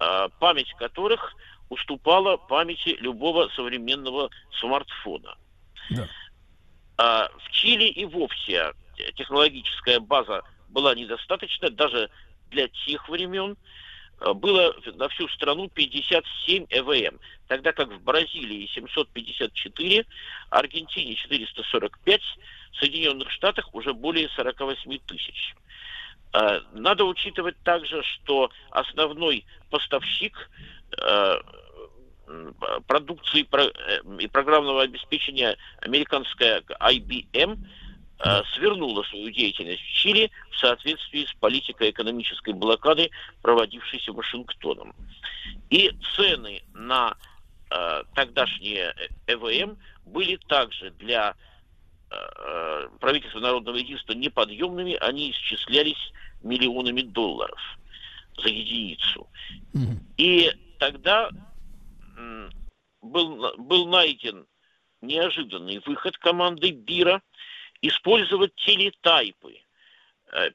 э, память которых уступала памяти любого современного смартфона. Да. А в Чили и вовсе технологическая база была недостаточна даже для тех времен. Э, Было на всю страну 57 ЭВМ, тогда как в Бразилии 754, Аргентине 445, в Соединенных Штатах уже более 48 тысяч. Э, Надо учитывать также, что основной поставщик э, продукции про- и программного обеспечения американская IBM свернула свою деятельность в Чили в соответствии с политико-экономической блокадой, проводившейся Вашингтоном. И цены на э, тогдашние ЭВМ были также для э, правительства Народного единства неподъемными, они исчислялись миллионами долларов за единицу. И тогда м, был, был найден неожиданный выход команды Бира использовать телетайпы,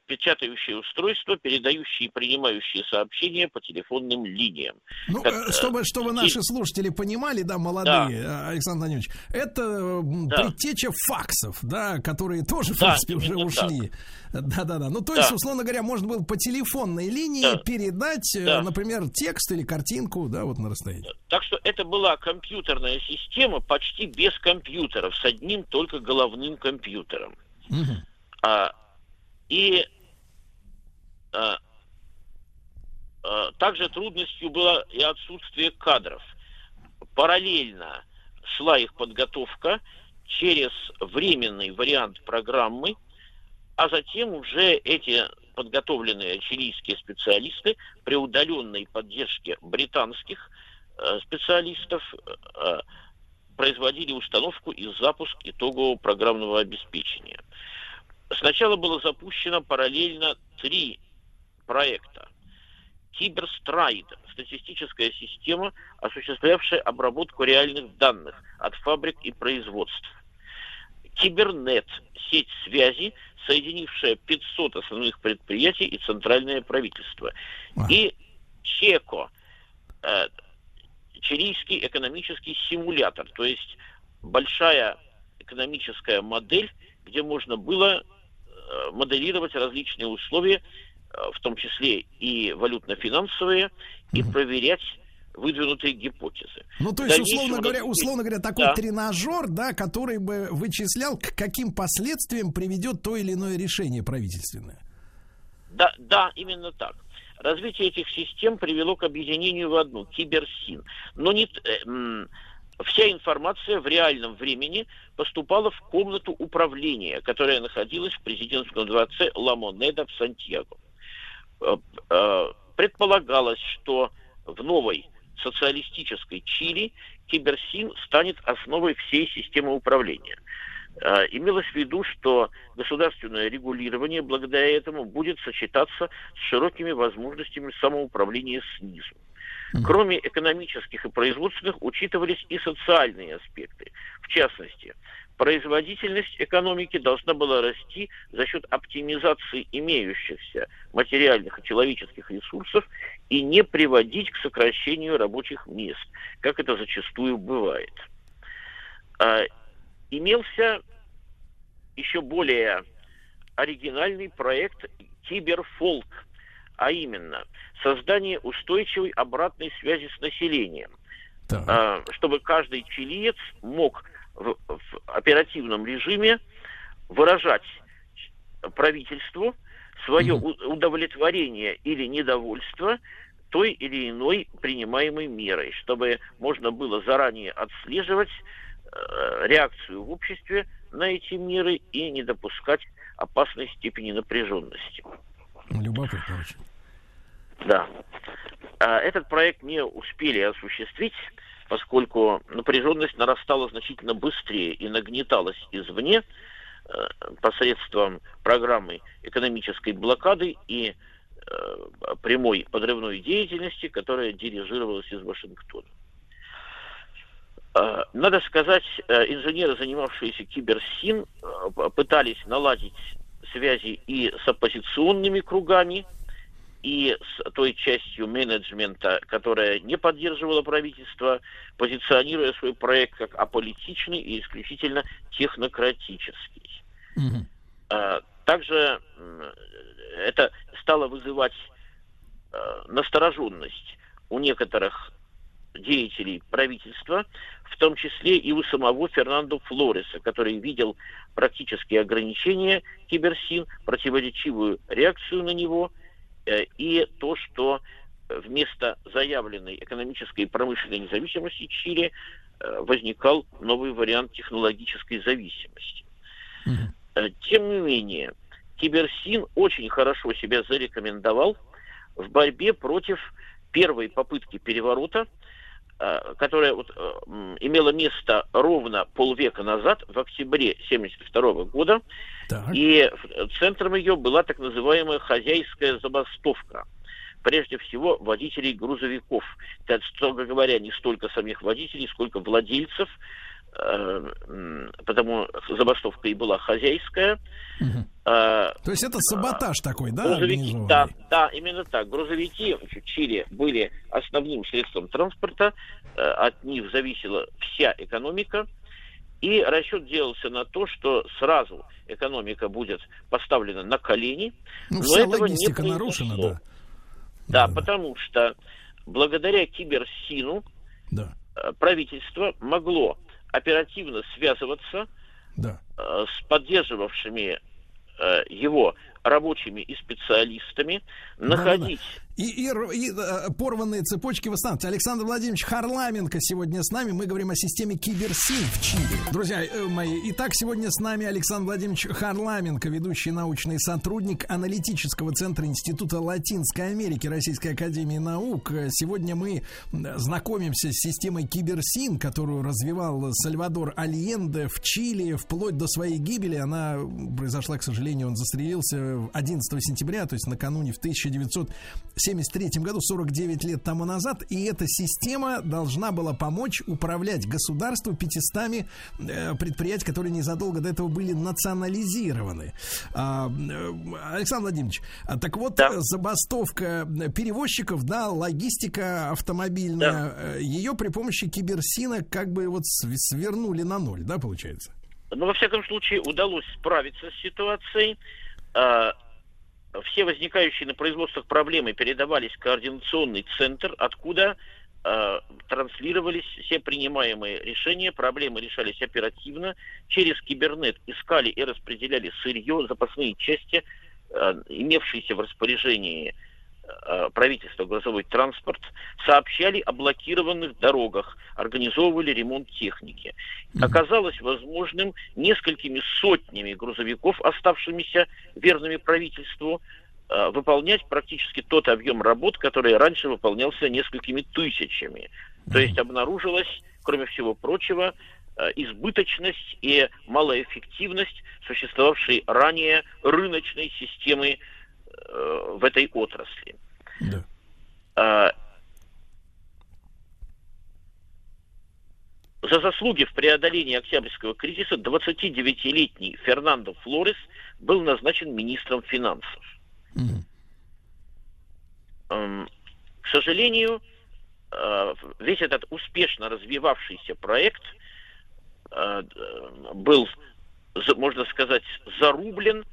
печатающие устройства, передающие и принимающие сообщения по телефонным линиям. Ну, Как, э, э, чтобы, чтобы и- наши слушатели понимали, да, молодые, э, Александр Владимирович, это Да. предтеча факсов, да, которые тоже, в Да, принципе, уже ушли. Да-да-да. Ну, то Да. есть, условно говоря, можно было по телефонной линии Да. передать, э, Да. например, текст или картинку, да, вот на расстоянии. Так что это была компьютерная система почти без компьютеров, с одним только головным компьютером. Мгм. А, и а, а, также трудностью было и отсутствие кадров. Параллельно шла их подготовка через временный вариант программы, а затем уже эти подготовленные чилийские специалисты при удаленной поддержке британских э, специалистов э, производили установку и запуск итогового программного обеспечения. Сначала было запущено параллельно три проекта. Cyberstride – статистическая система, осуществлявшая обработку реальных данных от фабрик и производств. Кибернет – сеть связи, соединившая 500 основных предприятий и центральное правительство. И ЧЕКО э, чилийский экономический симулятор, то есть большая экономическая модель, где можно было моделировать различные условия, э, в том числе и валютно-финансовые, и проверять выдвинутые гипотезы. Ну, то есть, условно говоря, условно говоря, такой Да. тренажер, да, который бы вычислял, к каким последствиям приведет то или иное решение правительственное. Да, да, именно так. Развитие этих систем привело к объединению в одну киберсин. Но не, э, вся информация в реальном времени поступала в комнату управления, которая находилась в президентском дворце Ла Монеда в Сантьяго. Э, э, Предполагалось, что в новой социалистической Чили киберсин станет основой всей системы управления. Э, Имелось в виду, что государственное регулирование благодаря этому будет сочетаться с широкими возможностями самоуправления снизу. Кроме экономических и производственных, учитывались и социальные аспекты. В частности, производительность экономики должна была расти за счет оптимизации имеющихся материальных и человеческих ресурсов и не приводить к сокращению рабочих мест, как это зачастую бывает. А, имелся еще более оригинальный проект Киберфолк, а именно создание устойчивой обратной связи с населением, А, чтобы каждый чилиец мог в, в оперативном режиме выражать правительству свое у- удовлетворение или недовольство той или иной принимаемой мерой, чтобы можно было заранее отслеживать э, реакцию в обществе на эти меры и не допускать опасной степени напряженности. Любопытно очень. Да. А Этот проект не успели осуществить, поскольку напряженность нарастала значительно быстрее и нагнеталась извне э, посредством программы экономической блокады и э, прямой подрывной деятельности, которая дирижировалась из Вашингтона. Э, Надо сказать, э, инженеры, занимавшиеся киберсин, пытались наладить связи и с оппозиционными кругами, и с той частью менеджмента, которая не поддерживала правительство, позиционируя свой проект как аполитичный и исключительно технократический. А, Также это стало вызывать э, настороженность у некоторых деятелей правительства, в том числе и у самого Фернандо Флореса, который видел практические ограничения киберсин, противоречивую реакцию на него э, и то, что вместо заявленной экономической и промышленной независимости Чили э, возникал новый вариант технологической зависимости. Э, Тем не менее, Киберсин очень хорошо себя зарекомендовал в борьбе против первой попытки переворота, э, которая вот, э, имела место ровно полвека назад, в октябре 1972 года. Так. И э, центром ее была так называемая хозяйская забастовка. Прежде всего, водителей грузовиков. Так, строго говоря, не столько самих водителей, сколько владельцев, э, потому забастовка и была хозяйская. Мгм. Э, То есть это саботаж такой, да, Грузовики, да, да, именно так. Грузовики в Чили были основным средством транспорта, э, от них зависела вся экономика, и расчет делался на то, что сразу экономика будет поставлена на колени, Ну, но вся этого не логистика нарушена, произошло. да. Да, Да-да. потому что благодаря киберсину Да, э, правительство могло оперативно связываться да. э, с поддерживавшими э, его рабочими и специалистами, находить И, и и, э, порванные цепочки восстанавливаются. Александр Владимирович Харламенко сегодня с нами. Мы говорим о системе Киберсин в Чили. Друзья э, мои, итак, сегодня с нами Александр Владимирович Харламенко, ведущий научный сотрудник аналитического центра Института Латинской Америки Российской Академии Наук. Э, Сегодня мы знакомимся с системой Киберсин, которую развивал Сальвадор Альенде в Чили вплоть до своей гибели. Она произошла, к сожалению, он застрелился 11 сентября, то есть накануне в 1973 году, 49 лет тому назад. И эта система должна была помочь управлять государству 500 э, предприятий, которые незадолго до этого были национализированы. А, э, Александр Владимирович, а так вот, Да. э, забастовка перевозчиков, да, логистика автомобильная, э, ее при помощи киберсина как бы вот св- свернули на ноль, да, получается? Но, во всяком случае, удалось справиться с ситуацией. Все возникающие на производствах проблемы передавались в координационный центр, откуда а, транслировались все принимаемые решения, проблемы решались оперативно, через кибернет искали и распределяли сырье, запасные части, а, имевшиеся в распоряжении а, правительства грузовой транспорт, сообщали о блокированных дорогах, организовывали ремонт техники. Оказалось возможным несколькими сотнями грузовиков, оставшимися верными правительству, э, выполнять практически тот объем работ, который раньше выполнялся несколькими тысячами. То есть обнаружилась, кроме всего прочего, э, избыточность и малоэффективность существовавшей ранее рыночной системы э, в этой отрасли. Да. А, За заслуги в преодолении Октябрьского кризиса 29-летний Фернандо Флорес был назначен министром финансов. Мгм. Эм, К сожалению, э, весь этот успешно развивавшийся проект э, э, был, можно сказать, зарублен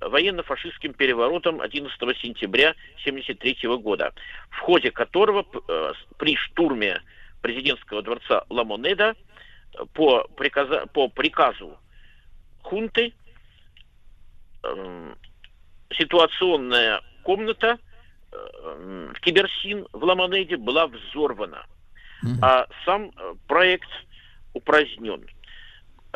военно-фашистским переворотом 11 сентября 1973 года, в ходе которого э, при штурме президентского дворца Ламонеда э, по, приказа- по приказу хунты эм, ситуационная комната э, в Киберсин в Ламонеде была взорвана, а сам э, проект упразднен.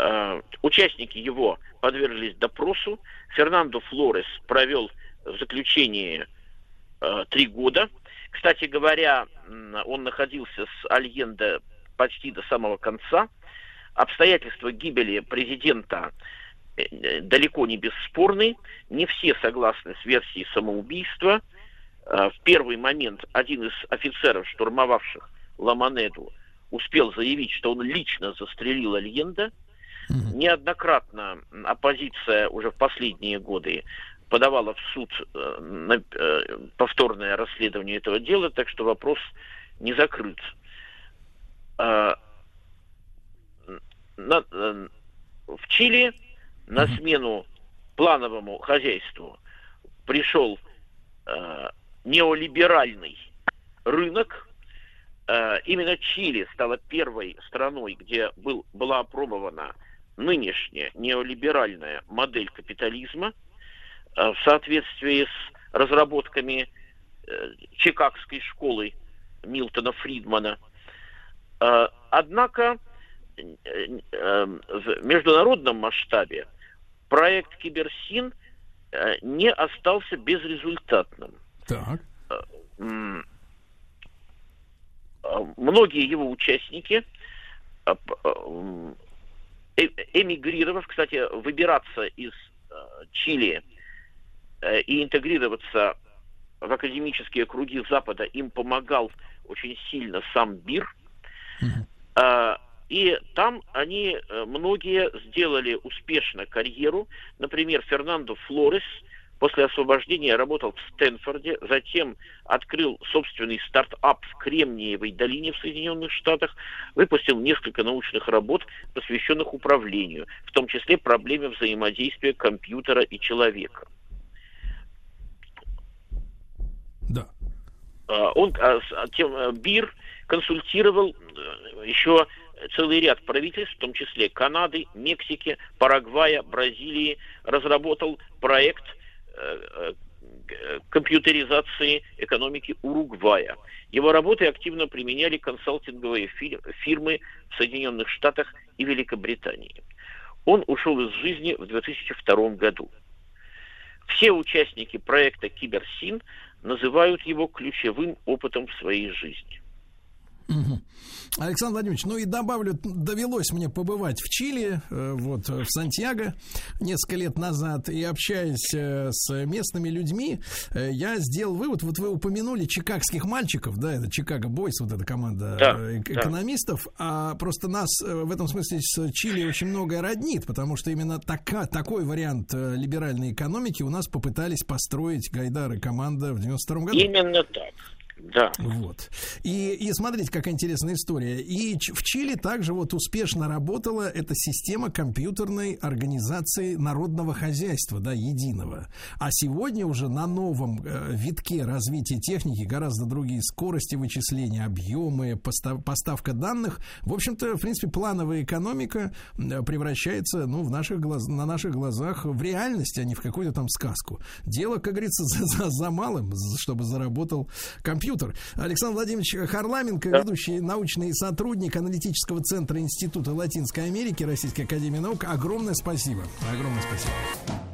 Э, Участники его подверглись допросу. Фернандо Флорес провел в заключении э, три года. Кстати говоря, он находился с Альенде почти до самого конца. Обстоятельства гибели президента э, далеко не бесспорны. Не все согласны с версией самоубийства. В первый момент один из офицеров, штурмовавших Ламанеду, успел заявить, что он лично застрелил Альенда. Неоднократно оппозиция уже в последние годы подавала в суд э, на э, повторное расследование этого дела, так что вопрос не закрыт. А, э, в Чили на смену плановому хозяйству пришел неолиберальный рынок. Именно Чили стала первой страной, где был, была опробована нынешняя неолиберальная модель капитализма э, в соответствии с разработками э, Чикагской школы Милтона Фридмана. Э, Однако в международном масштабе проект Киберсин не остался безрезультатным. Так. Многие его участники, эмигрировав, кстати, выбираться из э, Чили э, и интегрироваться в академические круги Запада им помогал очень сильно сам Бир. А, И там они э, многие сделали успешно карьеру. Например, Фернандо Флорес после освобождения работал в Стэнфорде, затем открыл собственный стартап в Кремниевой долине в Соединенных Штатах, выпустил несколько научных работ, посвященных управлению, в том числе проблеме взаимодействия компьютера и человека. Да. А, Он, а, а, тем, БИР консультировал э, еще целый ряд правительств, в том числе Канады, Мексики, Парагвая, Бразилии, разработал проект компьютеризации экономики Уругвая. Его работы активно применяли консалтинговые фи- фирмы в Соединенных Штатах и Великобритании. Он ушел из жизни в 2002 году. Все участники проекта Киберсин называют его ключевым опытом в своей жизни. Мгм. Александр Владимирович, ну и добавлю, довелось мне побывать в Чили, э, вот э, в Сантьяго несколько лет назад, и общаясь э, с местными людьми, я сделал вывод, вот вы упомянули чикагских мальчиков, да, это Чикаго Бойс, вот эта команда Да, э, эк- да. экономистов, а просто нас в этом смысле с Чили очень многое роднит, потому что именно така- такой вариант либеральной экономики у нас попытались построить Гайдар и команда в 92 году. Именно так. Да. Вот. И, и смотрите, какая интересная история. И в Чили также вот успешно работала эта система компьютерной организации народного хозяйства, да, единого. А сегодня уже на новом э, витке развития техники гораздо другие скорости вычисления, объемы, постав- поставка данных. В общем-то, в принципе, плановая экономика э, превращается, ну, в наших глаз, на наших глазах в реальность, а не в какую-то там сказку. Дело, как говорится, за, за- за малым, чтобы заработал компьютер. Александр Владимирович Харламенко, ведущий научный сотрудник аналитического центра Института Латинской Америки Российской Академии Наук. Огромное спасибо. Огромное спасибо.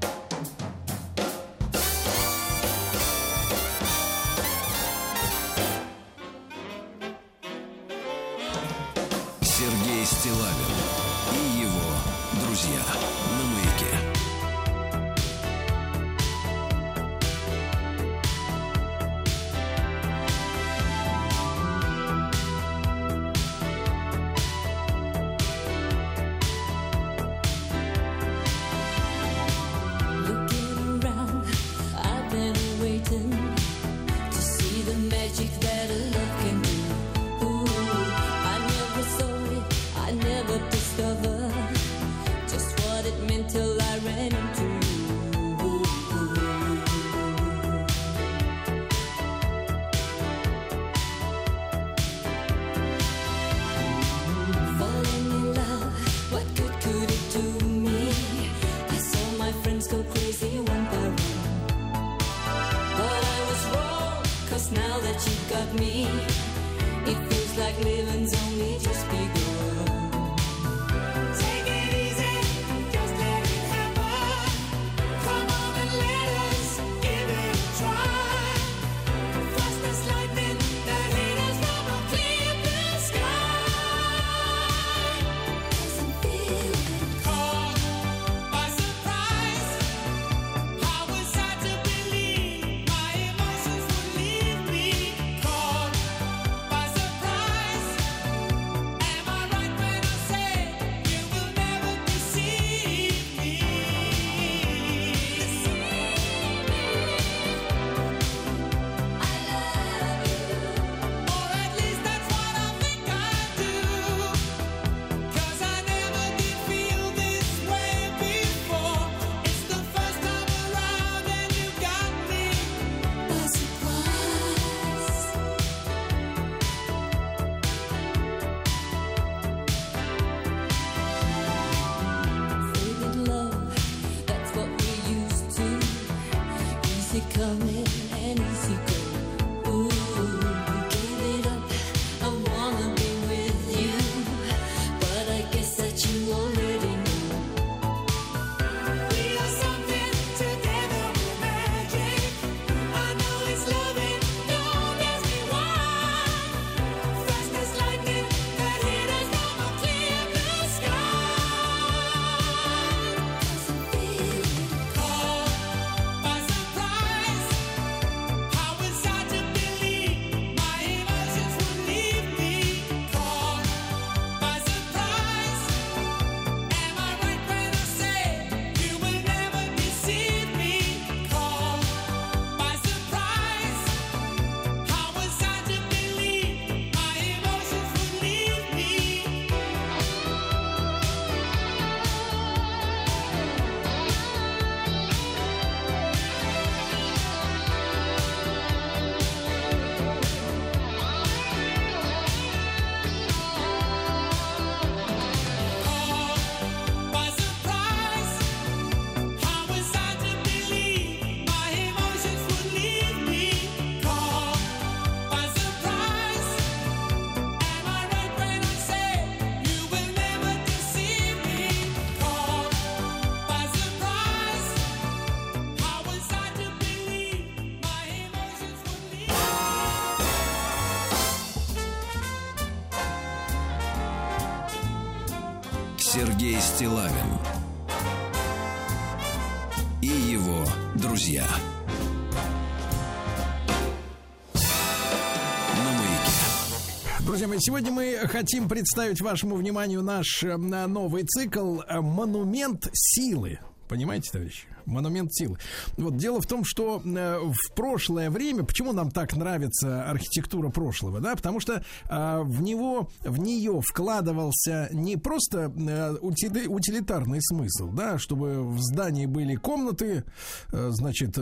Сегодня мы хотим представить вашему вниманию наш э, новый цикл э, «Монумент силы». Понимаете, товарищи? Монумент силы. Вот дело в том, что э, в прошлое время, почему нам так нравится архитектура прошлого, да, потому что э, в него, в нее вкладывался не просто э, утили- утилитарный смысл, да, чтобы в здании были комнаты, э, значит,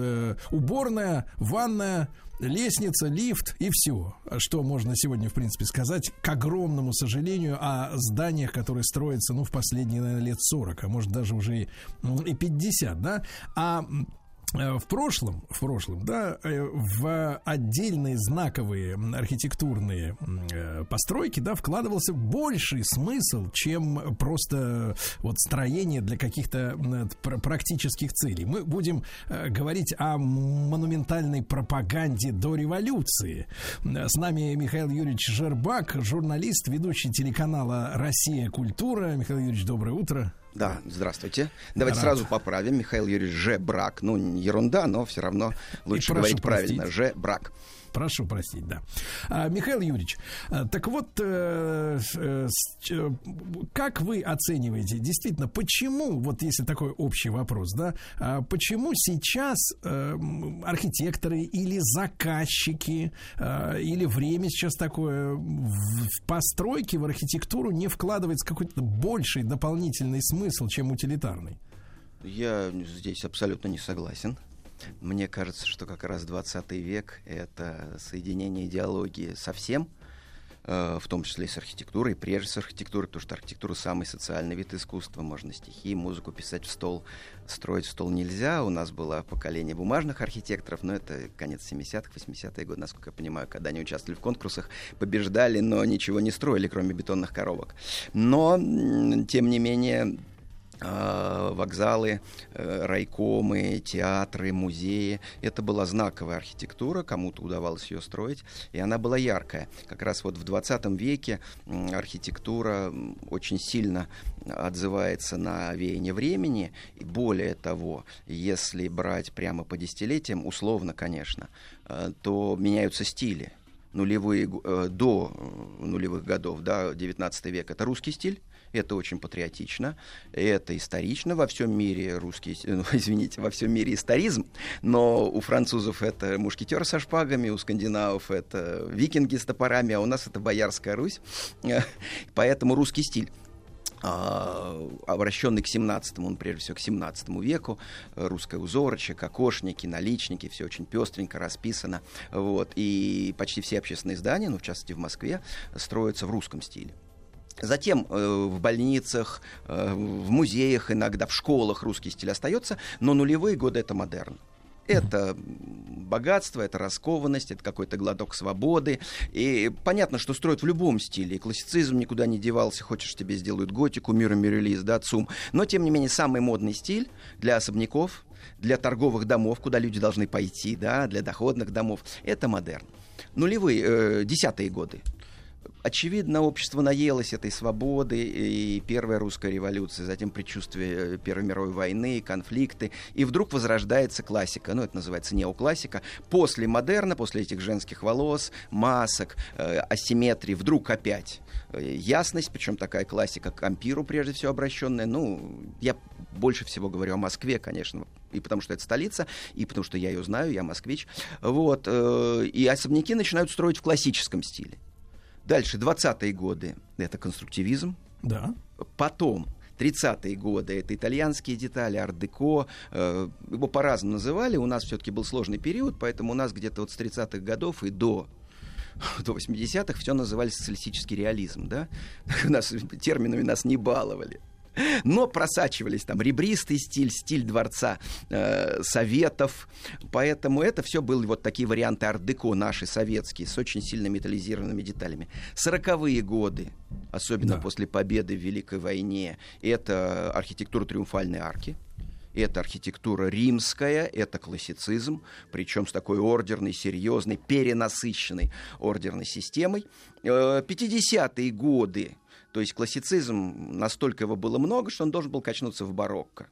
уборная, ванная, лестница, лифт и все. Что можно сегодня, в принципе, сказать, к огромному сожалению, о зданиях, которые строятся, ну, в последние, наверное, лет 40, а может даже уже и, м, и 50, да. А в прошлом, в прошлом, да, э, в отдельные знаковые архитектурные э, постройки, да, вкладывался больший смысл, чем просто вот строение для каких-то практических целей. Мы будем э, говорить о монументальной пропаганде до революции. Э, С нами Михаил Юрьевич Жербак, журналист, ведущий телеканала «Россия. Культура». Михаил Юрьевич, доброе утро. Да, здравствуйте. Давайте Рад. сразу поправим. Михаил Юрьевич Ж. Брак. Ну, ерунда, но все равно лучше говорить правильно. простить. Ж. Брак. Прошу простить, да. А, Михаил Юрьевич, а, так вот, э, э, как вы оцениваете, действительно, почему, вот если такой общий вопрос, да, а, почему сейчас э, архитекторы или заказчики, или время сейчас такое, в постройки, в архитектуру не вкладывается какой-то больший дополнительный смысл, чем утилитарный? Я здесь абсолютно не согласен. Мне кажется, что как раз 20 век — это соединение идеологии со всем, э, в том числе и с архитектурой, прежде с архитектурой, потому что архитектура самый социальный вид искусства. Можно стихи, музыку писать в стол, строить в стол нельзя. У нас было поколение бумажных архитекторов, но это конец 70-х, 80-е годы, насколько я понимаю, когда они участвовали в конкурсах, побеждали, но ничего не строили, кроме бетонных коробок. Но, тем не менее, вокзалы, э, райкомы, театры, музеи. Это была знаковая архитектура, кому-то удавалось ее строить, и она была яркая. Как раз вот в 20 веке архитектура очень сильно отзывается на веяние времени, и более того, если брать прямо по десятилетиям, условно, конечно, э, то меняются стили нулевые, э, до э, нулевых годов, да, 19 век, это русский стиль, это очень патриотично, это исторично. Во всем мире русский, ну, извините, во всем мире историзм, но у французов это мушкетер со шпагами, у скандинавов это викинги с топорами, а у нас это Боярская Русь, поэтому русский стиль а, обращенный к 17 он прежде всего к 17 веку, русская узорочек, окошники, наличники, все очень пестренько расписано, вот, и почти все общественные здания, ну, в частности, в Москве, строятся в русском стиле. Затем э, в больницах, э, в музеях иногда, в школах русский стиль остается, но нулевые годы это модерн. Это богатство, это раскованность, это какой-то глоток свободы. И понятно, что строят в любом стиле. И классицизм никуда не девался. Хочешь, тебе сделают готику, мир релиз, да, ЦУМ. Но, тем не менее, самый модный стиль для особняков, для торговых домов, куда люди должны пойти, да, для доходных домов, это модерн. Нулевые, э, десятые годы. Очевидно, общество наелось этой свободы, и первая русская революция, затем предчувствие э, Первой мировой войны, конфликты, и вдруг возрождается классика, ну, это называется неоклассика. После модерна, после этих женских волос, масок, э, асимметрии, вдруг опять э, ясность, причем такая классика к ампиру, прежде всего, обращенная. Ну, я больше всего говорю о Москве, конечно, и потому что это столица, и потому что я ее знаю, я москвич. Вот, э, и особняки начинают строить в классическом стиле. Дальше, 20-е годы — это конструктивизм. Да. Потом, 30-е годы — это итальянские детали, ар-деко. э, его по-разному называли. У нас все-таки был сложный период, поэтому у нас где-то вот с 30-х годов и до до 80-х все называли социалистический реализм, да? У нас терминами нас не баловали. Но просачивались там ребристый стиль, стиль дворца э, советов. Поэтому это все были вот такие варианты ар-деко наши советские, с очень сильно металлизированными деталями. Сороковые годы, особенно Да. после победы в Великой войне, это архитектура триумфальной арки. Это архитектура римская, это классицизм, причем с такой ордерной, серьезной, перенасыщенной ордерной системой. Э, 50-е годы То есть классицизм, настолько его было много, что он должен был качнуться в барокко.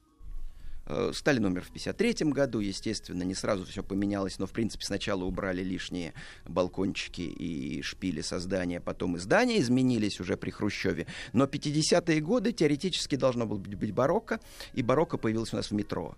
Э, Сталин умер в 1953 году, естественно, не сразу все поменялось, но, в принципе, сначала убрали лишние балкончики и шпили создания, потом и здания изменились уже при Хрущеве. Но 50-е годы теоретически должно было быть барокко, и барокко появилось у нас в метро.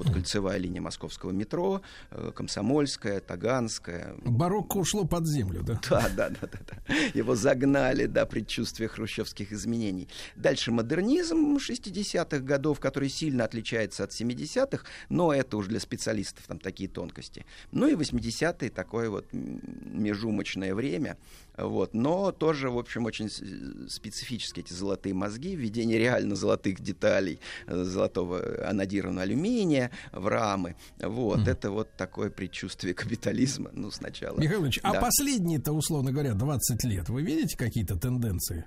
Вот кольцевая линия московского метро, э, Комсомольская, Таганская. Барокко ушло под землю, да? Да, да, да, да, да. Его загнали до предчувствия хрущевских изменений. Дальше модернизм 60-х годов, который сильно отличается от 70-х, но это уже для специалистов там такие тонкости. Ну и 80-е такое вот межумочное время. Вот. Но тоже, в общем, очень с- специфические эти золотые мозги, введение реально золотых деталей, э, золотого анодированного алюминия в рамы. Вот. Это вот такое предчувствие капитализма. Ну, сначала. Михаил Ильич, а Да. последние-то, условно говоря, 20 лет, вы видите какие-то тенденции?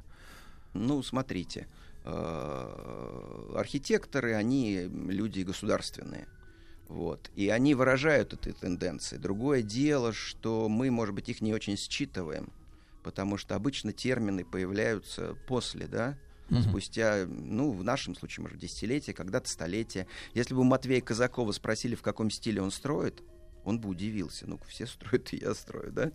Ну, смотрите, э, архитекторы, они люди государственные. Вот. И они выражают эти тенденции. Другое дело, что мы, может быть, их не очень считываем, потому что обычно термины появляются после, да, спустя, ну, в нашем случае, может, десятилетия, когда-то столетия. Если бы Матвея Казакова спросили, в каком стиле он строит, он бы удивился. Ну, все строят, и я строю, да?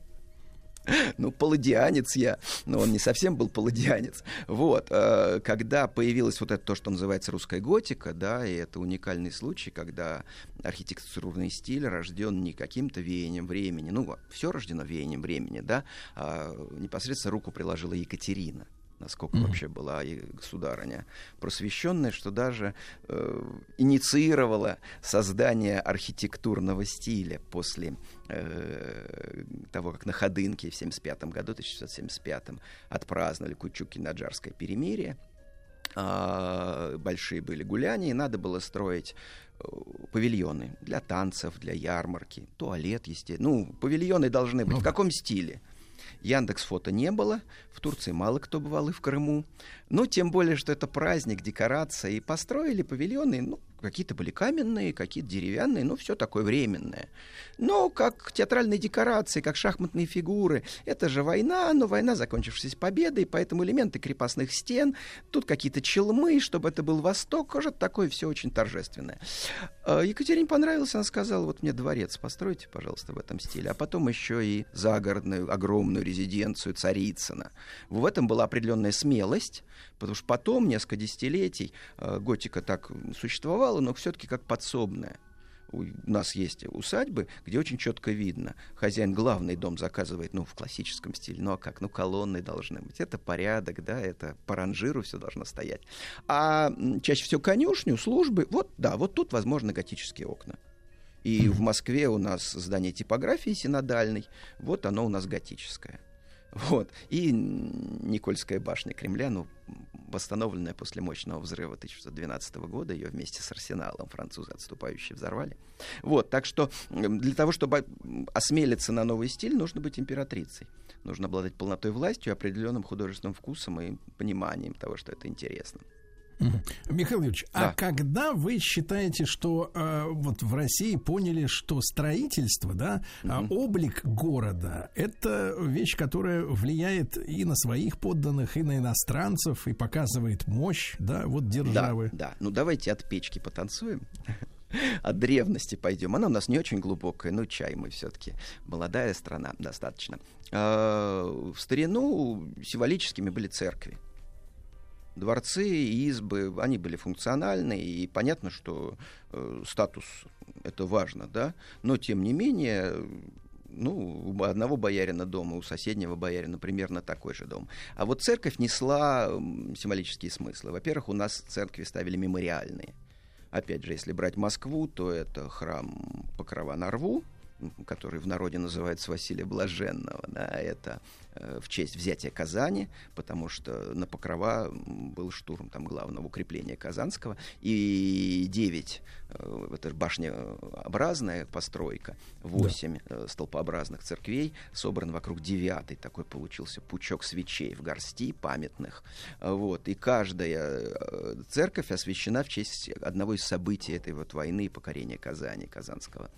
Ну, палладианец я, но он не совсем был палладианец. Вот, э, когда появилось вот это то, что называется русская готика, да, и это уникальный случай, когда архитектурный стиль рожден не каким-то веянием времени, ну, все рождено веянием времени, да, а непосредственно руку приложила Екатерина насколько вообще была и государыня просвещенная, что даже э, инициировала создание архитектурного стиля после э, того, как на Ходынке в 75 году, 1975 отпраздновали Кучуки-Наджарское перемирие. А, большие были гуляния, и надо было строить э, павильоны для танцев, для ярмарки, туалет, естественно. Ну, павильоны должны быть. В каком стиле? Яндекс фото не было, в Турции мало кто бывал и в Крыму. Ну, тем более, что это праздник, декорация. И построили павильоны, ну, какие-то были каменные, какие-то деревянные, ну, все такое временное. Но как театральные декорации, как шахматные фигуры, это же война, но война, закончившаяся победой, поэтому элементы крепостных стен, тут какие-то челмы, чтобы это был Восток, уже такое все очень торжественное. А Екатерине понравилось, она сказала, вот мне дворец постройте, пожалуйста, в этом стиле, а потом еще и загородную огромную резиденцию Царицына. В этом была определенная смелость, потому что потом, несколько десятилетий, э, готика так существовала, но все-таки как подсобная. У нас есть усадьбы, где очень четко видно. Хозяин главный дом заказывает, ну, в классическом стиле. Ну, а как? Ну, колонны должны быть. Это порядок, да, это по ранжиру все должно стоять. А чаще всего конюшню, службы, вот, да, вот тут, возможно, готические окна. И в Москве у нас здание типографии синодальной, вот оно у нас готическое. Вот. И Никольская башня Кремля, ну, восстановленная после мощного взрыва 1912 года, ее вместе с арсеналом французы отступающие взорвали. Вот, так что для того, чтобы осмелиться на новый стиль, нужно быть императрицей. Нужно обладать полнотой властью, определенным художественным вкусом и пониманием того, что это интересно. Михаил Юрьевич, а Да. когда вы считаете, что э, вот в России поняли, что строительство, да, а, облик города, это вещь, которая влияет и на своих подданных, и на иностранцев, и показывает мощь, да, вот державы. Да, да. Ну давайте от печки потанцуем. От древности пойдем. Она у нас не очень глубокая, но чай мы все-таки. Молодая страна достаточно. А, В старину символическими были церкви. Дворцы и избы, они были функциональны, и понятно, что э, статус это важно, да, но тем не менее, ну, у одного боярина дома, у соседнего боярина примерно такой же дом. А вот церковь несла символические смыслы. Во-первых, у нас церкви ставили мемориальные. Опять же, если брать Москву, то это храм Покрова на Рву, который в народе называется Василия Блаженного. Да, это э, в честь взятия Казани, потому что на Покрова был штурм там главного укрепления Казанского, и девять, э, это башнеобразная постройка, восемь э, столпообразных церквей собран вокруг девятой, такой получился пучок свечей в горсти памятных, вот, и каждая церковь освящена в честь одного из событий этой вот войны и покорения Казани, Казанского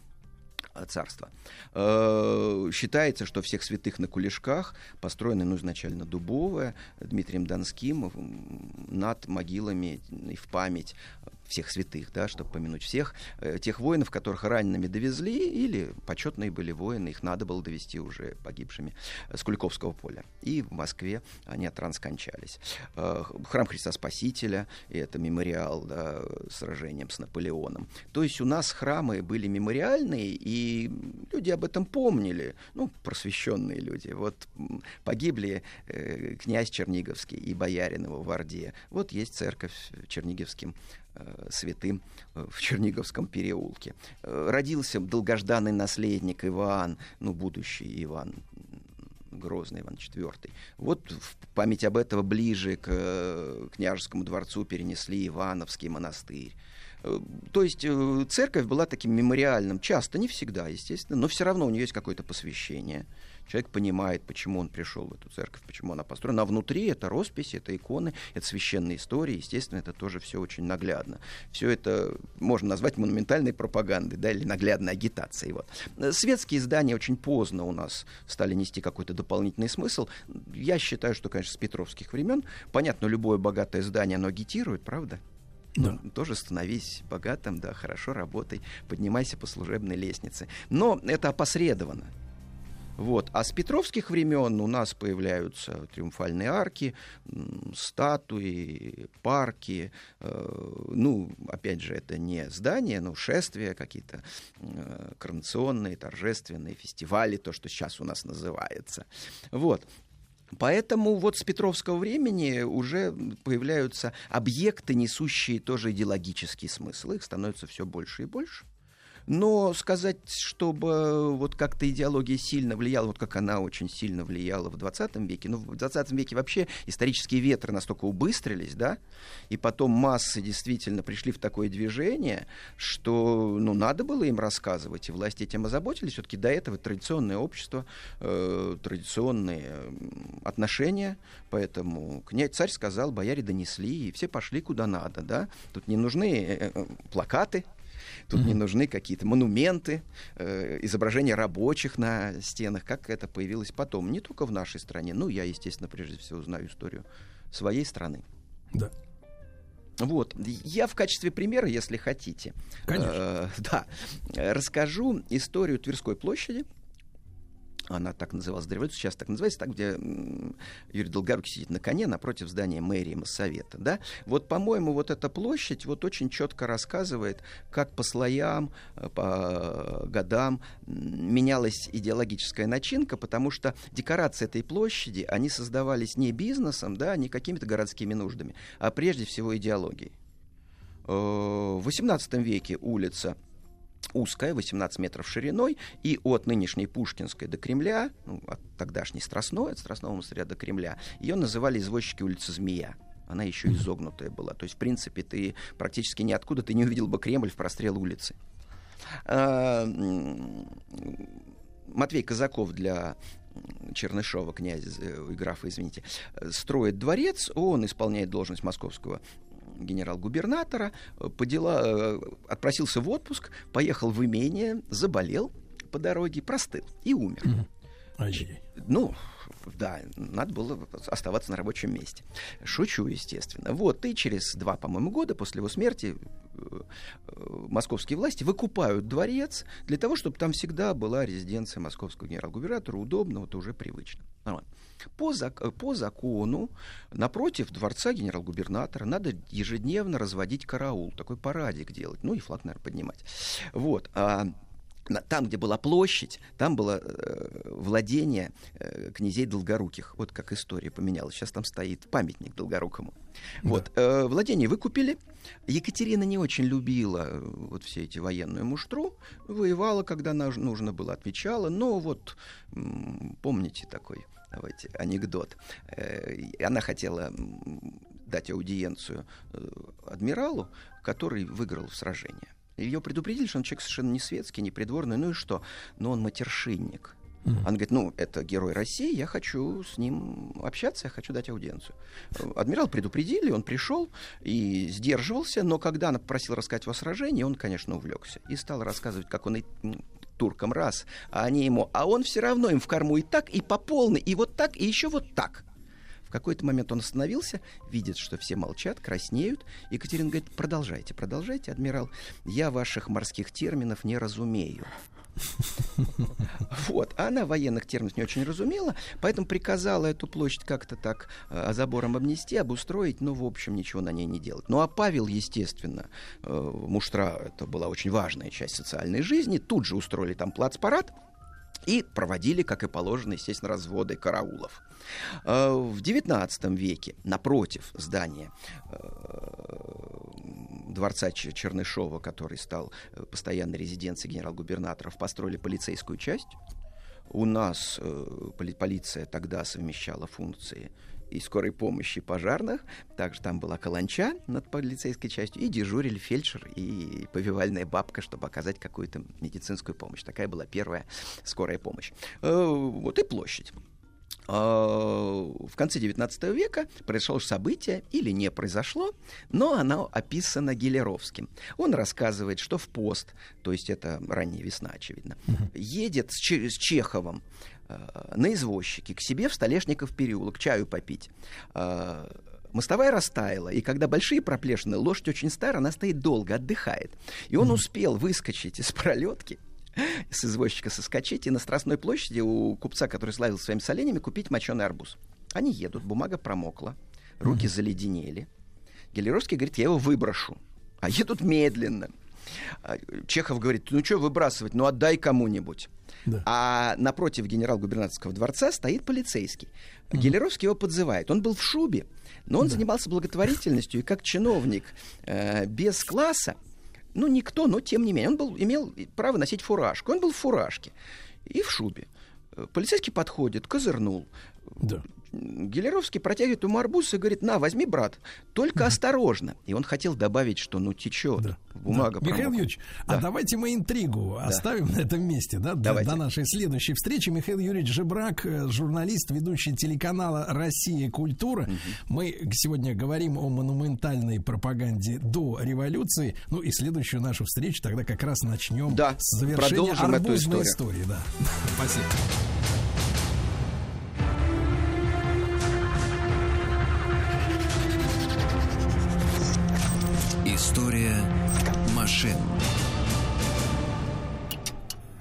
царства. Э, Считается, что всех святых на Кулешках построены, ну, изначально дубовая, Дмитрием Донским, над могилами и в память всех святых, да, чтобы помянуть всех э, тех воинов, которых ранеными довезли, или почетные были воины, их надо было довести уже погибшими э, с Куликовского поля. И в Москве они от ран. Э, Храм Христа Спасителя, и это мемориал да, сражением с Наполеоном. То есть у нас храмы были мемориальные, и люди об этом помнили, ну, просвещенные люди. Вот погибли э, князь Черниговский и боярин его в Орде. Вот есть церковь Черниговским э, святым э, в Черниговском переулке. Э, Родился долгожданный наследник Иван, ну, будущий Иван Грозный Иван IV. Вот в память об этом ближе к э, княжескому дворцу перенесли Ивановский монастырь. Э, То есть э, церковь была таким мемориальным, часто, не всегда, естественно, но все равно у нее есть какое-то посвящение. Человек понимает, почему он пришел в эту церковь, почему она построена. А внутри это росписи, это иконы, это священные истории. Естественно, это тоже все очень наглядно. Все это можно назвать монументальной пропагандой, да, или наглядной агитацией. Вот. Светские издания очень поздно у нас стали нести какой-то дополнительный смысл. Я считаю, что, конечно, с петровских времен, понятно, любое богатое здание, оно агитирует, правда? Да. Ну, тоже становись богатым, да, хорошо работай, поднимайся по служебной лестнице. Но это опосредованно. Вот. А с петровских времен у нас появляются триумфальные арки, статуи, парки. э, ну, опять же, это не здания, но шествия какие-то э, коронационные, торжественные, фестивали, то, что сейчас у нас называется. Вот. Поэтому вот с Петровского времени уже появляются объекты, несущие тоже идеологический смысл. Их становится все больше и больше. Но сказать, чтобы вот как-то идеология сильно влияла, вот как она очень сильно влияла в 20 веке, ну, в 20 веке вообще исторические ветры настолько убыстрились, да, и потом массы действительно пришли в такое движение, что, ну, надо было им рассказывать, и власти этим озаботились. Все-таки до этого традиционное общество, э, традиционные отношения, поэтому князь царь сказал, бояре донесли, и все пошли куда надо, да. Тут не нужны э, э, плакаты, Тут не нужны какие-то монументы, э, изображения рабочих на стенах, как это появилось потом. Не только в нашей стране. Ну, я, естественно, прежде всего знаю историю своей страны. Да. Вот. Я в качестве примера, если хотите, Конечно. э, да, расскажу историю Тверской площади. Она так называлась до революции, сейчас так называется, так, где Юрий Долгорукий сидит на коне напротив здания мэрии Моссовета. Да? Вот, по-моему, вот эта площадь вот очень четко рассказывает, как по слоям, э, по годам менялась идеологическая начинка, потому что декорации этой площади, они создавались не бизнесом, да, не какими-то городскими нуждами, а прежде всего идеологией. Э, В XVIII веке улица узкая, 18 метров шириной, и от нынешней Пушкинской до Кремля, ну, от тогдашней Страстной, от Страстного монастыря до Кремля, ее называли извозчики улицы Змея. Она еще изогнутая была. То есть, в принципе, ты практически ниоткуда ты не увидел бы Кремль в прострел улицы. А, Матвей Казаков для Чернышова, князя э, и графа, извините, строит дворец, он исполняет должность московского генерал-губернатора, э, по дела, э, отпросился в отпуск, поехал в имение, заболел по дороге, простыл и умер. Ай-яй-яй. Ну, да, надо было оставаться на рабочем месте. Шучу, естественно. Вот, и через два, по-моему, года после его смерти э, э, московские власти выкупают дворец для того, чтобы там всегда была резиденция московского генерал-губернатора. Удобно, вот уже привычно. Нормально. По, зак- по закону напротив дворца генерал-губернатора надо ежедневно разводить караул, такой парадик делать, ну и флаг, наверное, поднимать. Вот. Там, где была площадь, там было э, владение э, князей Долгоруких. Вот как история поменялась. Сейчас там стоит памятник Долгорукому. Вот. э, владение выкупили. Екатерина не очень любила э, вот все эти военную муштру. Воевала, когда нужно было, отвечала. Но вот помните такой давайте, анекдот. Э, она хотела дать аудиенцию э, адмиралу, который выиграл в сражении. Ее предупредили, что он человек совершенно не светский, не придворный, ну и что? Но он матершинник. Она говорит, ну, это герой России, я хочу с ним общаться, я хочу дать аудиенцию. Адмирал предупредили, он пришел и сдерживался, но когда она попросила рассказать о сражении, он, конечно, увлекся. И стал рассказывать, как он и, туркам, раз, а они ему, а он все равно им в корму и так, и по полной, и вот так, и еще вот так. В какой-то момент он остановился, видит, что все молчат, краснеют. Екатерина говорит, продолжайте, продолжайте, адмирал. Я ваших морских терминов не разумею. Вот. А она военных терминов не очень разумела, поэтому приказала эту площадь как-то так э, забором обнести, обустроить, но, в общем, ничего на ней не делать. Ну, а Павел, естественно, э, муштра, это была очень важная часть социальной жизни, тут же устроили там плацпарад, и проводили, как и положено, естественно, разводы караулов. Э, В XIX веке напротив здания э, дворца Чернышова, который стал э, постоянной резиденцией генерал-губернаторов, построили полицейскую часть. У нас поли- полиция тогда совмещала функции и скорой помощи пожарных. Также там была каланча над полицейской частью. И дежурили фельдшер и повивальная бабка, чтобы оказать какую-то медицинскую помощь. Такая была первая скорая помощь. Вот и площадь. А, В конце XIX века произошло событие, или не произошло, но оно описано Гелеровским. Он рассказывает, что в пост, то есть это ранняя весна, очевидно, едет с Чеховым э, на извозчике к себе в Столешников переулок чаю попить. Э, Мостовая растаяла, и когда большие проплешины, лошадь очень старая, она стоит долго, отдыхает. И он успел выскочить из пролетки, с извозчика соскочить и на Страстной площади у купца, который славился своими соленьями, купить моченый арбуз. Они едут, бумага промокла, руки заледенели. Гелеровский говорит, я его выброшу. А едут медленно. А, Чехов говорит, ну что выбрасывать, ну отдай кому-нибудь. А напротив генерал-губернаторского дворца стоит полицейский. Гелеровский его подзывает. Он был в шубе, но он занимался благотворительностью, и как чиновник э, без класса, ну, никто, но тем не менее, он был, имел право носить фуражку. Он был в фуражке и в шубе. Э, Полицейский подходит, козырнул. Гелеровский протягивает ему арбуз и говорит, на, возьми, брат, только осторожно. И он хотел добавить, что ну течет, бумага Да. Михаил. Юрьевич, а давайте мы интригу оставим на этом месте, да, до, Давайте. до нашей следующей встречи. Михаил Юрьевич Жебрак, э, журналист, ведущий телеканала «Россия. Культура». Мы сегодня говорим о монументальной пропаганде до революции. Ну и следующую нашу встречу тогда как раз начнем Да, с завершения продолжим эту арбузной историю. истории. Да. Спасибо. История машин.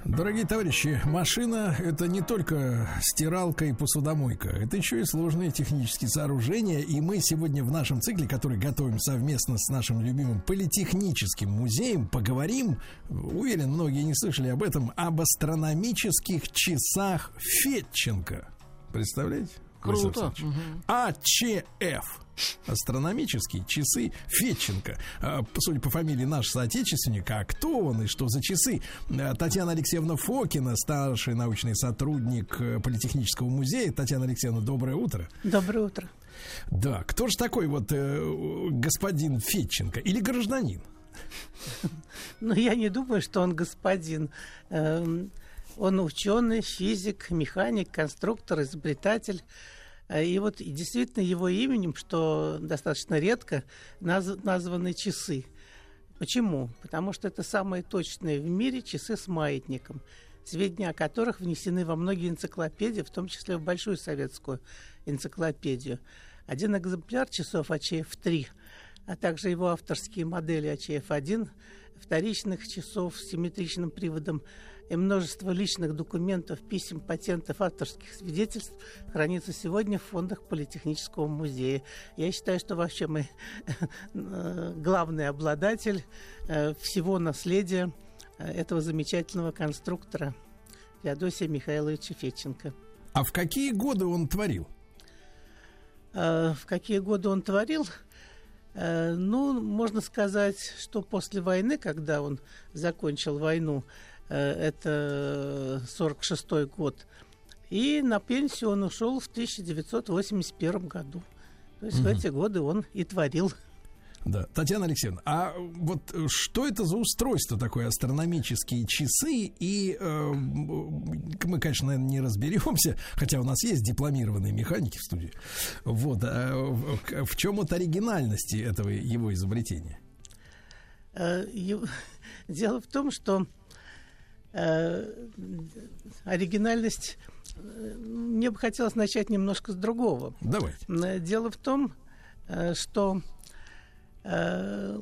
Дорогие товарищи, машина — это не только стиралка и посудомойка. Это еще и сложные технические сооружения. И мы сегодня в нашем цикле, который готовим совместно с нашим любимым политехническим музеем, поговорим, уверен, многие не слышали об этом, об астрономических часах Фетченко. Представляете? Круто. Александрович? АЧФ. Астрономические часы Фетченко. А, Судя по фамилии наш соотечественник, а кто он и что за часы? А, Татьяна Алексеевна Фокина, старший научный сотрудник э, Политехнического музея. Татьяна Алексеевна, доброе утро. Доброе утро. Да, кто же такой вот э, господин Фетченко или гражданин? Но я не думаю, что он господин. Эм, Он ученый, физик, механик, конструктор, изобретатель. Э, И вот действительно его именем, что достаточно редко, наз- названы часы. Почему? Потому что это самые точные в мире часы с маятником, сведения о которых внесены во многие энциклопедии, в том числе в Большую советскую энциклопедию. Один экземпляр часов АЧФ-3, а также его авторские модели АЧФ-1, вторичных часов с симметричным приводом и множество личных документов, писем, патентов, авторских свидетельств хранится сегодня в фондах Политехнического музея. Я считаю, что вообще мы э, главный обладатель э, всего наследия э, этого замечательного конструктора Феодосия Михайловича Фетченко. А в какие годы он творил? В какие годы он творил? Ну, можно сказать, что после войны, когда он закончил войну, это 46 год, и на пенсию он ушел в 1981 году. То есть в Мгм. эти годы он и творил. Да. Татьяна Алексеевна, а вот э, что это за устройство такое астрономические часы? И э, мы, конечно, наверное, не разберемся, хотя у нас есть дипломированные механики в студии. Вот. а в, в чем вот оригинальности этого его изобретения? Э, Дело в том, что э, оригинальность э, мне бы хотелось начать немножко с другого. Давайте. Э, Дело в том, э, что э,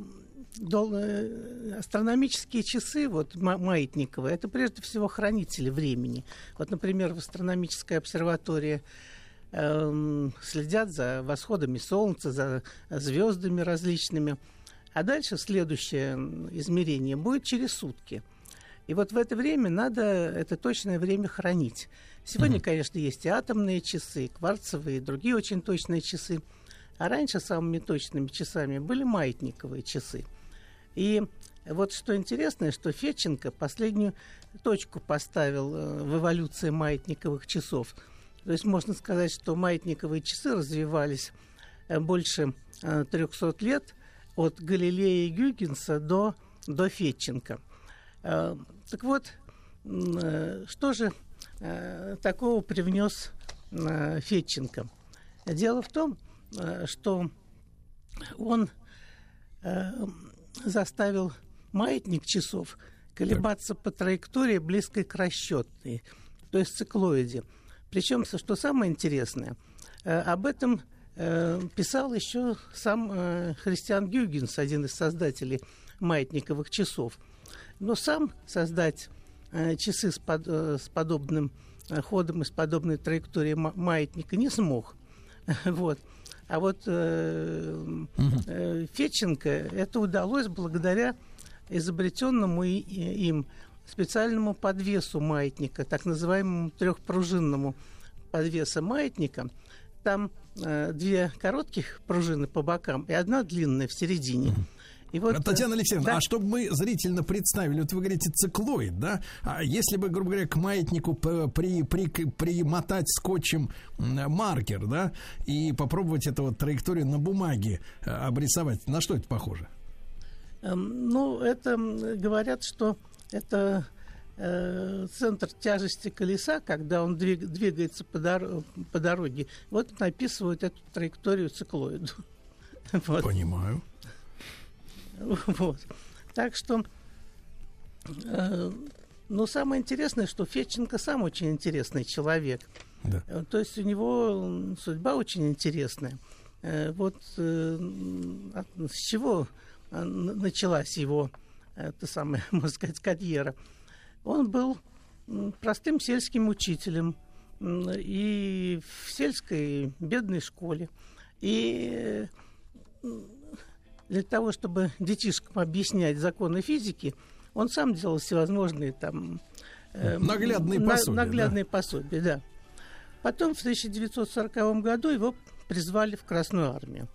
э, астрономические часы, вот ма- маятниковые, это прежде всего хранители времени. Вот, например, в астрономической обсерватории эм, следят за восходами Солнца, за звездами различными. А дальше следующее измерение будет через сутки. И вот в это время надо это точное время хранить. Сегодня, конечно, есть и атомные часы, и кварцевые, и другие очень точные часы. А раньше самыми точными часами были маятниковые часы. И вот что интересно, что Фетченко последнюю точку поставил э, в эволюции маятниковых часов. То есть можно сказать, что маятниковые часы развивались э, больше э, 300 лет от Галилея и Гюйгенса до, до Фетченко. Так вот, э, что же э, такого привнес э, Фетченко? Дело в том, что он заставил маятник часов колебаться по траектории, близкой к расчетной, то есть циклоиде. Причем, что самое интересное, об этом писал еще сам Христиан Гюгенс, один из создателей маятниковых часов. Но сам создать э, часы с, под- э, с подобным э, ходом и с подобной траекторией ма- маятника не смог. Вот. А вот э, э, это удалось благодаря изобретенному им специальному подвесу маятника, так называемому трехпружинному подвеса маятника. Там э, две коротких пружины по бокам и одна длинная в середине. И вот, э, Татьяна Алексеевна, да. а чтобы мы зрительно представили, вот вы говорите циклоид, да? А если бы, грубо говоря, к маятнику при, при, примотать скотчем маркер, да, и попробовать эту вот траекторию на бумаге э, обрисовать, на что это похоже? Эм, Ну, это говорят, что это э, центр тяжести колеса, когда он двиг- двигается по, дор- по дороге. Вот написывают эту траекторию циклоиду. Вот. Понимаю. Вот. Так что, э, но самое интересное, что Фетченко сам очень интересный человек. Да. Э, То есть у него судьба очень интересная. Э, Вот э, с чего э, началась его, это самое, можно сказать, карьера. Он был простым сельским учителем и в сельской бедной школе. И э, для того, чтобы детишкам объяснять законы физики, он сам делал всевозможные там... э, Наглядные на- пособия, Наглядные пособия, да. Потом в 1940 году его призвали в Красную армию.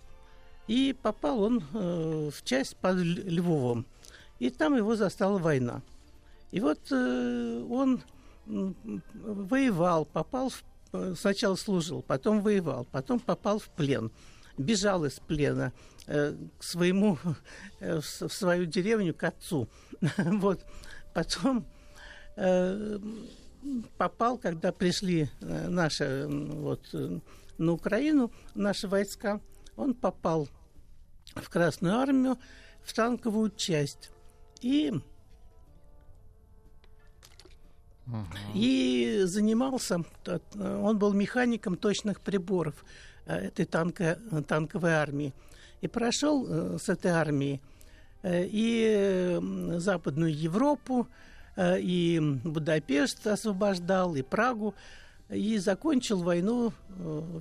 И попал он э, в часть под Львовом. И там его застала война. И вот э, он воевал, попал в, э, сначала служил, потом воевал, потом попал в плен, бежал из плена э, к своему, э, в, свою деревню, к отцу. Вот. Потом э, попал, когда пришли э, наши вот, э, на Украину, наши войска, он попал в Красную армию, в танковую часть. И и занимался, т- он был механиком точных приборов э, этой танко- танковой армии. И прошел э, с этой армией э, и Западную Европу, э, и Будапешт освобождал, и Прагу, и закончил войну э,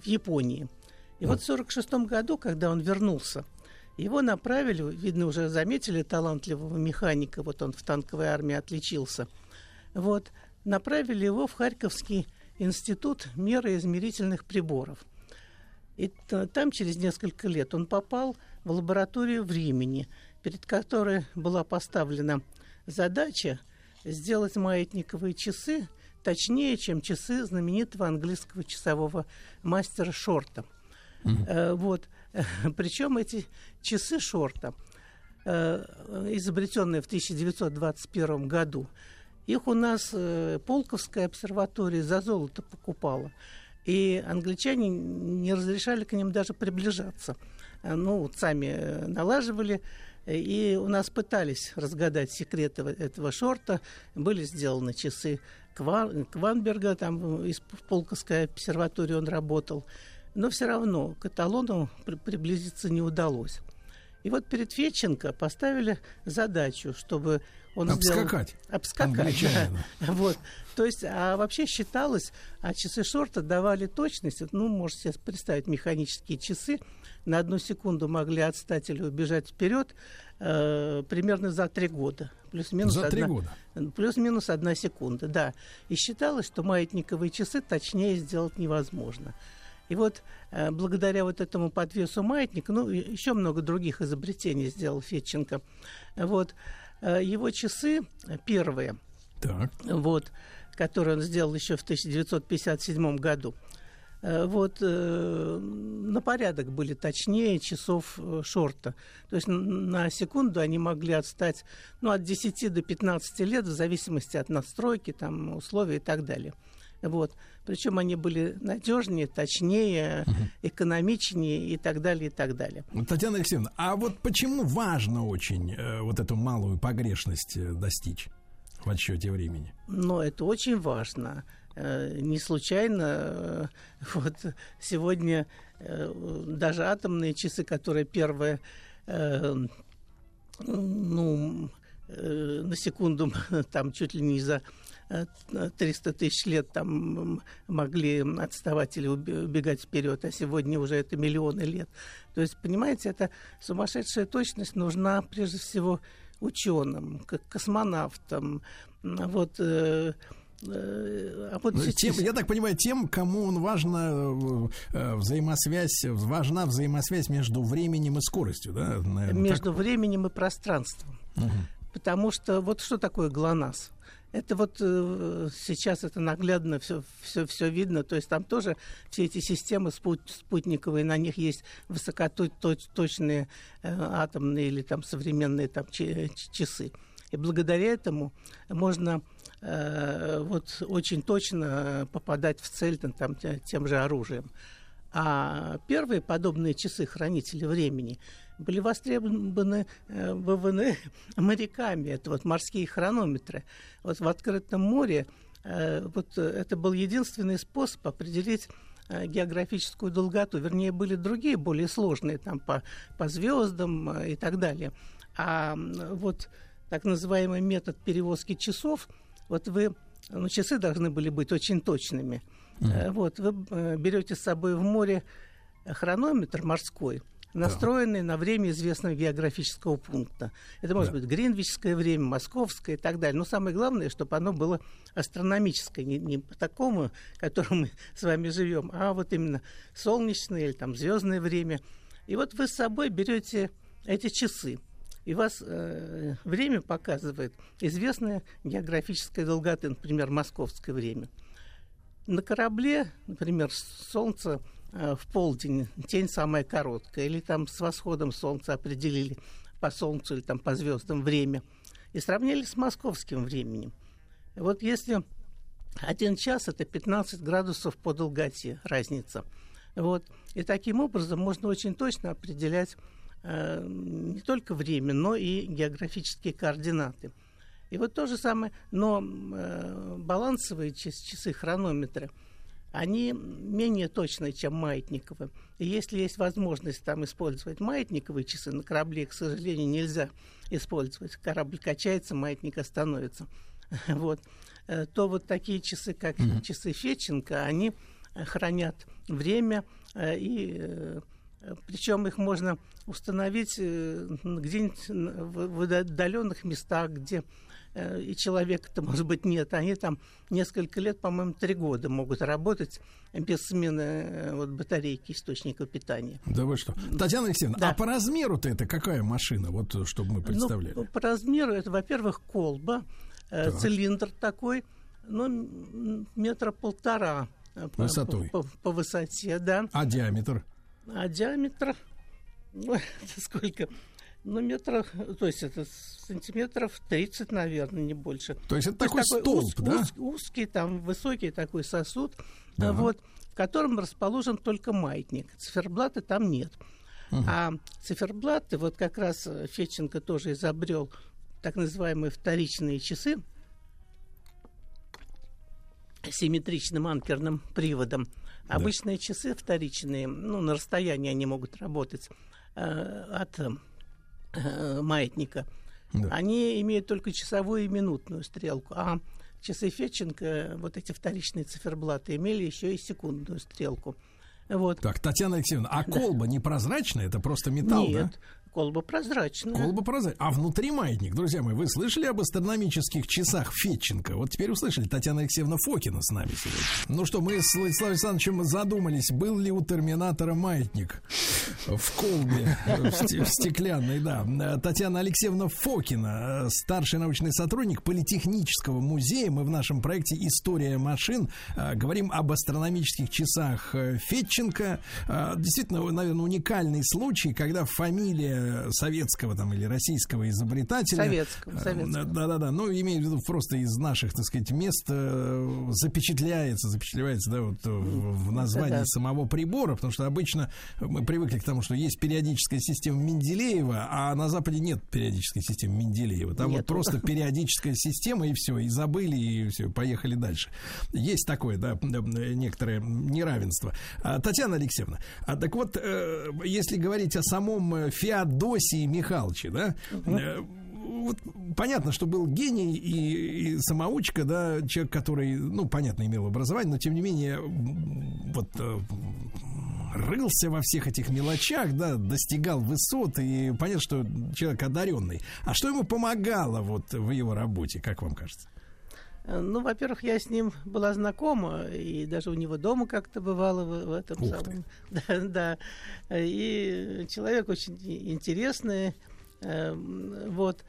в Японии. И вот в 1946 году, когда он вернулся, его направили, видно, уже заметили талантливого механика, вот он в танковой армии отличился, вот, направили его в Харьковский институт мероизмерительных приборов. И там через несколько лет он попал в лабораторию времени, перед которой была поставлена задача сделать маятниковые часы точнее, чем часы знаменитого английского часового мастера Шорта. Э, Вот. Причем эти часы Шорта, э, изобретенные в 1921 году, их у нас э, Полковская обсерватория за золото покупала. И англичане не разрешали к ним даже приближаться. Э, Ну, вот сами э, налаживали И у нас пытались разгадать секреты этого шорта. Были сделаны часы Кван, Кванберга, там из Полковской обсерватории он работал. Но все равно к эталону при- приблизиться не удалось. И вот перед Федченко поставили задачу, чтобы он Обскакать. сделал... Обскакать. Да. Вот. То есть, а вообще считалось, а часы шорта давали точность. Ну, можете себе представить, механические часы на одну секунду могли отстать или убежать вперед э, примерно за три года. Плюс-минус За три года? Плюс-минус одна секунда, да. И считалось, что маятниковые часы точнее сделать невозможно. И вот э, благодаря вот этому подвесу маятника, ну, еще много других изобретений сделал Федченко. Вот, э, его часы первые, Так. вот, которые он сделал еще в 1957 году, э, вот э, на порядок были точнее часов э, шорта. То есть на секунду они могли отстать ну, от 10 до 15 лет в зависимости от настройки, там, условий и так далее. Вот. Причем они были надежнее, точнее, экономичнее и так далее, и так далее. Татьяна Алексеевна, а вот почему важно очень э, вот эту малую погрешность достичь в отсчете времени? Но это очень важно. Э, Не случайно э, вот сегодня э, даже атомные часы, которые первые, ну, на секунду там чуть ли не за э, 300 тысяч лет там могли отставать или убегать вперед, а сегодня уже это миллионы лет. То есть, понимаете, это сумасшедшая точность нужна прежде всего ученым, как космонавтам. М, Вот, э, э, а вот Ну, сейчас- тем- я так понимаю, тем, кому он важна э, взаимосвязь, важна взаимосвязь между временем и скоростью, да? наверное, между временем и пространством. так? Мгм. Потому что вот что такое ГЛОНАСС? Это вот э, сейчас это наглядно все, все, все видно. То есть там тоже все эти системы спут- спутниковые, на них есть высокоточные э, атомные или там современные там, часы. И благодаря этому можно э, вот очень точно попадать в цель там, там, те- тем же оружием. А первые подобные часы хранители времени были востребованы э, ВВН моряками. Это вот морские хронометры. Вот в открытом море э, вот э, это был единственный способ определить э, географическую долготу. Вернее, были другие, более сложные, там по, по звездам э, и так далее. А вот так называемый метод перевозки часов, вот вы, ну, часы должны были быть очень точными. Э, Вот, вы э, берете с собой в море хронометр морской, настроенный на время известного географического пункта. Это может быть гринвичское время, московское и так далее. Но самое главное, чтобы оно было астрономическое, не, не по такому, которым мы с вами живем, а вот именно солнечное или там звездное время. И вот вы с собой берете эти часы. И вас э, время показывает известная географическая долгота, например, московское время. На корабле, например, солнце в полдень, тень самая короткая, или там с восходом солнца определили по солнцу или там по звездам время, и сравнили с московским временем. Вот если один час это 15 градусов по долготе разница. Вот. И таким образом можно очень точно определять э, не только время, но и географические координаты. И вот то же самое, но э, балансовые час- часы, хронометры, они менее точные, чем маятниковые. И если есть возможность там использовать маятниковые часы, на корабле, к сожалению, нельзя использовать. Корабль качается, маятник остановится. Вот. Э, То вот такие часы, как часы Фетченко, они э, хранят время э, и причем их можно установить где-нибудь в отдаленных местах, где и человека-то, может быть, нет. Они там несколько лет, по-моему, три года могут работать без смены э, вот, батарейки источника питания. Да вы что? Татьяна Алексеевна, Да. а по размеру-то это какая машина? Вот э, чтобы мы представляли. Ну, по размеру это, во-первых, колба, э, Так. цилиндр такой, ну, метра полтора. э, по- Высотой. По, по высоте, да. А диаметр? А диаметр, ну, это сколько? Ну, метров, то есть это сантиметров 30, наверное, не больше. То есть это То такой столб, уз- да? уз- узкий, там, высокий такой сосуд, Да. вот, в котором расположен только маятник. Циферблата там нет. А циферблаты, вот как раз э, Фетченко тоже изобрел так называемые вторичные часы с симметричным анкерным приводом. Обычные часы вторичные, ну, на расстоянии они могут работать э, от э, маятника. Они имеют только часовую и минутную стрелку, а часы Фетченко, вот эти вторичные циферблаты, имели еще и секундную стрелку. Вот. Так, Татьяна Алексеевна, а колба непрозрачная? Это просто металл, Нет, да? Колба прозрачная. Колба прозрачная. А внутри маятник, друзья мои, вы слышали об астрономических часах Фетченко? Вот теперь услышали. Татьяна Алексеевна Фокина с нами сегодня. Ну что, мы с Владиславом Александровичем задумались, был ли у Терминатора маятник в колбе, в, сте- в стеклянной, да. Татьяна Алексеевна Фокина, старший научный сотрудник Политехнического музея. Мы в нашем проекте «История машин» говорим об астрономических часах Фетченко. Действительно, наверное, уникальный случай, когда фамилия советского там или российского изобретателя... Советского, э, советского. Да-да-да, ну, имею в виду просто из наших, так сказать, мест э, запечатляется, запечатлевается, да, вот э, в в названии Да. самого прибора, потому что обычно мы привыкли к тому, что есть периодическая система Менделеева, а на Западе нет периодической системы Менделеева. Там вот Нету. просто периодическая система, и все, и забыли, и все, поехали дальше. Есть такое, да, э, некоторое неравенство. А, Татьяна Алексеевна, а так вот, э, если говорить о самом э, Феодосии Михайловиче, да, э, вот понятно, что был гений и, и самоучка, да, человек, который, ну, понятно, имел образование, но тем не менее, вот э, рылся во всех этих мелочах, да, достигал высот, и понятно, что человек одаренный. А что ему помогало вот в его работе, как вам кажется? Э, Ну, во-первых, я с ним была знакома, и даже у него дома как-то бывала в, в этом Ух самом. Да, да. И человек очень интересный. э, Вот.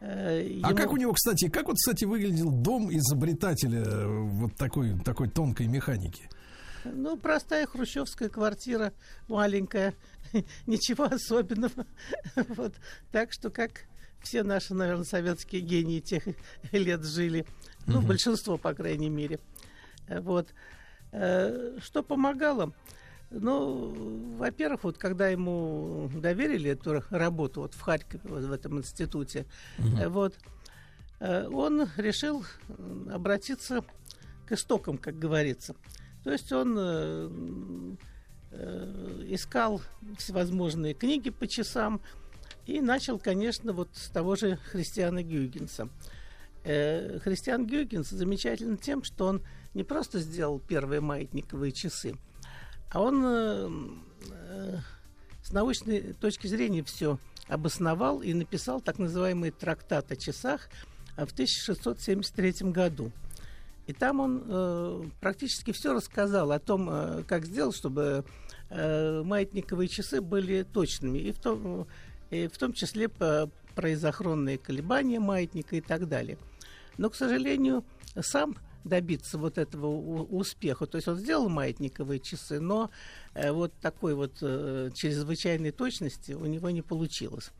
Э, А ему- как у него, кстати, как вот, кстати, выглядел дом изобретателя вот такой, такой тонкой механики? Ну, простая хрущевская квартира, маленькая, ничего особенного. Вот. Так что, как все наши, наверное, советские гении тех лет жили, ну, Мгм. большинство, по крайней мере. Э, Вот. Э, Что помогало? Ну, во-первых, вот когда ему доверили эту работу вот в Харькове, вот в этом институте, э, вот, он решил обратиться к истокам, как говорится. То есть он искал всевозможные книги по часам и начал, конечно, вот с того же Христиана Гюйгенса. Э, Христиан Гюйгенс замечателен тем, что он не просто сделал первые маятниковые часы, а он э, э, с научной точки зрения все обосновал и написал так называемый трактат о часах э, в 1673 году. И там он э, практически все рассказал о том, э, как сделать, чтобы э, маятниковые часы были точными, и в том, и в том числе по, про изохронные колебания маятника и так далее. Но, к сожалению, сам добиться вот этого успеха. То есть он сделал маятниковые часы, но э, вот такой вот э, чрезвычайной точности у него не получилось.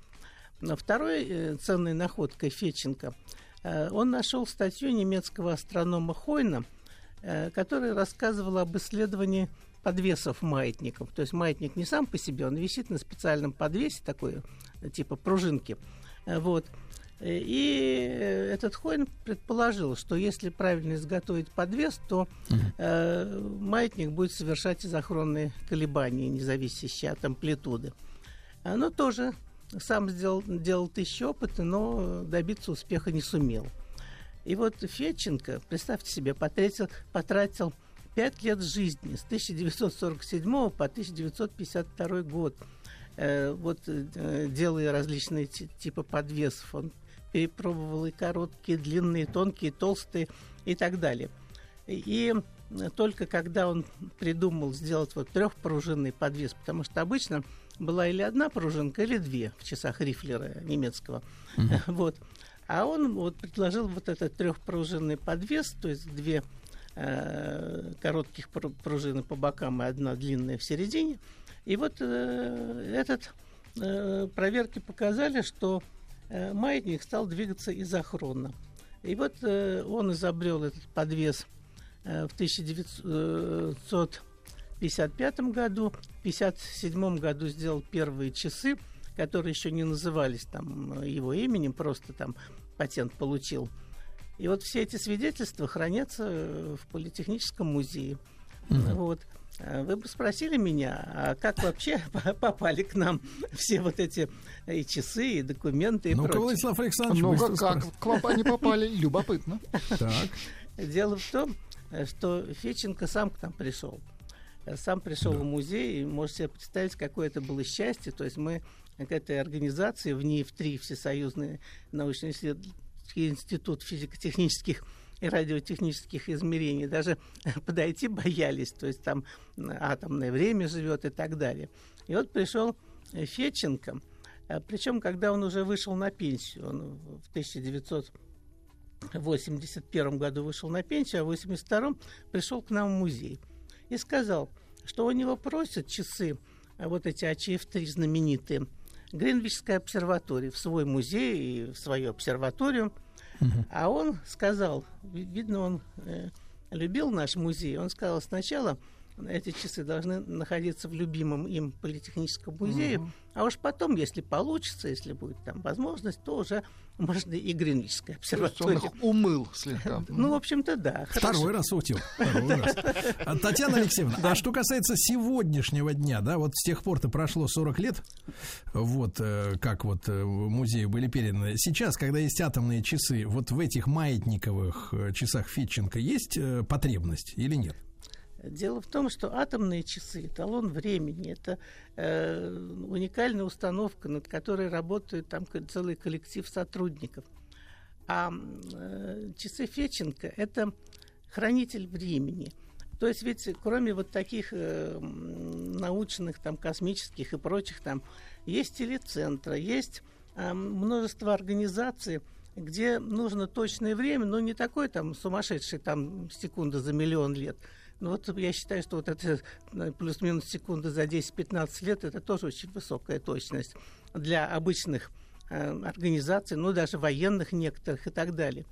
Но второй э, ценной находкой Фетченко э, он нашел статью немецкого астронома Хойна, которая рассказывала об исследовании подвесов маятников. То есть маятник не сам по себе, он висит на специальном подвесе, такой типа пружинки. Вот. И этот Хойн предположил, что если правильно изготовить подвес, то э, маятник будет совершать изохронные колебания, не зависящие от амплитуды. А, Но тоже сам сделал, делал тысячи опытов, но добиться успеха не сумел. И вот Фетченко, представьте себе, потратил, потратил 5 лет жизни с 1947 по 1952 год, э, вот э, делая различные ти- типы подвесов. Он перепробовал и короткие, длинные, тонкие, толстые и так далее. И только когда он придумал сделать вот трехпружинный подвес, потому что обычно была или одна пружинка, или две в часах Рифлера немецкого. Мгм. Вот. А он вот предложил вот этот трехпружинный подвес, то есть две э, коротких пру- пружины по бокам и одна длинная в середине. И вот э, этот э, проверки показали, что маятник стал двигаться изохронно. И вот э, он изобрел этот подвес э, в 1952 1955 году. В 1957 году сделал первые часы, которые еще не назывались там его именем, просто там патент получил. И вот все эти свидетельства хранятся э, в Политехническом музее. Вот. А Вы бы спросили меня, а как вообще попали к нам все вот эти и часы, и документы, и Ну-ка, прочее? Владислав Александрович, Ну как, к вам они попали? Любопытно. Так. Дело в том, э, что Феченко сам к нам пришел. Э, Сам пришел в музей, и можете себе представить, какое это было счастье. То есть мы к этой организации, в ней в три Всесоюзный научно-исследовательский институт физико-технических радиотехнических измерений, даже подойти боялись, то есть там атомное время живет и так далее. И вот пришел э, Феченко, причем когда он уже вышел на пенсию, он в 1900 в 81 году вышел на пенсию, а в 82 пришел к нам в музей и сказал, что у него просят часы, а вот эти АЧФ-3 знаменитые, Гринвичская обсерватория в свой музей и в свою обсерваторию. А он сказал, ви- видно, он э, любил наш музей, он сказал, сначала эти часы должны находиться в любимом им политехническом музее, а уж потом, если получится, если будет там возможность, то уже можно и Гринвичская То есть он обсерватория. их умыл слегка. Ну, в общем-то, да. Второй Хорошо. раз утил. Второй раз. А, Татьяна Алексеевна, а что касается сегодняшнего дня, да, вот с тех пор-то прошло 40 лет, вот э, как вот э, в музею были переданы. Сейчас, когда есть атомные часы, вот в этих маятниковых э, часах Фитченко есть потребность или нет? Дело в том, что атомные часы, эталон времени, это э, уникальная установка, над которой работает там целый коллектив сотрудников. А э, часы Феченко – это хранитель времени. То есть ведь кроме вот таких э, научных, там, космических и прочих, там есть телецентры, есть э, множество организаций, где нужно точное время, но не такое там сумасшедшее, там секунда за миллион лет. Ну вот я считаю, что вот это э, плюс-минус секунда за 10-15 лет, это тоже очень высокая точность для обычных э, организаций, ну даже военных некоторых и так далее.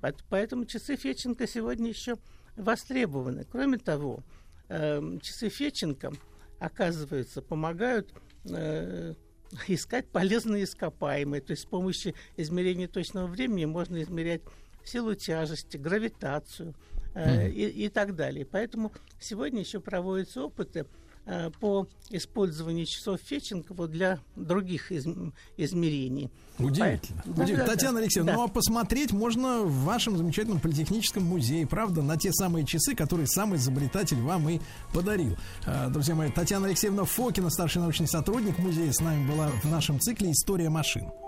Поэт- Поэтому часы Феченко сегодня еще востребованы. Кроме того, э, часы Феченко, оказывается, помогают искать полезные ископаемые. То есть с помощью измерения точного времени можно измерять силу тяжести, гравитацию э, и, и так далее. Поэтому сегодня еще проводятся опыты э, по использованию часов Феченко вот для других изм- измерений. Удивительно. По- Удивительно. Да, да, Татьяна да. Алексеевна, Да. ну а посмотреть можно в вашем замечательном политехническом музее, правда, на те самые часы, которые сам изобретатель вам и подарил. А, Друзья мои, Татьяна Алексеевна Фокина, старший научный сотрудник музея, с нами была в нашем цикле «История машин».